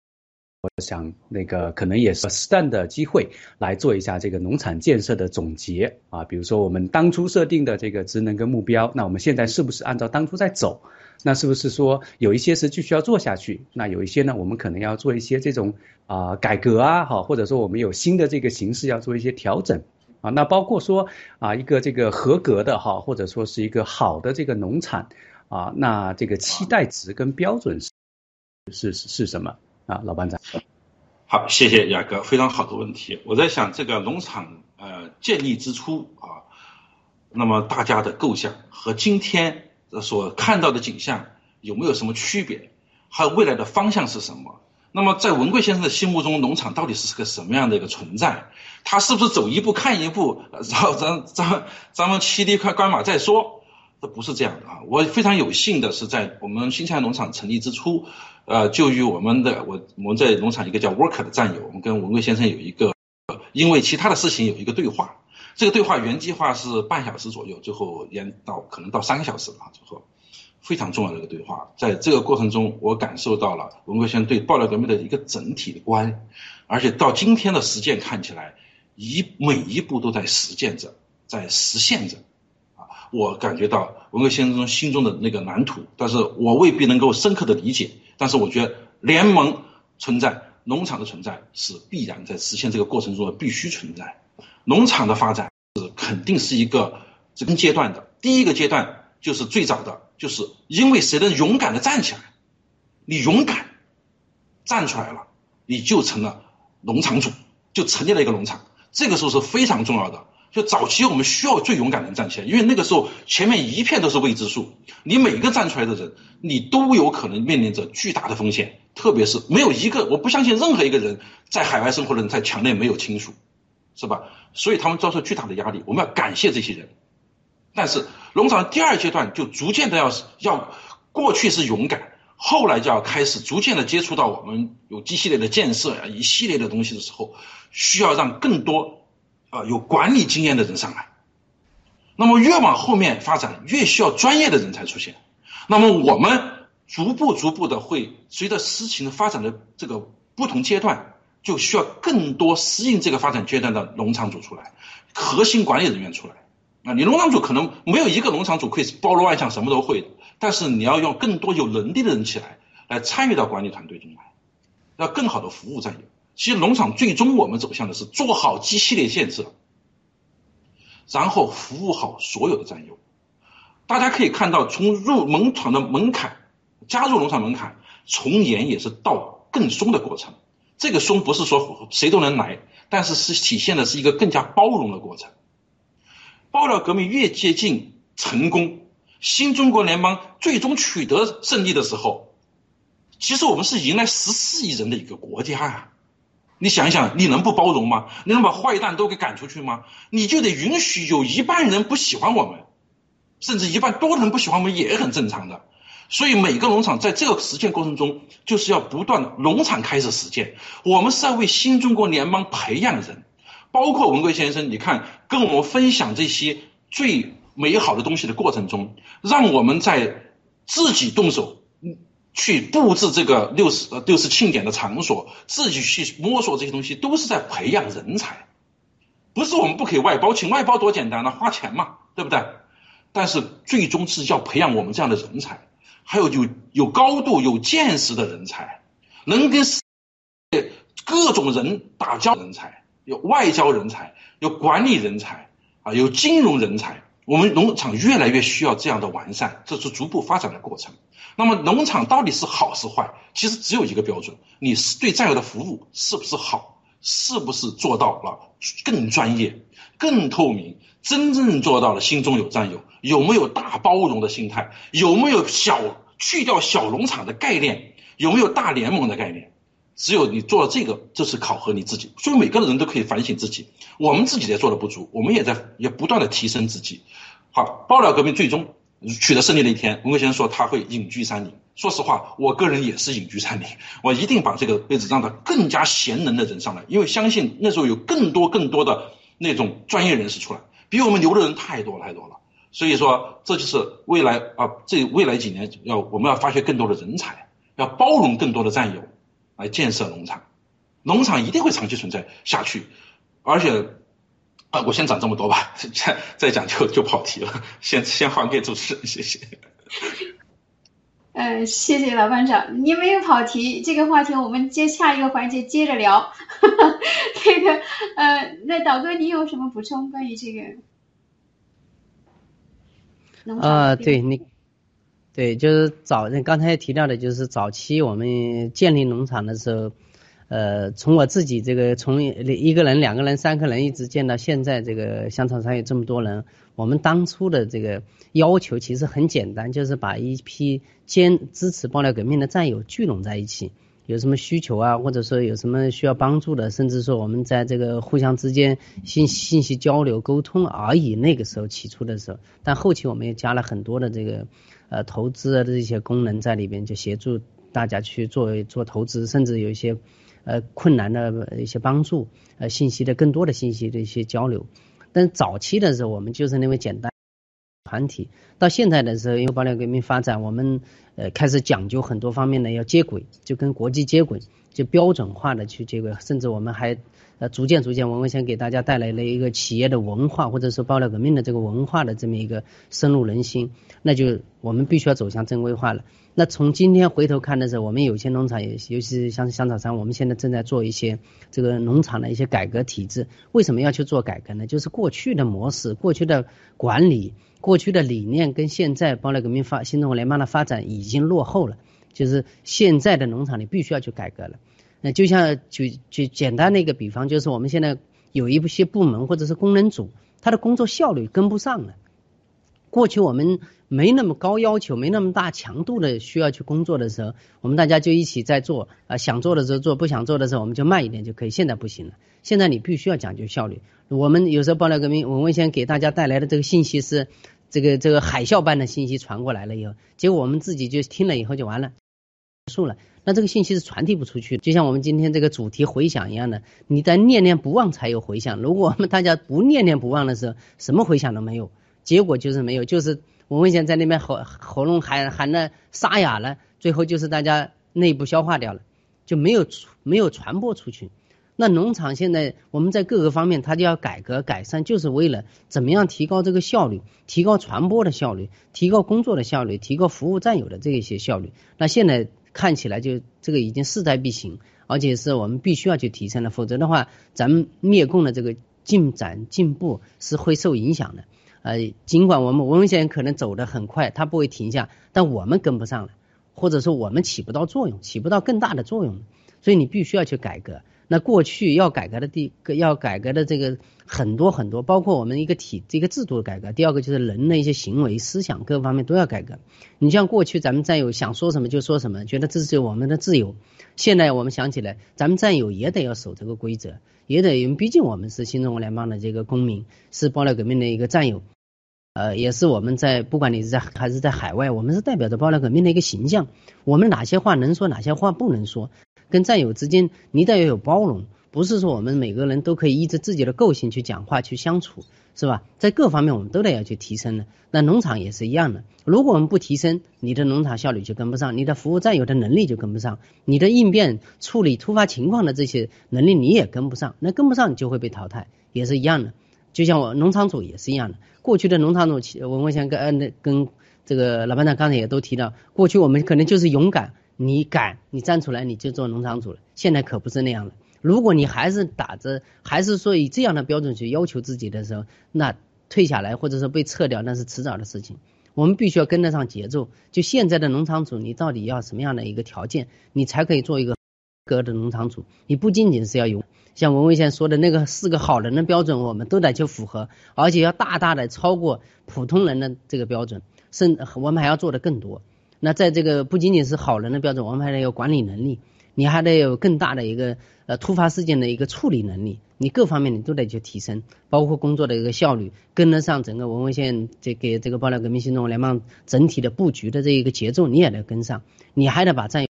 我想那个可能也是适当的机会来做一下这个农场建设的总结啊，比如说我们当初设定的这个职能跟目标，那我们现在是不是按照当初在走？那是不是说有一些是继续要做下去？那有一些呢，我们可能要做一些这种啊改革啊，好，或者说我们有新的这个形式要做一些调整啊。那包括说啊一个这个合格的哈，或者说是一个好的这个农场啊，那这个期待值跟标准是是是什么？啊，老班长，好，谢谢雅哥，非常好的问题。我在想，这个农场呃建立之初啊，那么大家的构想和今天所看到的景象有没有什么区别？还有未来的方向是什么？那么在文贵先生的心目中，农场到底是个什么样的一个存在？他是不是走一步看一步，然后咱咱咱们骑一块关马再说？这不是这样的啊！我非常有幸的是在我们新菜农场成立之初。呃，就与我们的我我们在农场一个叫 Worker 的战友，我们跟文贵先生有一个，因为其他的事情有一个对话。这个对话原计划是半小时左右，最后延到可能到三个小时了。最后非常重要的一个对话。在这个过程中，我感受到了文革先对爆料革命的一个整体的观，而且到今天的实践看起来，一每一步都在实践着，在实现着。啊，我感觉到文革先生心中的那个蓝图，但是我未必能够深刻的理解。但是我觉得联盟存在，农场的存在是必然在实现这个过程中的必须存在。农场的发展是肯定是一个这个阶段的，第一个阶段。就是最早的，就是因为谁能勇敢的站起来，你勇敢站出来了，你就成了农场主，就成立了一个农场。这个时候是非常重要的。就早期我们需要最勇敢的人站起来，因为那个时候前面一片都是未知数，你每个站出来的人，你都有可能面临着巨大的风险。特别是没有一个，我不相信任何一个人在海外生活的人在墙内没有亲属，是吧？所以他们遭受巨大的压力。我们要感谢这些人。但是农场第二阶段就逐渐的要要，过去是勇敢，后来就要开始逐渐的接触到我们有机系列的建设呀，一系列的东西的时候，需要让更多啊有管理经验的人上来。那么越往后面发展，越需要专业的人才出现。那么我们逐步逐步的会随着事情的发展的这个不同阶段，就需要更多适应这个发展阶段的农场主出来，核心管理人员出来。啊，你农场主可能没有一个农场主可以包罗万象，什么都会的。但是你要用更多有能力的人起来，来参与到管理团队中来，要更好的服务战友。其实农场最终我们走向的是做好机系列建设，然后服务好所有的战友。大家可以看到，从入农场的门槛，加入农场门槛，从严也是到更松的过程。这个松不是说谁都能来，但是是体现的是一个更加包容的过程。爆料革命越接近成功，新中国联邦最终取得胜利的时候，其实我们是迎来十四亿人的一个国家啊！你想一想，你能不包容吗？你能把坏蛋都给赶出去吗？你就得允许有一半人不喜欢我们，甚至一半多人不喜欢我们也很正常的。所以每个农场在这个实践过程中，就是要不断的农场开始实践，我们是要为新中国联邦培养人。包括文贵先生，你看跟我们分享这些最美好的东西的过程中，让我们在自己动手嗯去布置这个六十呃六十庆典的场所，自己去摸索这些东西，都是在培养人才。不是我们不可以外包，请外包多简单呢，花钱嘛，对不对？但是最终是要培养我们这样的人才，还有有有高度、有见识的人才，能跟各种人打交道的人才。有外交人才，有管理人才，啊，有金融人才。我们农场越来越需要这样的完善，这是逐步发展的过程。那么，农场到底是好是坏？其实只有一个标准：你是对战友的服务是不是好？是不是做到了更专业、更透明？真正做到了心中有战友？有没有大包容的心态？有没有小去掉小农场的概念？有没有大联盟的概念？只有你做了这个，这是考核你自己。所以每个人都可以反省自己，我们自己也做的不足，我们也在也不断的提升自己。好，爆料革命最终取得胜利的一天，文革先生说他会隐居山林。说实话，我个人也是隐居山林，我一定把这个位置让到更加贤能的人上来，因为相信那时候有更多更多的那种专业人士出来，比我们牛的人太多太多了。所以说，这就是未来啊，这未来几年要我们要发掘更多的人才，要包容更多的战友。来建设农场，农场一定会长期存在下去，而且，啊，我先讲这么多吧，再再讲就就跑题了，先先还给主持人，谢谢。嗯，谢谢老班长，你没有跑题，这个话题我们接下一个环节接着聊。这个，呃，那导哥你有什么补充关于这个？啊，对你。对，就是早，刚才提到的，就是早期我们建立农场的时候，呃，从我自己这个从一个人、两个人、三个人，一直建到现在这个香草山有这么多人，我们当初的这个要求其实很简单，就是把一批坚支持爆料革命的战友聚拢在一起。有什么需求啊，或者说有什么需要帮助的，甚至说我们在这个互相之间信信息交流沟通而已。那个时候起初的时候，但后期我们也加了很多的这个呃投资的这些功能在里边，就协助大家去做做投资，甚至有一些呃困难的一些帮助，呃信息的更多的信息的一些交流。但早期的时候，我们就是那么简单。团体。到现在的时候，因为爆料革命发展，我们呃开始讲究很多方面的要接轨，就跟国际接轨，就标准化的去接轨，甚至我们还呃逐渐逐渐，文文先给大家带来了一个企业的文化，或者说爆料革命的这个文化的这么一个深入人心，那就我们必须要走向正规化了。那从今天回头看的时候，我们有些农场也，尤其是像香草山，我们现在正在做一些这个农场的一些改革体制。为什么要去做改革呢？就是过去的模式、过去的管理、过去的理念跟现在包料革命发新中国联邦的发展已经落后了。就是现在的农场你必须要去改革了。那就像举举简单的一个比方，就是我们现在有一些部门或者是工人组，他的工作效率跟不上了。过去我们没那么高要求，没那么大强度的需要去工作的时候，我们大家就一起在做啊，想做的时候做，不想做的时候我们就慢一点就可以。现在不行了，现在你必须要讲究效率。我们有时候爆料革命，文文先给大家带来的这个信息是这个这个海啸般的信息传过来了以后，结果我们自己就听了以后就完了，结束了。那这个信息是传递不出去，就像我们今天这个主题回响一样的，你在念念不忘才有回响。如果我们大家不念念不忘的时候，什么回响都没有。结果就是没有，就是文文贤在那边喉喉咙喊喊的沙哑了，最后就是大家内部消化掉了，就没有没有传播出去。那农场现在我们在各个方面，它就要改革改善，就是为了怎么样提高这个效率，提高传播的效率，提高工作的效率，提高服务战友的这一些效率。那现在看起来就这个已经势在必行，而且是我们必须要去提升的，否则的话，咱们灭共的这个进展进步是会受影响的。呃，尽管我们文文先生可能走得很快，他不会停下，但我们跟不上了，或者说我们起不到作用，起不到更大的作用，所以你必须要去改革。那过去要改革的第要改革的这个很多很多，包括我们一个体这个制度的改革，第二个就是人的一些行为思想各方面都要改革。你像过去咱们战友想说什么就说什么，觉得这是我们的自由。现在我们想起来，咱们战友也得要守这个规则，也得，因为毕竟我们是新中国联邦的这个公民，是爆料革命的一个战友。呃，也是我们在不管你是在还是在海外，我们是代表着爆料革命的一个形象。我们哪些话能说，哪些话不能说，跟战友之间你得要有包容，不是说我们每个人都可以依着自己的个性去讲话去相处，是吧？在各方面我们都得要去提升的。那农场也是一样的，如果我们不提升，你的农场效率就跟不上，你的服务战友的能力就跟不上，你的应变处理突发情况的这些能力你也跟不上，那跟不上你就会被淘汰，也是一样的。就像我农场主也是一样的，过去的农场主，我我先跟嗯跟这个老班长刚才也都提到，过去我们可能就是勇敢，你敢你站出来你就做农场主了，现在可不是那样了。如果你还是打着还是说以这样的标准去要求自己的时候，那退下来或者说被撤掉那是迟早的事情。我们必须要跟得上节奏。就现在的农场主，你到底要什么样的一个条件，你才可以做一个合格的农场主？你不仅仅是要有。像文文先说的那个四个好人的标准，我们都得去符合，而且要大大的超过普通人的这个标准，甚我们还要做的更多。那在这个不仅仅是好人的标准，我们还得有管理能力，你还得有更大的一个呃突发事件的一个处理能力，你各方面你都得去提升，包括工作的一个效率，跟得上整个文文县这个这个爆料革命新中国联邦整体的布局的这一个节奏，你也得跟上，你还得把占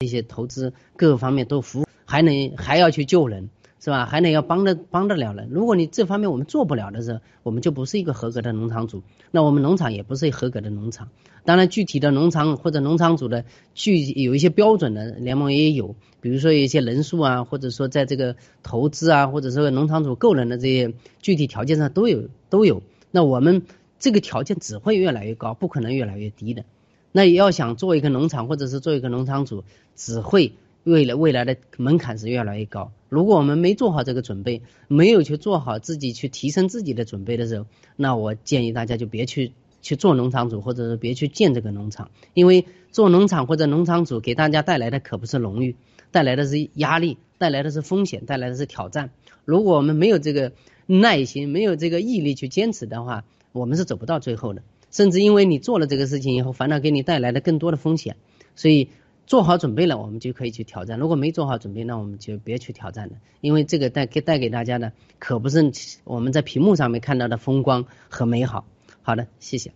一些投资各个方面都服务，还能还要去救人。是吧？还得要帮得帮得了人。如果你这方面我们做不了的时候，我们就不是一个合格的农场主。那我们农场也不是合格的农场。当然，具体的农场或者农场主的具有一些标准的联盟也有，比如说有一些人数啊，或者说在这个投资啊，或者说农场主个人的这些具体条件上都有都有。那我们这个条件只会越来越高，不可能越来越低的。那要想做一个农场或者是做一个农场主，只会。未来未来的门槛是越来越高。如果我们没做好这个准备，没有去做好自己去提升自己的准备的时候，那我建议大家就别去去做农场主，或者是别去建这个农场。因为做农场或者农场主给大家带来的可不是荣誉，带来的是压力，带来的是风险，带来的是挑战。如果我们没有这个耐心，没有这个毅力去坚持的话，我们是走不到最后的。甚至因为你做了这个事情以后，反而给你带来了更多的风险。所以。做好准备了，我们就可以去挑战；如果没做好准备，那我们就别去挑战了。因为这个带给带给大家的，可不是我们在屏幕上面看到的风光和美好。好的，谢谢。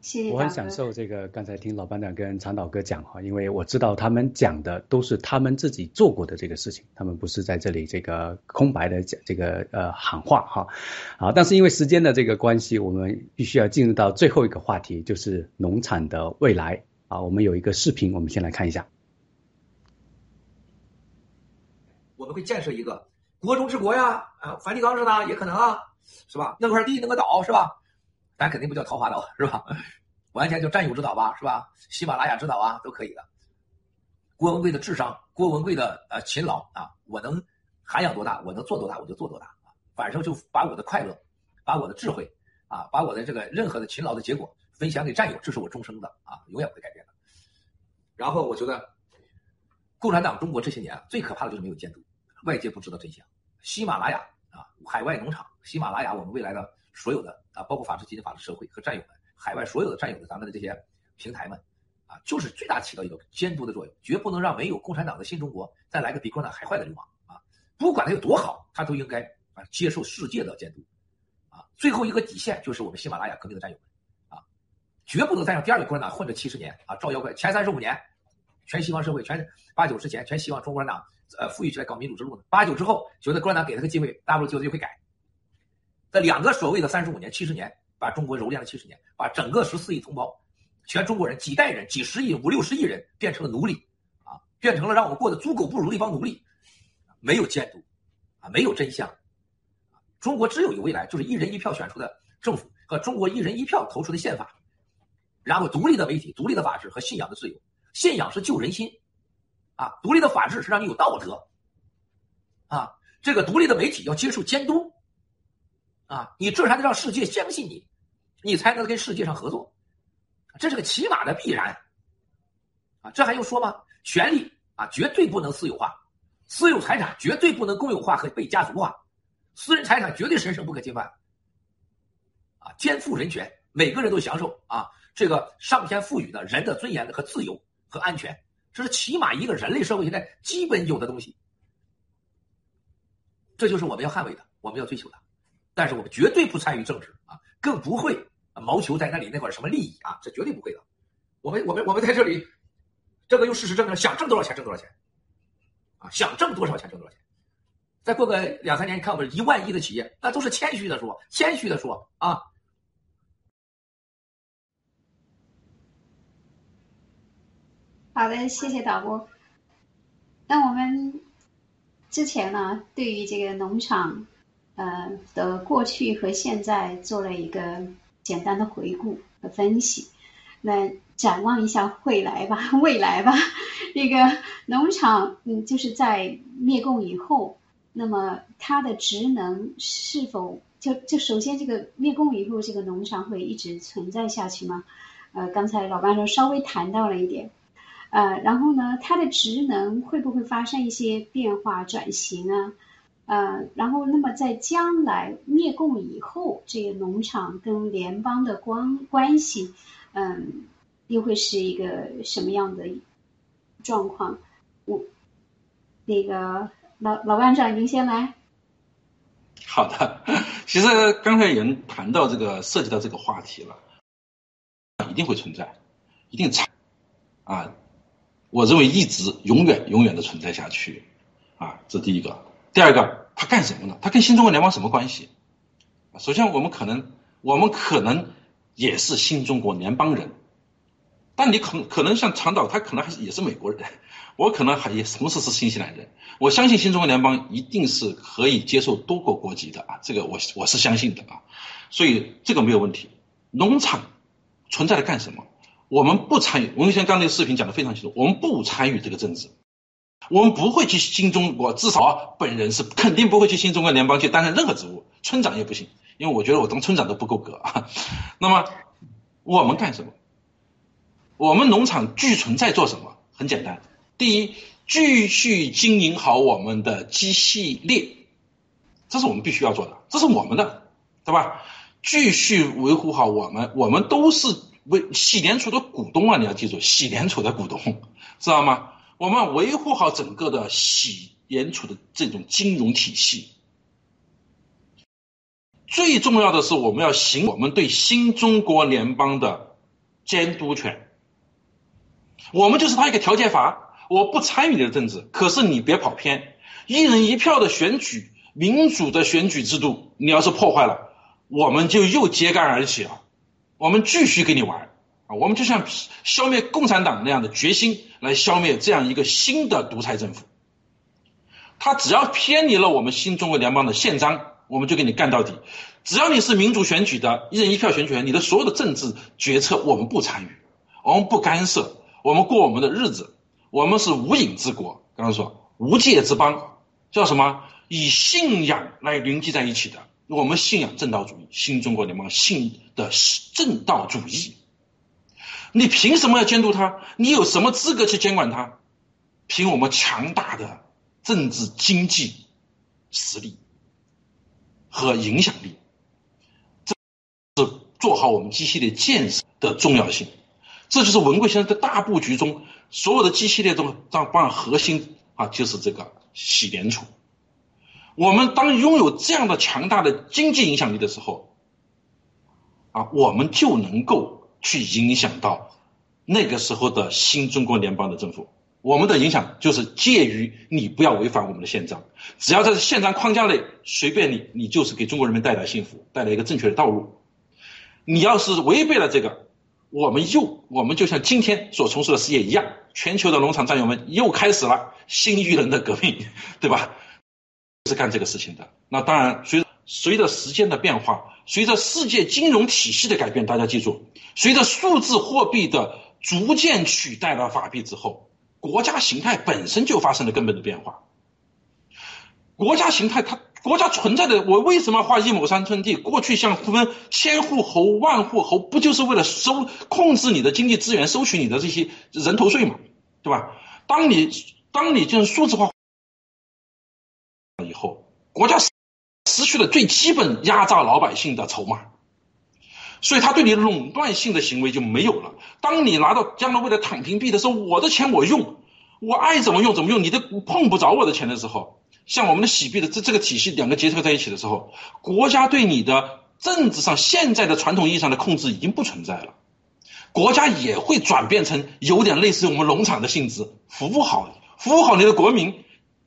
谢谢我很享受这个刚才听老班长跟常导哥讲哈，因为我知道他们讲的都是他们自己做过的这个事情，他们不是在这里这个空白的讲这个呃喊话哈。好，但是因为时间的这个关系，我们必须要进入到最后一个话题，就是农场的未来啊。我们有一个视频，我们先来看一下。我们会建设一个国中之国呀，啊，梵蒂冈似的也可能啊，是吧？弄块地，弄个岛，是吧？咱肯定不叫桃花岛，是吧？完全叫占有之岛吧，是吧？喜马拉雅之岛啊，都可以的。郭文贵的智商，郭文贵的呃勤劳啊，我能涵养多大，我能做多大，我就做多大啊。反正就把我的快乐，把我的智慧啊，把我的这个任何的勤劳的结果分享给战友，这是我终生的啊，永远不会改变的。然后我觉得，共产党中国这些年最可怕的就是没有监督，外界不知道真相。喜马拉雅啊，海外农场，喜马拉雅，我们未来的所有的啊，包括法治基金法治社会和战友们。海外所有的战友的咱们的这些平台们，啊，就是最大起到一个监督的作用，绝不能让没有共产党的新中国再来个比共产党还坏的流氓啊！不管他有多好，他都应该啊接受世界的监督，啊，最后一个底线就是我们喜马拉雅革命的战友们，绝不能再让第二个共产党混这七十年啊，照妖怪！前三十五年，全西方社会全八九之前全希望中国共产党呃富裕起来搞民主之路呢，八九之后觉得共产党给他个机会，大不了就会改。这两个所谓的三十五年、七十年。把中国蹂躏了七十年，把整个十四亿同胞、全中国人几代人、几十亿、五六十亿人变成了奴隶，啊，变成了让我们过得猪狗不如的一帮奴隶，没有监督，啊，没有真相，中国只有一未来，就是一人一票选出的政府和中国一人一票投出的宪法，然后独立的媒体、独立的法治和信仰的自由，信仰是救人心，啊，独立的法治是让你有道德，啊，这个独立的媒体要接受监督。啊，你这还得让世界相信你，你才能跟世界上合作，这是个起码的必然。啊，这还用说吗？权力啊，绝对不能私有化，私有财产绝对不能公有化和被家族化，私人财产绝对神圣不可侵犯。啊，肩负人权，每个人都享受啊，这个上天赋予的人的尊严和自由和安全，这是起码一个人类社会现在基本有的东西。这就是我们要捍卫的，我们要追求的。但是我们绝对不参与政治啊，更不会谋求在那里那块什么利益啊，这绝对不会的。我们我们我们在这里，这个用事实证明，想挣多少钱挣多少钱，啊，想挣多少钱挣多少钱。再过个两三年，你看我们一万亿的企业，那都是谦虚的说，谦虚的说啊。好的，谢谢导播。那我们之前呢，对于这个农场。呃的过去和现在做了一个简单的回顾和分析，那展望一下未来吧，未来吧，那个农场嗯就是在灭共以后，那么它的职能是否就就首先这个灭共以后，这个农场会一直存在下去吗？呃，刚才老班说稍微谈到了一点，呃，然后呢，它的职能会不会发生一些变化转型啊？呃，然后，那么在将来灭共以后，这个农场跟联邦的关关系，嗯，又会是一个什么样的状况？我那个老老班长，您先来。好的，其实刚才有人谈到这个，涉及到这个话题了，一定会存在，一定产啊，我认为一直永远永远的存在下去啊，这第一个。第二个，他干什么呢？他跟新中国联邦什么关系？首先，我们可能，我们可能也是新中国联邦人，但你可可能像长岛，他可能还是也是美国人，我可能还也同时是新西兰人。我相信新中国联邦一定是可以接受多国国籍的啊，这个我我是相信的啊，所以这个没有问题。农场存在的干什么？我们不参与。我们像刚才视频讲的非常清楚，我们不参与这个政治。我们不会去新中国，至少本人是肯定不会去新中国联邦去担任任何职务，村长也不行，因为我觉得我当村长都不够格啊。那么我们干什么？我们农场具存在做什么？很简单，第一，继续经营好我们的机系列，这是我们必须要做的，这是我们的，对吧？继续维护好我们，我们都是为喜联储的股东啊！你要记住，喜联储的股东，知道吗？我们维护好整个的喜联储的这种金融体系，最重要的是我们要行我们对新中国联邦的监督权。我们就是他一个调节阀，我不参与你的政治，可是你别跑偏，一人一票的选举，民主的选举制度，你要是破坏了，我们就又揭竿而起了，我们继续跟你玩啊，我们就像消灭共产党那样的决心来消灭这样一个新的独裁政府。他只要偏离了我们新中国联邦的宪章，我们就给你干到底。只要你是民主选举的，一人一票选举权，你的所有的政治决策我们不参与，我们不干涉。我们过我们的日子，我们是无影之国。刚刚说无界之邦，叫什么？以信仰来凝聚在一起的。我们信仰正道主义，新中国联邦信的正道主义。你凭什么要监督他？你有什么资格去监管他？凭我们强大的政治经济实力和影响力，这是做好我们机系列建设的重要性。这就是文贵先生在大布局中所有的机系列中，当当核心啊，就是这个洗联储。我们当拥有这样的强大的经济影响力的时候，啊，我们就能够去影响到那个时候的新中国联邦的政府。我们的影响就是介于你不要违反我们的宪章，只要在宪章框架内随便你，你就是给中国人民带来幸福，带来一个正确的道路。你要是违背了这个，我们又，我们就像今天所从事的事业一样，全球的农场战友们又开始了新一轮的革命，对吧？是干这个事情的。那当然，随随着时间的变化，随着世界金融体系的改变，大家记住，随着数字货币的逐渐取代了法币之后，国家形态本身就发生了根本的变化。国家形态它。国家存在的，我为什么画一亩三寸地？过去像分千户侯、万户侯，不就是为了收控制你的经济资源，收取你的这些人头税嘛，对吧？当你当你就是数字化，国家失去了最基本压榨老百姓的筹码，所以他对你垄断性的行为就没有了。当你拿到将来为了躺平币的时候，我的钱我用，我爱怎么用怎么用，你都碰不着我的钱的时候。像我们的洗币的这这个体系两个结合在一起的时候，国家对你的政治上现在的传统意义上的控制已经不存在了，国家也会转变成有点类似于我们农场的性质，服务好服务好你的国民，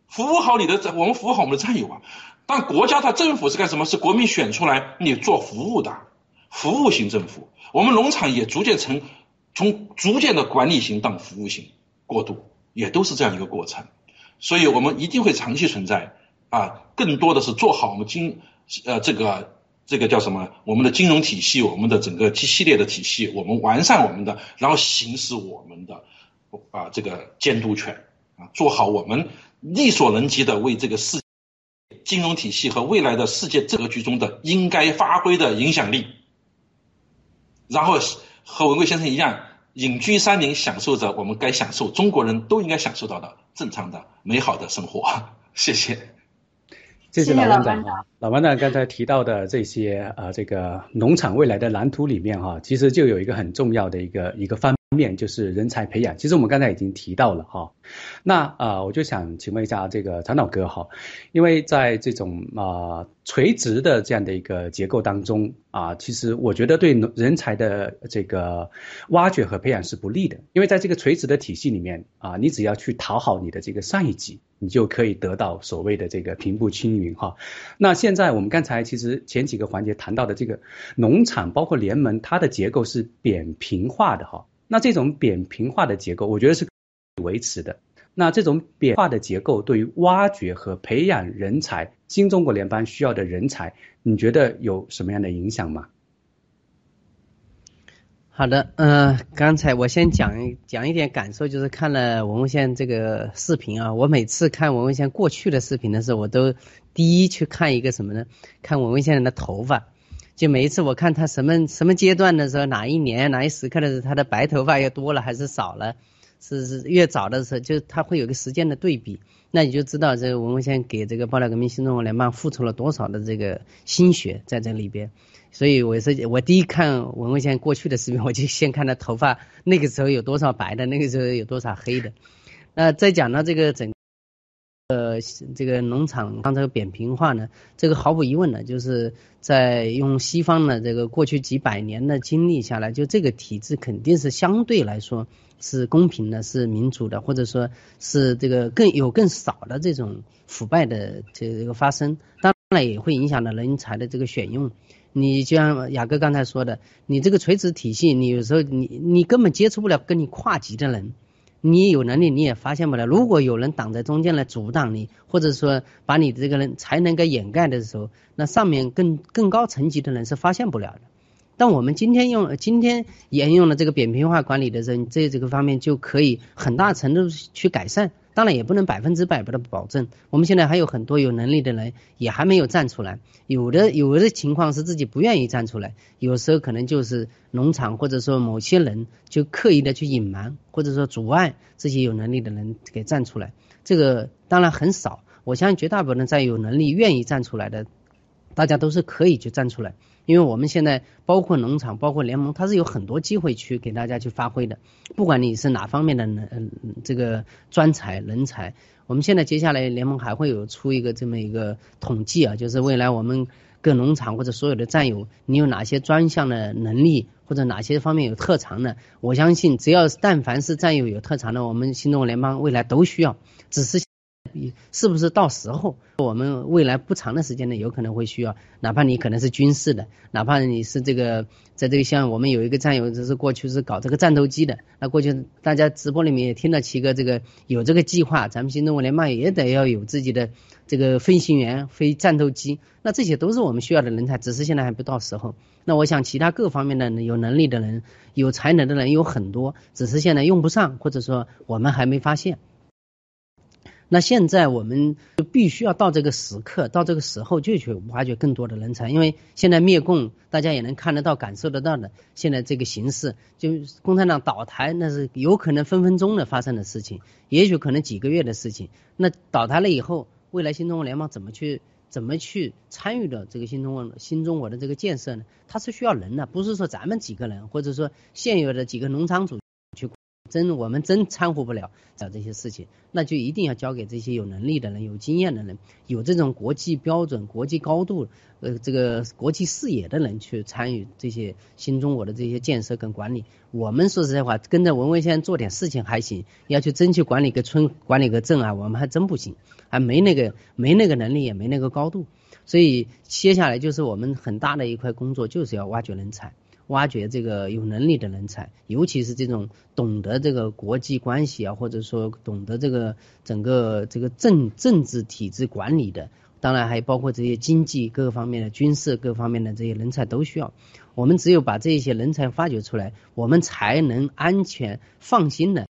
服务好你的我们服务好我们的战友啊。但国家它政府是干什么？是国民选出来你做服务的，服务型政府。我们农场也逐渐成从逐渐的管理型到服务型过渡，也都是这样一个过程。所以我们一定会长期存在啊，更多的是做好我们金呃这个这个叫什么？我们的金融体系，我们的整个 G 系列的体系，我们完善我们的，然后行使我们的啊这个监督权啊，做好我们力所能及的为这个世金融体系和未来的世界格局中的应该发挥的影响力，然后和文贵先生一样。隐居山林，享受着我们该享受、中国人都应该享受到的正常的、美好的生活。谢谢，谢谢老班长。老班长刚才提到的这些呃，这个农场未来的蓝图里面哈，其实就有一个很重要的一个一个方面，就是人才培养。其实我们刚才已经提到了哈。那啊，我就想请问一下这个长岛哥哈，因为在这种啊垂直的这样的一个结构当中啊，其实我觉得对人才的这个挖掘和培养是不利的，因为在这个垂直的体系里面啊，你只要去讨好你的这个上一级，你就可以得到所谓的这个平步青云哈。那现在我们刚才其实前几个环节谈到的这个农场包括联盟，它的结构是扁平化的哈。那这种扁平化的结构，我觉得是维持的。那这种扁化的结构对于挖掘和培养人才，新中国联邦需要的人才，你觉得有什么样的影响吗？好的，嗯，刚才我先讲一讲一点感受，就是看了文文先这个视频啊，我每次看文文先过去的视频的时候，我都第一去看一个什么呢？看文文先生的头发，就每一次我看他什么什么阶段的时候，哪一年哪一时刻的时候，他的白头发又多了还是少了？是是越早的时候，就他会有个时间的对比，那你就知道这个文文先给这个爆料革命新中国联邦付出了多少的这个心血在这里边。所以我是我第一看文文先过去的视频，我就先看他头发那个时候有多少白的，那个时候有多少黑的。那再讲到这个整。呃，这个农场刚才扁平化呢，这个毫无疑问呢，就是在用西方的这个过去几百年的经历下来，就这个体制肯定是相对来说是公平的，是民主的，或者说是这个更有更少的这种腐败的这个发生。当然也会影响到人才的这个选用。你就像雅哥刚才说的，你这个垂直体系，你有时候你你根本接触不了跟你跨级的人。你有能力，你也发现不了。如果有人挡在中间来阻挡你，或者说把你这个人才能给掩盖的时候，那上面更更高层级的人是发现不了的。但我们今天用今天沿用了这个扁平化管理的人，这这个方面就可以很大程度去改善。当然也不能百分之百的保证。我们现在还有很多有能力的人也还没有站出来，有的有的情况是自己不愿意站出来，有时候可能就是农场或者说某些人就刻意的去隐瞒或者说阻碍这些有能力的人给站出来。这个当然很少，我相信绝大部分在有能力愿意站出来的，大家都是可以去站出来。因为我们现在包括农场，包括联盟，它是有很多机会去给大家去发挥的。不管你是哪方面的人，这个专才人才，我们现在接下来联盟还会有出一个这么一个统计啊，就是未来我们各农场或者所有的战友，你有哪些专项的能力，或者哪些方面有特长的，我相信只要但凡是战友有特长的，我们新中国联邦未来都需要，只是。是不是到时候我们未来不长的时间内有可能会需要？哪怕你可能是军事的，哪怕你是这个在这个像我们有一个战友，就是过去是搞这个战斗机的。那过去大家直播里面也听到七哥这个有这个计划，咱们新中国联盟也得要有自己的这个飞行员、飞战斗机。那这些都是我们需要的人才，只是现在还不到时候。那我想其他各方面的有能力的人、有才能的人有很多，只是现在用不上，或者说我们还没发现。那现在我们就必须要到这个时刻，到这个时候就去挖掘更多的人才，因为现在灭共，大家也能看得到、感受得到的。现在这个形势，就共产党倒台，那是有可能分分钟的发生的事情，也许可能几个月的事情。那倒台了以后，未来新中国联邦怎么去、怎么去参与的这个新中国、新中国的这个建设呢？它是需要人的，不是说咱们几个人，或者说现有的几个农场主。真我们真掺和不了讲这些事情，那就一定要交给这些有能力的人、有经验的人、有这种国际标准、国际高度呃这个国际视野的人去参与这些新中国的这些建设跟管理。我们说实在话，跟着文文先生做点事情还行，要去争取管理个村、管理个镇啊，我们还真不行，还没那个没那个能力，也没那个高度。所以接下来就是我们很大的一块工作，就是要挖掘人才。挖掘这个有能力的人才，尤其是这种懂得这个国际关系啊，或者说懂得这个整个这个政政治体制管理的，当然还包括这些经济各个方面的、军事各方面的这些人才都需要。我们只有把这些人才发掘出来，我们才能安全放心的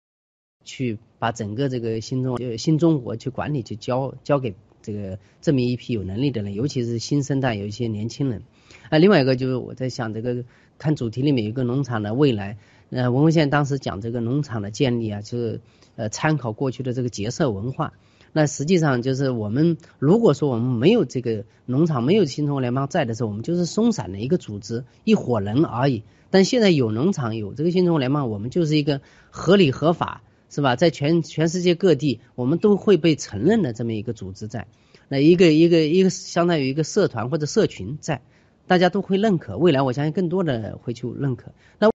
去把整个这个新中新中国去管理，去交交给这个这么一批有能力的人，尤其是新生代有一些年轻人。啊，另外一个就是我在想这个。看主题里面有个农场的未来，呃，文文先当时讲这个农场的建立啊，就是呃参考过去的这个结社文化。那实际上就是我们如果说我们没有这个农场，没有新中国联邦在的时候，我们就是松散的一个组织，一伙人而已。但现在有农场，有这个新中国联邦，我们就是一个合理合法，是吧？在全全世界各地，我们都会被承认的这么一个组织在。那一个一个一个相当于一个社团或者社群在。大家都会认可，未来我相信更多的会去认可。那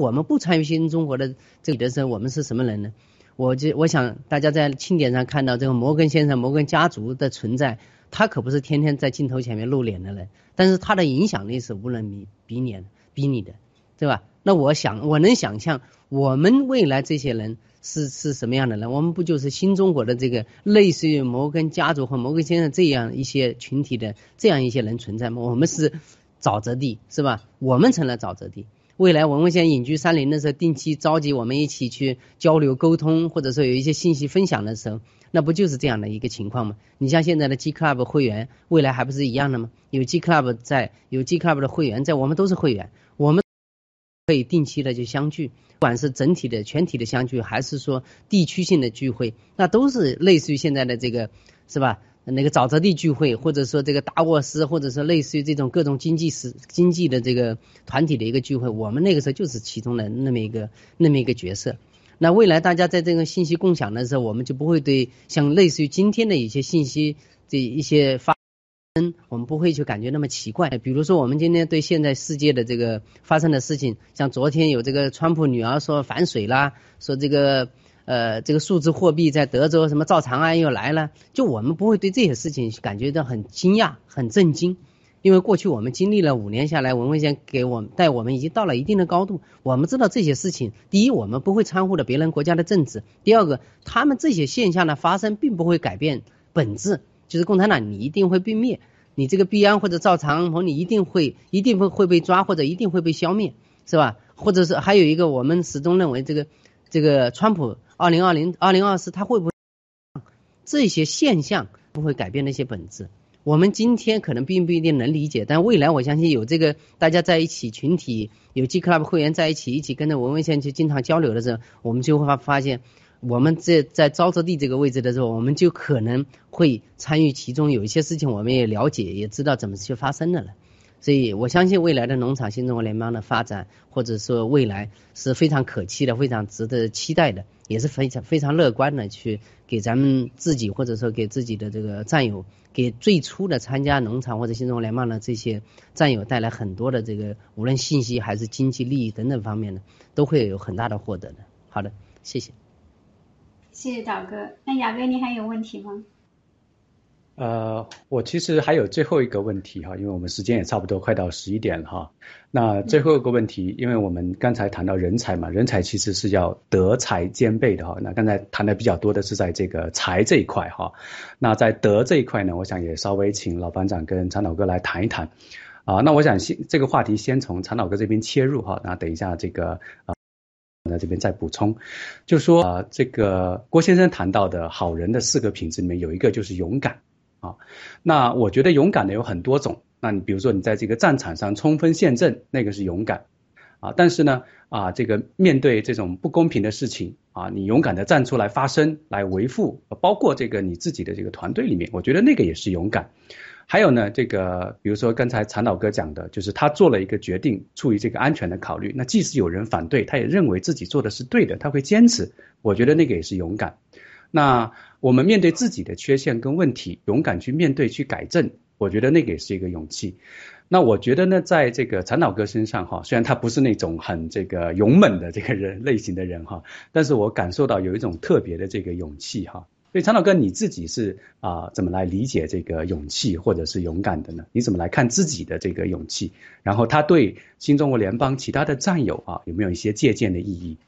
我们不参与新中国的这里的时候，我们是什么人呢？我就我想大家在庆典上看到这个摩根先生、摩根家族的存在，他可不是天天在镜头前面露脸的人，但是他的影响力是无人比比你比你的，对吧？那我想我能想象，我们未来这些人。是是什么样的人？我们不就是新中国的这个类似于摩根家族和摩根先生这样一些群体的这样一些人存在吗？我们是沼泽地，是吧？我们成了沼泽地。未来文文先生隐居山林的时候，定期召集我们一起去交流沟通，或者说有一些信息分享的时候，那不就是这样的一个情况吗？你像现在的 G Club 会员，未来还不是一样的吗？有 G Club 在，有 G Club 的会员在，我们都是会员，我们。可以定期的就相聚，不管是整体的、全体的相聚，还是说地区性的聚会，那都是类似于现在的这个，是吧？那个沼泽地聚会，或者说这个达沃斯，或者说类似于这种各种经济史、经济的这个团体的一个聚会，我们那个时候就是其中的那么一个那么一个角色。那未来大家在这个信息共享的时候，我们就不会对像类似于今天的一些信息这一些发生，我们不会去感觉那么奇怪。比如说，我们今天对现在世界的这个发生的事情，像昨天有这个川普女儿说反水啦，说这个呃这个数字货币在德州什么造长安又来了，就我们不会对这些事情感觉到很惊讶、很震惊。因为过去我们经历了五年下来，文文先给我们带我们已经到了一定的高度。我们知道这些事情，第一，我们不会掺和的别人国家的政治；第二个，他们这些现象的发生并不会改变本质，就是共产党你一定会被灭，你这个币安或者赵长鹏你一定会一定会会被抓或者一定会被消灭，是吧？或者是还有一个，我们始终认为这个这个川普二零二零二零二四他会不会这些现象不会改变那些本质？我们今天可能并不一定能理解，但未来我相信有这个大家在一起群体有 G Club 会员在一起一起跟着文文先去经常交流的时候，我们就会发发现，我们在在沼泽地这个位置的时候，我们就可能会参与其中，有一些事情我们也了解，也知道怎么去发生的了。所以我相信未来的农场新中国联邦的发展，或者说未来是非常可期的，非常值得期待的，也是非常非常乐观的去给咱们自己或者说给自己的这个战友，给最初的参加农场或者新中国联邦的这些战友带来很多的这个无论信息还是经济利益等等方面的，都会有很大的获得的。好的，谢谢。谢谢导哥。那雅哥，你还有问题吗？呃，我其实还有最后一个问题哈，因为我们时间也差不多快到十一点了哈。那最后一个问题，因为我们刚才谈到人才嘛，人才其实是要德才兼备的哈。那刚才谈的比较多的是在这个才这一块哈。那在德这一块呢，我想也稍微请老班长跟常老哥来谈一谈啊。那我想先这个话题先从常老哥这边切入哈。那等一下这个啊，那这边再补充，就说啊，这个郭先生谈到的好人的四个品质里面有一个就是勇敢。啊，那我觉得勇敢的有很多种。那你比如说你在这个战场上冲锋陷阵，那个是勇敢啊。但是呢，啊，这个面对这种不公平的事情啊，你勇敢的站出来发声，来维护，包括这个你自己的这个团队里面，我觉得那个也是勇敢。还有呢，这个比如说刚才常老哥讲的，就是他做了一个决定，出于这个安全的考虑，那即使有人反对，他也认为自己做的是对的，他会坚持。我觉得那个也是勇敢。那我们面对自己的缺陷跟问题，勇敢去面对去改正，我觉得那个也是一个勇气。那我觉得呢，在这个陈老哥身上哈，虽然他不是那种很这个勇猛的这个人类型的人哈，但是我感受到有一种特别的这个勇气哈。所以陈老哥你自己是啊怎么来理解这个勇气或者是勇敢的呢？你怎么来看自己的这个勇气？然后他对新中国联邦其他的战友啊有没有一些借鉴的意义？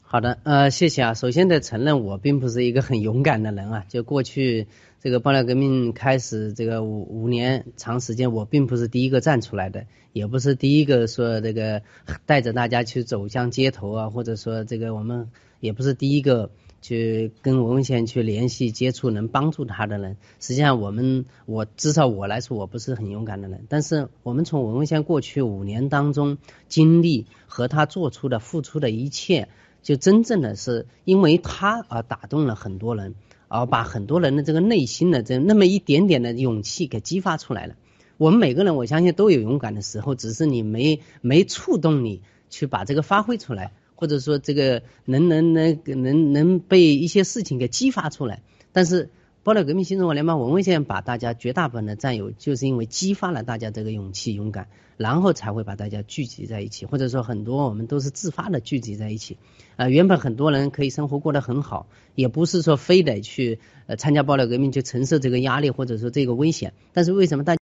好的，呃，谢谢啊。首先得承认，我并不是一个很勇敢的人啊。就过去这个爆料革命开始这个五五年长时间，我并不是第一个站出来的，也不是第一个说这个带着大家去走向街头啊，或者说这个我们也不是第一个去跟文文先去联系接触能帮助他的人。实际上，我们我至少我来说，我不是很勇敢的人。但是我们从文文先过去五年当中经历和他做出的付出的一切。就真正的是因为他而打动了很多人，而把很多人的这个内心的这那么一点点的勇气给激发出来了。我们每个人我相信都有勇敢的时候，只是你没没触动你去把这个发挥出来，或者说这个能能能能能被一些事情给激发出来。但是。爆料革命新中国联邦文文先把大家绝大部分的战友，就是因为激发了大家这个勇气、勇敢，然后才会把大家聚集在一起，或者说很多我们都是自发的聚集在一起。啊，原本很多人可以生活过得很好，也不是说非得去呃参加爆料革命去承受这个压力或者说这个危险。但是为什么大家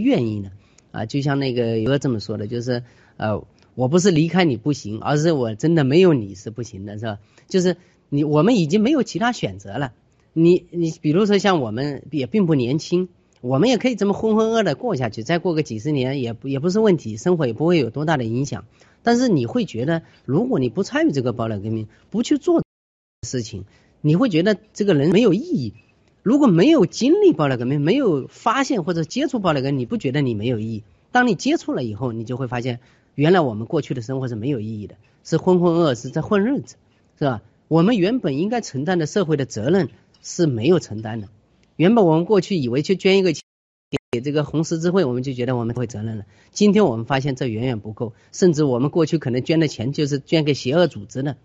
愿意呢？啊，就像那个有个这么说的，就是呃，我不是离开你不行，而是我真的没有你是不行的，是吧？就是你我们已经没有其他选择了。你你比如说像我们也并不年轻，我们也可以这么浑浑噩的过下去，再过个几十年也也不是问题，生活也不会有多大的影响。但是你会觉得，如果你不参与这个爆料革命，不去做事情，你会觉得这个人没有意义。如果没有经历爆料革命，没有发现或者接触爆料革命，你不觉得你没有意义？当你接触了以后，你就会发现，原来我们过去的生活是没有意义的，是浑浑噩噩，是在混日子，是吧？我们原本应该承担的社会的责任。是没有承担的。原本我们过去以为去捐一个钱，给这个红十字会，我们就觉得我们会责任了。今天我们发现这远远不够，甚至我们过去可能捐的钱就是捐给邪恶组织的，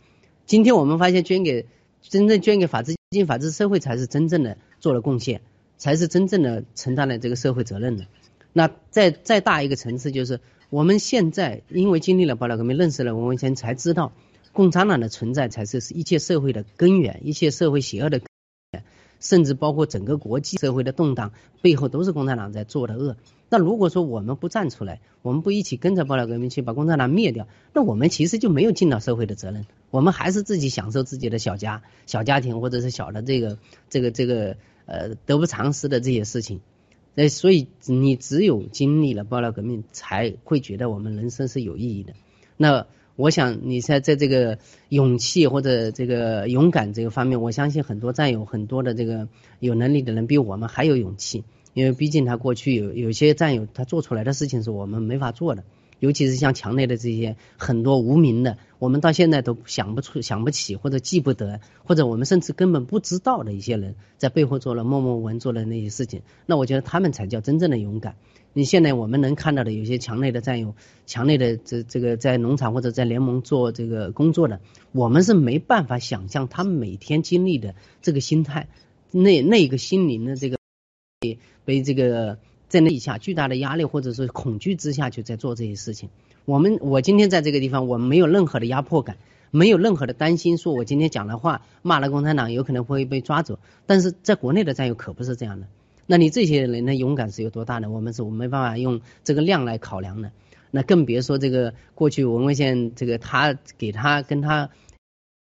今天我们发现捐给真正捐给法治基金、法治社会才是真正的做了贡献，才是真正的承担了这个社会责任的。那再再大一个层次就是，我们现在因为经历了爆料革命，认识了文文先，才知道共产党的存在才是是一切社会的根源，一切社会邪恶的根源。甚至包括整个国际社会的动荡背后都是共产党在做的恶。那如果说我们不站出来，我们不一起跟着爆料革命去把共产党灭掉，那我们其实就没有尽到社会的责任。我们还是自己享受自己的小家、小家庭，或者是小的这个、这个、这个呃得不偿失的这些事情。哎所以你只有经历了爆料革命，才会觉得我们人生是有意义的。那。我想你在在这个勇气或者这个勇敢这个方面，我相信很多战友很多的这个有能力的人比我们还有勇气，因为毕竟他过去有有些战友他做出来的事情是我们没法做的。尤其是像墙内的这些很多无名的，我们到现在都想不出、想不起或者记不得，或者我们甚至根本不知道的一些人，在背后做了默默无闻做的那些事情，那我觉得他们才叫真正的勇敢。你现在我们能看到的有些墙内的战友，墙内的这这个在农场或者在联盟做这个工作的，我们是没办法想象他们每天经历的这个心态，那那个心灵的这个被被这个。在那以下巨大的压力或者是恐惧之下，就在做这些事情。我们我今天在这个地方，我没有任何的压迫感，没有任何的担心，说我今天讲的话骂了共产党，有可能会被抓走。但是在国内的战友可不是这样的。那你这些人的勇敢是有多大呢？我们是我没办法用这个量来考量的。那更别说这个过去文文县这个他给他跟他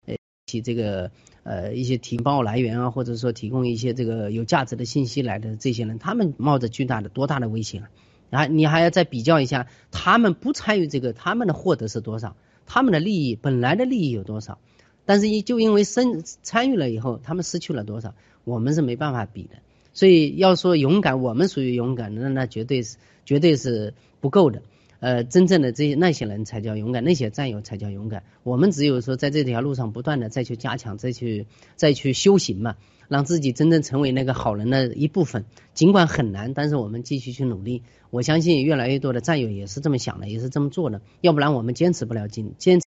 呃起这个。呃，一些提报来源啊，或者说提供一些这个有价值的信息来的这些人，他们冒着巨大的多大的危险啊！然后你还要再比较一下，他们不参与这个，他们的获得是多少？他们的利益本来的利益有多少？但是就因为参参与了以后，他们失去了多少？我们是没办法比的。所以要说勇敢，我们属于勇敢，那那绝对是绝对是不够的。呃，真正的这些那些人才叫勇敢，那些战友才叫勇敢。我们只有说在这条路上不断的再去加强，再去再去修行嘛，让自己真正成为那个好人的一部分。尽管很难，但是我们继续去努力。我相信越来越多的战友也是这么想的，也是这么做的。要不然我们坚持不了今坚持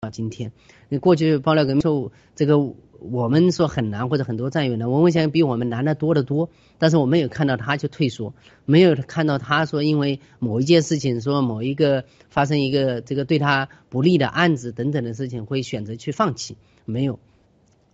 到今天。你过去爆料革命受这个。我们说很难，或者很多战友呢，文文先生比我们难的多得多。但是我没有看到他就退缩，没有看到他说因为某一件事情，说某一个发生一个这个对他不利的案子等等的事情，会选择去放弃，没有。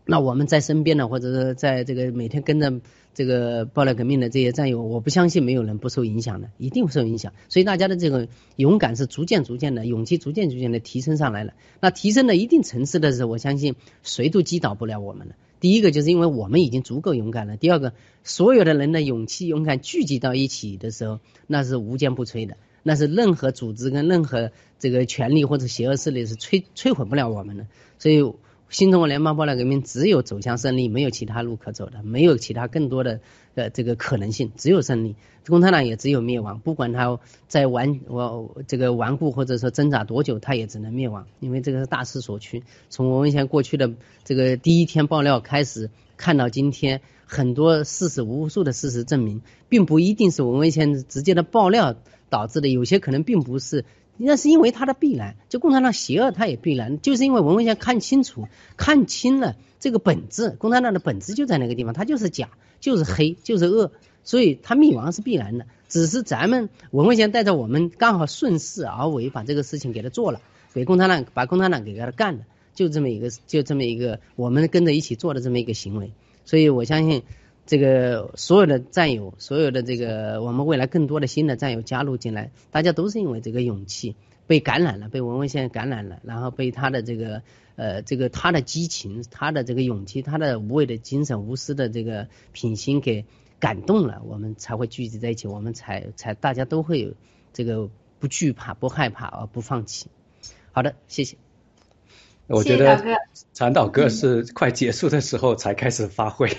那我们在身边的，或者是在这个每天跟着这个爆料革命的这些战友，我不相信没有人不受影响的，一定受影响。所以大家的这个勇敢是逐渐逐渐的，勇气逐渐逐渐的提升上来了。那提升到一定层次的时候，我相信谁都击倒不了我们了。第一个就是因为我们已经足够勇敢了，第二个所有的人的勇气勇敢聚集到一起的时候，那是无坚不摧的，那是任何组织跟任何这个权力或者邪恶势力是摧摧毁不了我们的。所以。新中国联邦爆料革命只有走向胜利，没有其他路可走的，没有其他更多的呃这个可能性，只有胜利。共产党也只有灭亡，不管他在顽我这个顽固或者说挣扎多久，他也只能灭亡，因为这个是大势所趋。从我们现在过去的这个第一天爆料开始，看到今天很多事实，无数的事实证明，并不一定是文文先直接的爆料导致的，有些可能并不是。那是因为他的必然，就共产党邪恶，他也必然，就是因为文文先看清楚、看清了这个本质，共产党的本质就在那个地方，他就是假，就是黑，就是恶，所以他灭亡是必然的。只是咱们文文先带着我们刚好顺势而为，把这个事情给他做了，给共产党把共产党给给他干了，就这么一个，就这么一个我们跟着一起做的这么一个行为。所以我相信。这个所有的战友，所有的这个我们未来更多的新的战友加入进来，大家都是因为这个勇气被感染了，被文文先生感染了，然后被他的这个呃这个他的激情、他的这个勇气、他的无畏的精神、无私的这个品行给感动了，我们才会聚集在一起，我们才才大家都会有这个不惧怕、不害怕而不放弃。好的，谢谢。我觉得传导哥是快结束的时候才开始发挥。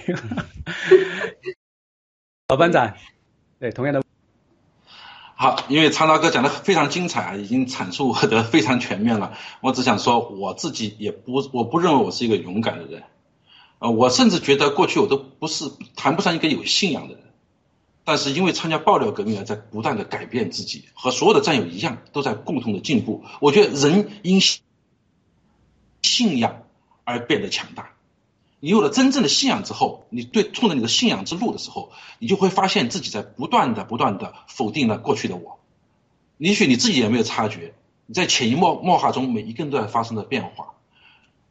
老班长，对，同样的。好，因为长岛哥讲的非常精彩啊，已经阐述的非常全面了。我只想说，我自己也不，我不认为我是一个勇敢的人，呃，我甚至觉得过去我都不是谈不上一个有信仰的人，但是因为参加爆料革命而在不断的改变自己，和所有的战友一样，都在共同的进步。我觉得人因信仰而变得强大。你有了真正的信仰之后，你对冲着你的信仰之路的时候，你就会发现自己在不断的、不断的否定了过去的我。也许你自己也没有察觉，你在潜移默默化中，每一个人都在发生着变化。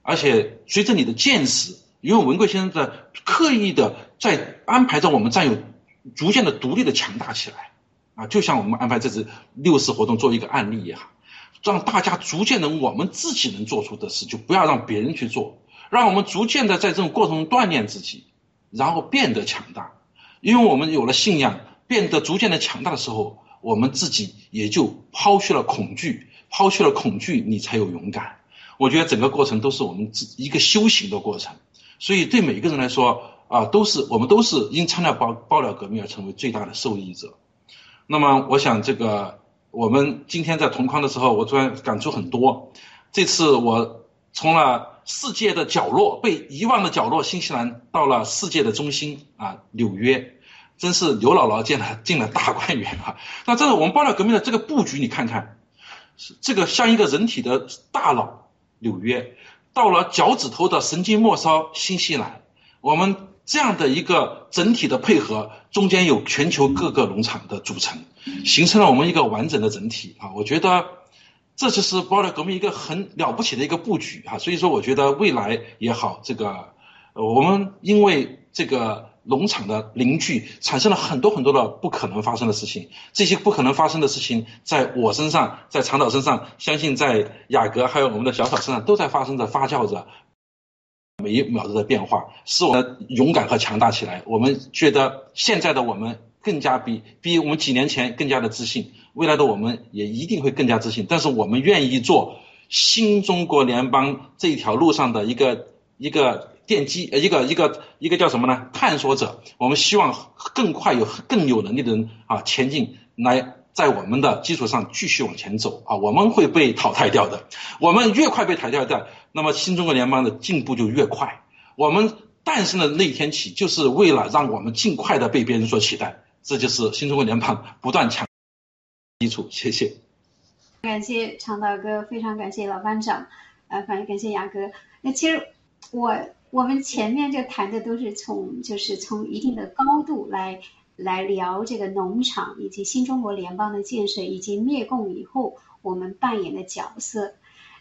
而且随着你的见识，因为文贵先生在刻意的在安排着我们战友逐渐的独立的强大起来，啊，就像我们安排这次六四活动做一个案例也好，让大家逐渐的我们自己能做出的事，就不要让别人去做，让我们逐渐的在这种过程中锻炼自己，然后变得强大。因为我们有了信仰，变得逐渐的强大的时候，我们自己也就抛去了恐惧，抛去了恐惧，你才有勇敢。我觉得整个过程都是我们自一个修行的过程，所以对每一个人来说啊，都是我们都是因参加爆爆料革命而成为最大的受益者。那么，我想这个我们今天在同框的时候，我突然感触很多。这次我从了世界的角落被遗忘的角落新西兰，到了世界的中心啊纽约，真是刘姥姥见了进了大观园啊。那这个我们爆料革命的这个布局，你看看，这个像一个人体的大脑。纽约到了脚趾头的神经末梢，新西兰，我们这样的一个整体的配合，中间有全球各个农场的组成，形成了我们一个完整的整体啊！我觉得这就是包料革命一个很了不起的一个布局啊！所以说，我觉得未来也好，这个我们因为这个。农场的邻居产生了很多很多的不可能发生的事情，这些不可能发生的事情，在我身上，在长岛身上，相信在雅阁还有我们的小草身上，都在发生着、发酵着，每一秒都在变化，使我们勇敢和强大起来。我们觉得现在的我们更加比比我们几年前更加的自信，未来的我们也一定会更加自信。但是我们愿意做新中国联邦这一条路上的一个一个。奠基呃一个一个一个叫什么呢？探索者，我们希望更快有更有能力的人啊前进，来在我们的基础上继续往前走啊，我们会被淘汰掉的。我们越快被淘汰掉，那么新中国联邦的进步就越快。我们诞生的那一天起，就是为了让我们尽快的被别人所取代。这就是新中国联邦不断强基础。谢谢。感谢长岛哥，非常感谢老班长，呃，反正感谢雅哥。那其实我。我们前面就谈的都是从，就是从一定的高度来来聊这个农场以及新中国联邦的建设，以及灭共以后我们扮演的角色。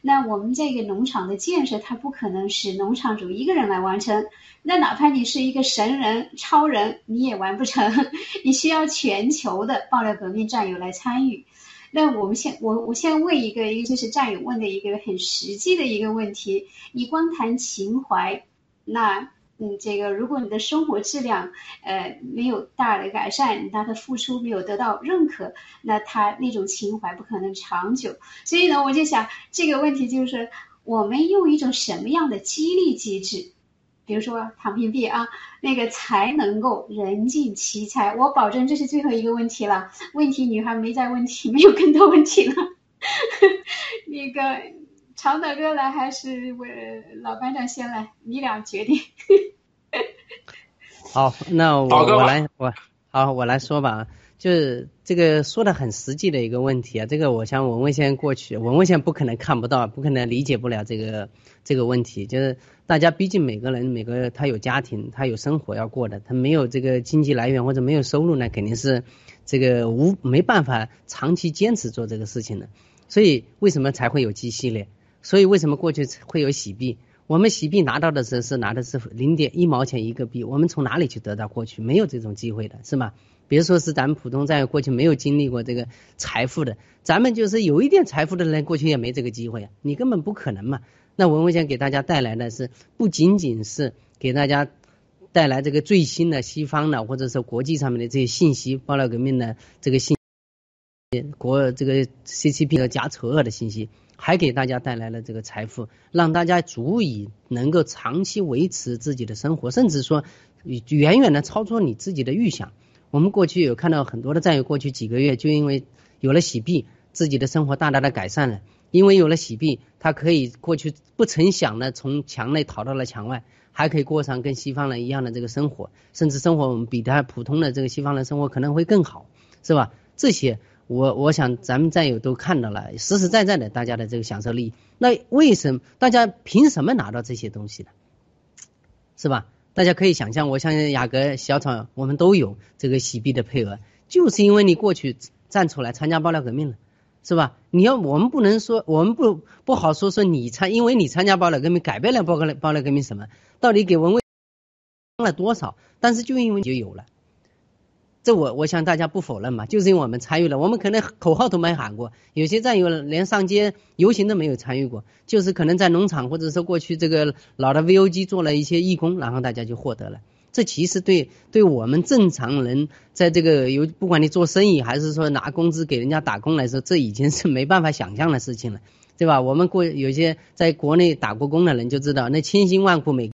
那我们这个农场的建设，它不可能是农场主一个人来完成。那哪怕你是一个神人、超人，你也完不成。你需要全球的爆料革命战友来参与。那我们先，我我先问一个，一个就是战友问的一个很实际的一个问题：你光谈情怀。那，嗯，这个如果你的生活质量，呃，没有大的改善，他的付出没有得到认可，那他那种情怀不可能长久。所以呢，我就想这个问题就是，我们用一种什么样的激励机制，比如说躺平币啊，那个才能够人尽其才？我保证这是最后一个问题了。问题女孩没再问题，没有更多问题了。那个。长岛哥来还是我老班长先来？你俩决定。好，那我我来我好我来说吧，就是这个说的很实际的一个问题啊。这个我想文文先过去，文文先不可能看不到，不可能理解不了这个这个问题。就是大家毕竟每个人每个他有家庭，他有生活要过的，他没有这个经济来源或者没有收入呢，肯定是这个无没办法长期坚持做这个事情的。所以为什么才会有机系列？所以为什么过去会有洗币？我们洗币拿到的时候是拿的是零点一毛钱一个币，我们从哪里去得到？过去没有这种机会的是吗？别说是咱们普通在过去没有经历过这个财富的，咱们就是有一点财富的人，过去也没这个机会啊，你根本不可能嘛。那文文想给大家带来的是不仅仅是给大家带来这个最新的西方的或者是国际上面的这些信息，爆料革命的这个信国这个 CCP 的假丑恶的信息。还给大家带来了这个财富，让大家足以能够长期维持自己的生活，甚至说远远的超出你自己的预想。我们过去有看到很多的战友，过去几个月就因为有了洗币，自己的生活大大的改善了。因为有了洗币，他可以过去不曾想的从墙内逃到了墙外，还可以过上跟西方人一样的这个生活，甚至生活我们比他普通的这个西方人生活可能会更好，是吧？这些我我想咱们战友都看到了，实实在在的大家的这个享受利益。那为什么大家凭什么拿到这些东西呢？是吧？大家可以想象，我相信雅阁、小厂我们都有这个洗币的配额，就是因为你过去站出来参加爆料革命了。是吧？你要我们不能说，我们不不好说说你参，因为你参加爆料革命，改变了爆料爆料革命什么？到底给文卫了多少？但是就因为就有了，这我我想大家不否认嘛，就是因为我们参与了，我们可能口号都没喊过，有些战友连上街游行都没有参与过，就是可能在农场或者说过去这个老的 VOG 做了一些义工，然后大家就获得了。这其实对对我们正常人，在这个有不管你做生意还是说拿工资给人家打工来说，这已经是没办法想象的事情了，对吧？我们过有些在国内打过工的人就知道，那千辛万苦每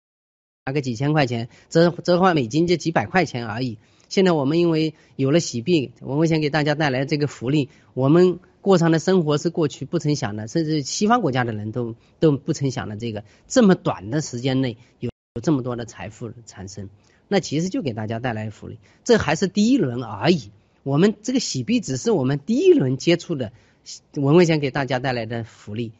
拿个几千块钱，折折换美金就几百块钱而已。现在我们因为有了喜币，我们想给大家带来这个福利，我们过上的生活是过去不曾想的，甚至西方国家的人都都不曾想的。这个这么短的时间内有这么多的财富产生。那其实就给大家带来福利，这还是第一轮而已。我们这个喜币只是我们第一轮接触的文文先给大家带来的福利。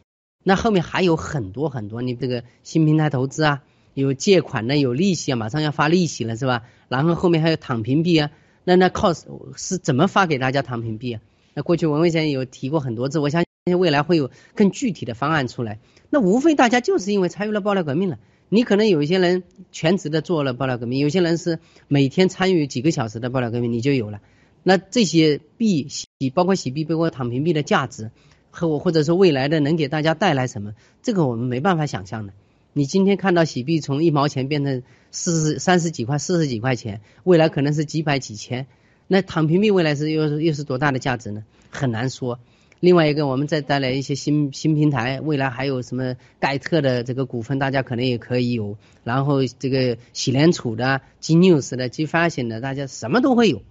那后面还有很多很多，你这个新平台投资啊，有借款的，有利息啊，马上要发利息了是吧？然后后面还有躺平币啊，那那靠是怎么发给大家躺平币啊？那过去文文先生有提过很多次，我相信未来会有更具体的方案出来。那无非大家就是因为参与了爆料革命了。你可能有一些人全职的做了爆料革命，有些人是每天参与几个小时的爆料革命，你就有了。那这些币洗，包括洗币，包括躺平币的价值和我或者说未来的能给大家带来什么，这个我们没办法想象的。你今天看到洗币从一毛钱变成四十三十几块、四十几块钱，未来可能是几百几千，那躺平币未来是又是又是多大的价值呢？很难说。另外一个，我们再带来一些新新平台，未来还有什么盖特的这个股份，大家可能也可以有。然后这个喜联储的、金 news 的、金发行的，大家什么都会有。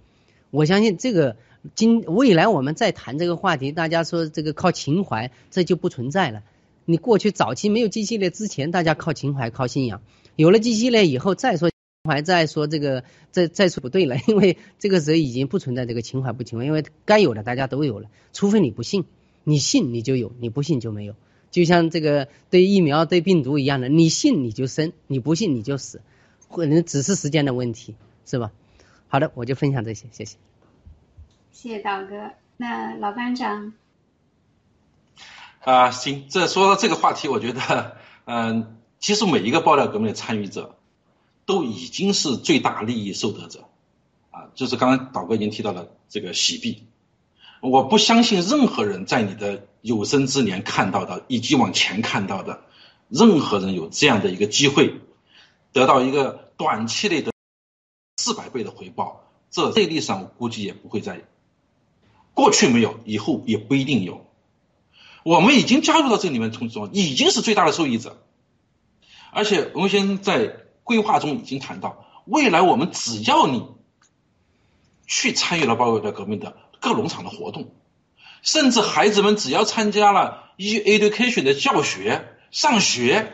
我相信这个今未来我们再谈这个话题，大家说这个靠情怀，这就不存在了。你过去早期没有机系列之前，大家靠情怀、靠信仰；有了机系列以后，再说。情怀，再说这个，再再说不对了，因为这个时候已经不存在这个情怀不情怀，因为该有的大家都有了，除非你不信，你信你就有，你不信就没有。就像这个对疫苗、对病毒一样的，你信你就生，你不信你就死，可能只是时间的问题，是吧？好的，我就分享这些，谢谢。谢谢道哥。那老班长啊，行，这说到这个话题，我觉得，嗯，其实每一个爆料革命的参与者。都已经是最大利益受得者，啊，就是刚刚导哥已经提到了这个洗币，我不相信任何人在你的有生之年看到的，以及往前看到的，任何人有这样的一个机会，得到一个短期内的四百倍的回报，这内力上我估计也不会再，过去没有，以后也不一定有，我们已经加入到这里面从中，已经是最大的受益者，而且我们先生在。规划中已经谈到，未来我们只要你去参与了包围的革命的各农场的活动，甚至孩子们只要参加了 e education 的教学上学，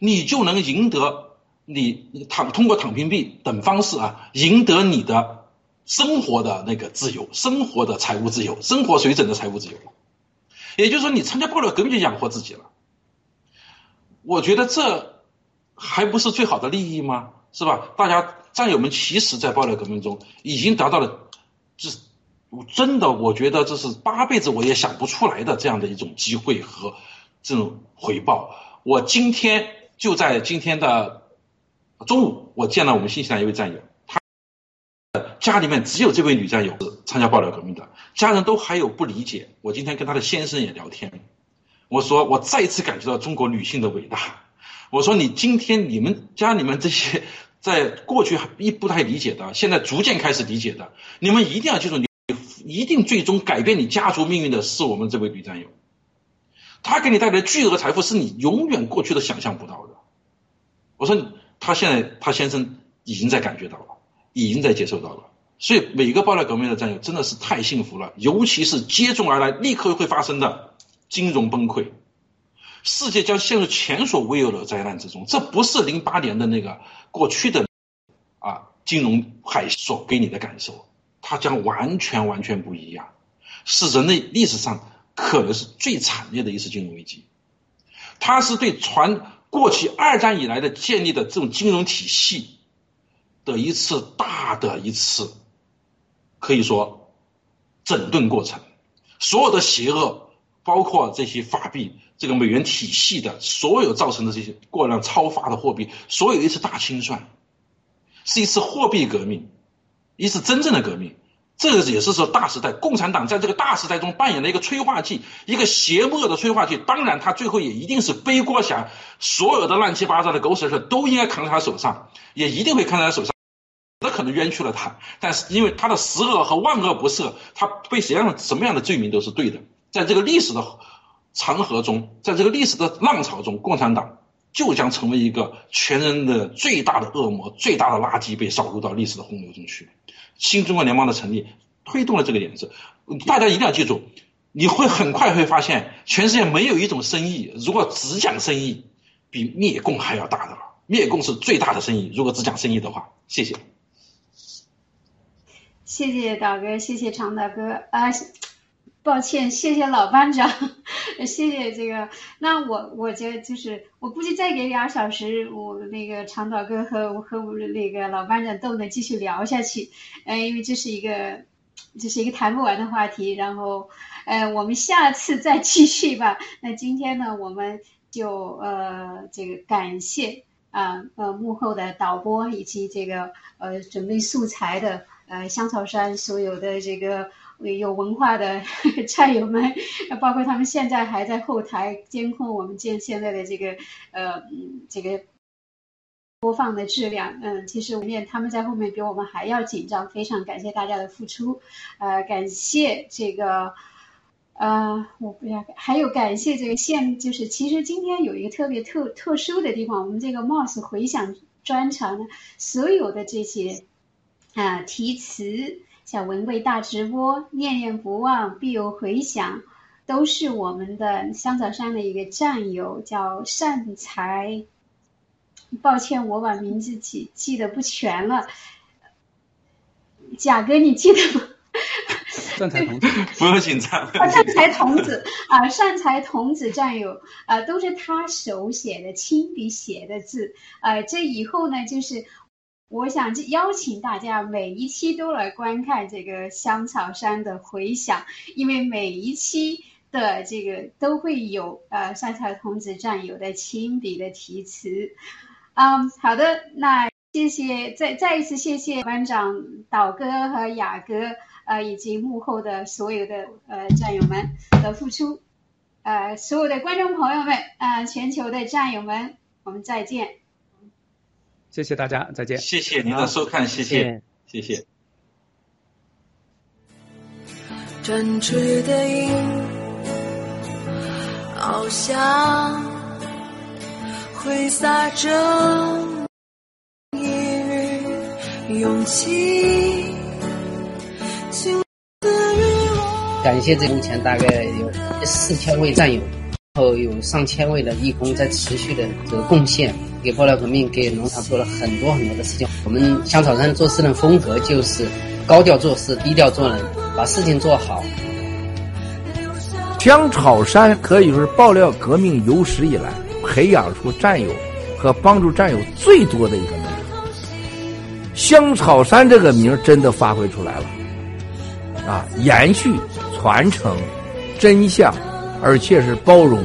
你就能赢得你躺通过躺平币等方式啊，赢得你的生活的那个自由，生活的财务自由，生活水准的财务自由。也就是说，你参加爆料革命就养活自己了。我觉得这。还不是最好的利益吗？是吧？大家战友们，其实，在爆料革命中已经达到了，这真的，我觉得这是八辈子我也想不出来的这样的一种机会和这种回报。我今天就在今天的中午，我见了我们新西兰一位战友，家里面只有这位女战友是参加爆料革命的，家人都还有不理解。我今天跟她的先生也聊天，我说我再次感觉到中国女性的伟大。我说你今天你们家里面这些在过去一不太理解的，现在逐渐开始理解的，你们一定要记住，你一定最终改变你家族命运的是我们这位女战友，她给你带来巨额财富是你永远过去都想象不到的。我说她现在她先生已经在感觉到了，已经在接受到了，所以每个爆料革命的战友真的是太幸福了，尤其是接踵而来立刻会发生的。金融崩溃，世界将陷入前所未有的灾难之中。这不是零八年的那个过去的啊金融海所给你的感受，它将完全完全不一样，是人类历史上可能是最惨烈的一次金融危机。它是对传过去二战以来的建立的这种金融体系的一次大的一次，可以说整顿过程。所有的邪恶，包括这些法币、这个美元体系的所有造成的这些过量超发的货币，所有一次大清算，是一次货币革命，一次真正的革命。这个也是说大时代，共产党在这个大时代中扮演了一个催化剂，一个邪恶的催化剂。当然，他最后也一定是背锅侠，所有的乱七八糟的狗屎事都应该扛在他手上，也一定会扛在他手上。那可能冤屈了他，但是因为他的十恶和万恶不赦，他被谁样什么样的罪名都是对的。在这个历史的长河中，在这个历史的浪潮中，共产党就将成为一个全人的最大的恶魔、最大的垃圾，被扫入到历史的洪流中去。新中国联邦的成立推动了这个点子，大家一定要记住，你会很快会发现，全世界没有一种生意，如果只讲生意，比灭共还要大的了。灭共是最大的生意，如果只讲生意的话。谢谢。谢谢导哥，谢谢常导哥啊，抱歉，谢谢老班长，谢谢这个。那我我觉得就是，我估计再给俩小时，我那个长导哥和我和我们那个老班长都能继续聊下去。呃，因为这是一个这是一个谈不完的话题。然后，呃，我们下次再继续吧。那今天呢，我们就呃这个感谢啊呃幕后的导播以及这个呃准备素材的。呃，香草山所有的这个有文化的 战友们，包括他们现在还在后台监控我们现现在的这个呃这个播放的质量。嗯，其实我面他们在后面比我们还要紧张，非常感谢大家的付出。呃，感谢这个呃，我不要还有感谢这个现，就是其实今天有一个特别特特殊的地方，我们这个 Moss 回响专场呢，所有的这些。啊，题词小“文贵大直播”“念念不忘必有回响”，都是我们的香草山的一个战友，叫善财。抱歉，我把名字记记得不全了。贾哥，你记得吗？善财童子，不用紧张。啊善财童子啊，善财童子战友啊，都是他手写的亲笔写的字啊。这以后呢，就是。我想邀请大家每一期都来观看这个香草山的回响，因为每一期的这个都会有呃香草童子战友的亲笔的题词。嗯，好的，那谢谢再再一次谢谢班长导哥和雅哥呃以及幕后的所有的呃战友们的付出，呃所有的观众朋友们呃全球的战友们，我们再见。谢谢大家，再见。谢谢您的收看，谢谢，谢谢。专注的鹰，翱翔，挥洒着一缕勇气。感谢这目前大概有四千位战友。然后有上千位的义工在持续的这个贡献，给爆料革命、给农场做了很多很多的事情。我们香草山做事的风格就是高调做事、低调做人，把事情做好。香草山可以说是爆料革命有史以来培养出战友和帮助战友最多的一个农场。香草山这个名真的发挥出来了，啊，延续、传承、真相。而且是包容。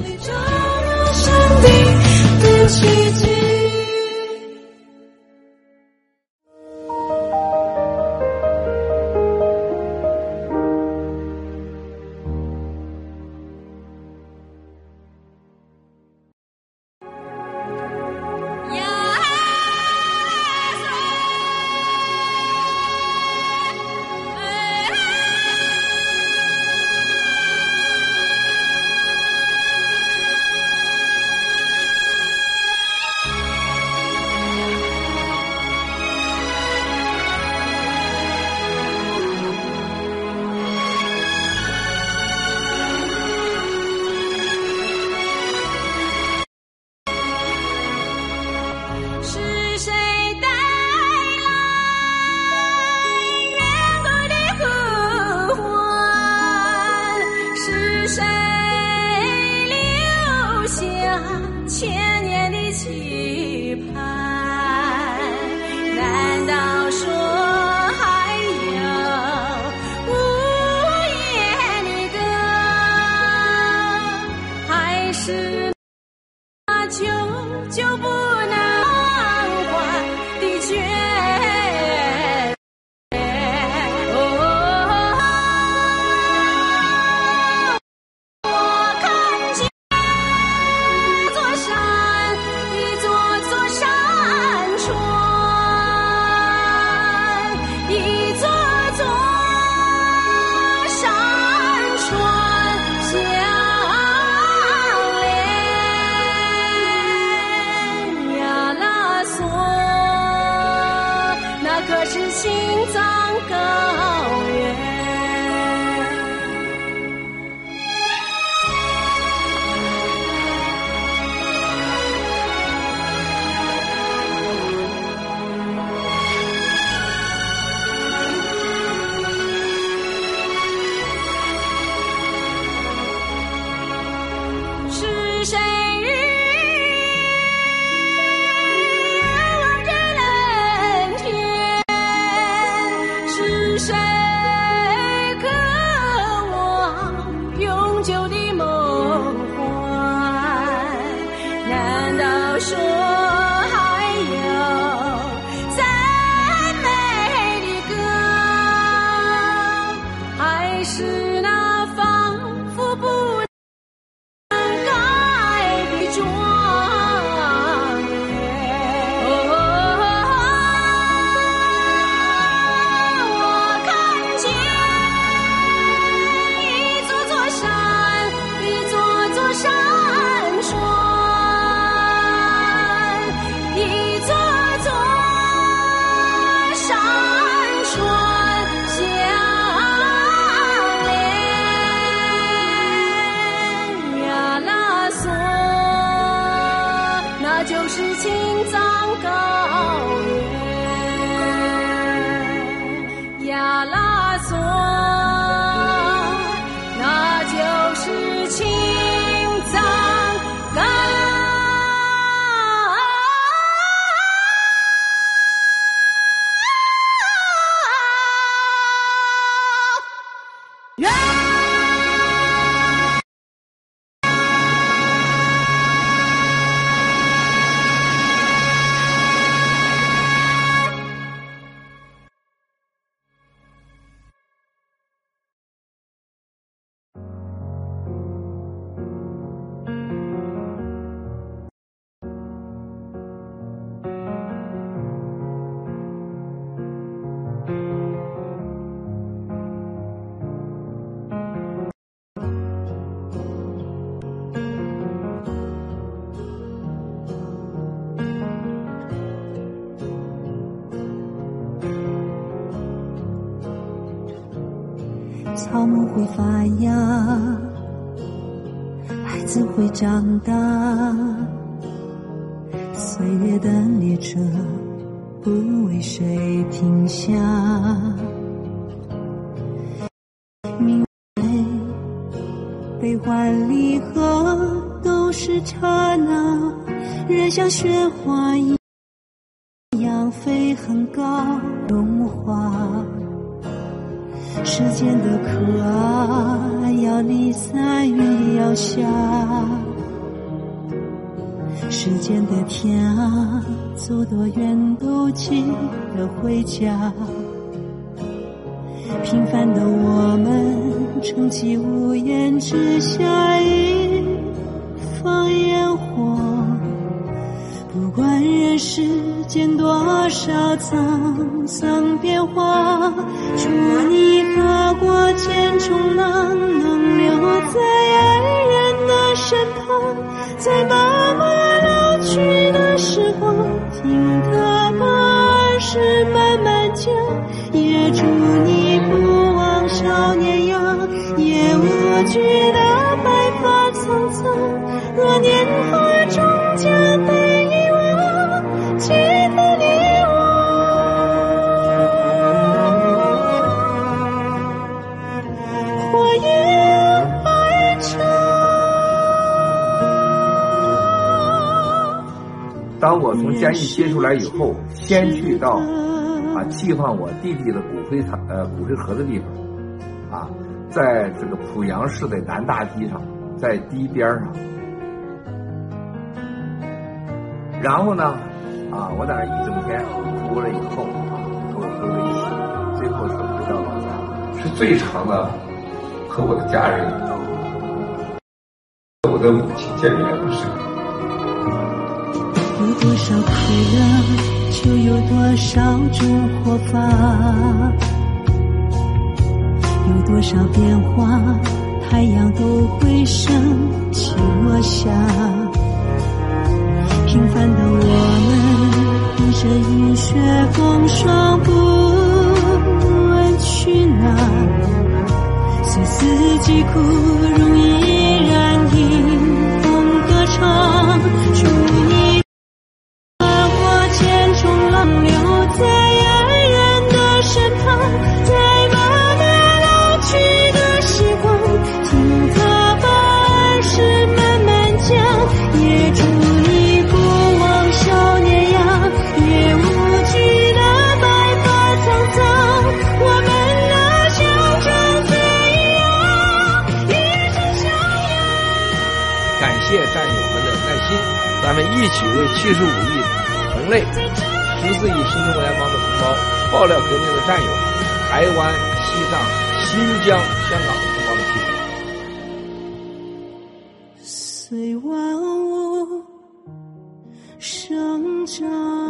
大，岁月的列车不为谁停下。明媚、悲欢离合都是刹那，人像雪花一样飞很高，融化。时间的课啊，要离散雨要下。时间的天啊，走多远都记得回家。平凡的我们，撑起屋檐之下一方烟火。不管人世间多少沧桑变化，祝你踏过千重浪，能留在爱人的身旁，在无惧的白发苍苍，若年华终将被遗忘，记得你我，火焰爱长。当我从监狱接出来以后，先去到啊寄放我弟弟的骨灰塔呃骨灰盒的地方，啊，在这个濮阳市的南大堤上，在堤边上。然后呢，啊，我在那一整天哭了以后，啊，和我哥哥一起，最后是回到老家，是最长的和我的家人，我的母亲见面的时刻。有多少苦乐，就有多少种活法；有多少变化，太阳都会升起落下。平凡的我们，披着雨雪风霜，不问去哪。随四季枯荣，依然迎风歌唱。祝你一起为七十五亿同类、十四亿新中国联邦的同胞、爆料革命的战友、台湾、西藏、新疆、香港同胞们祈福。随万物生长。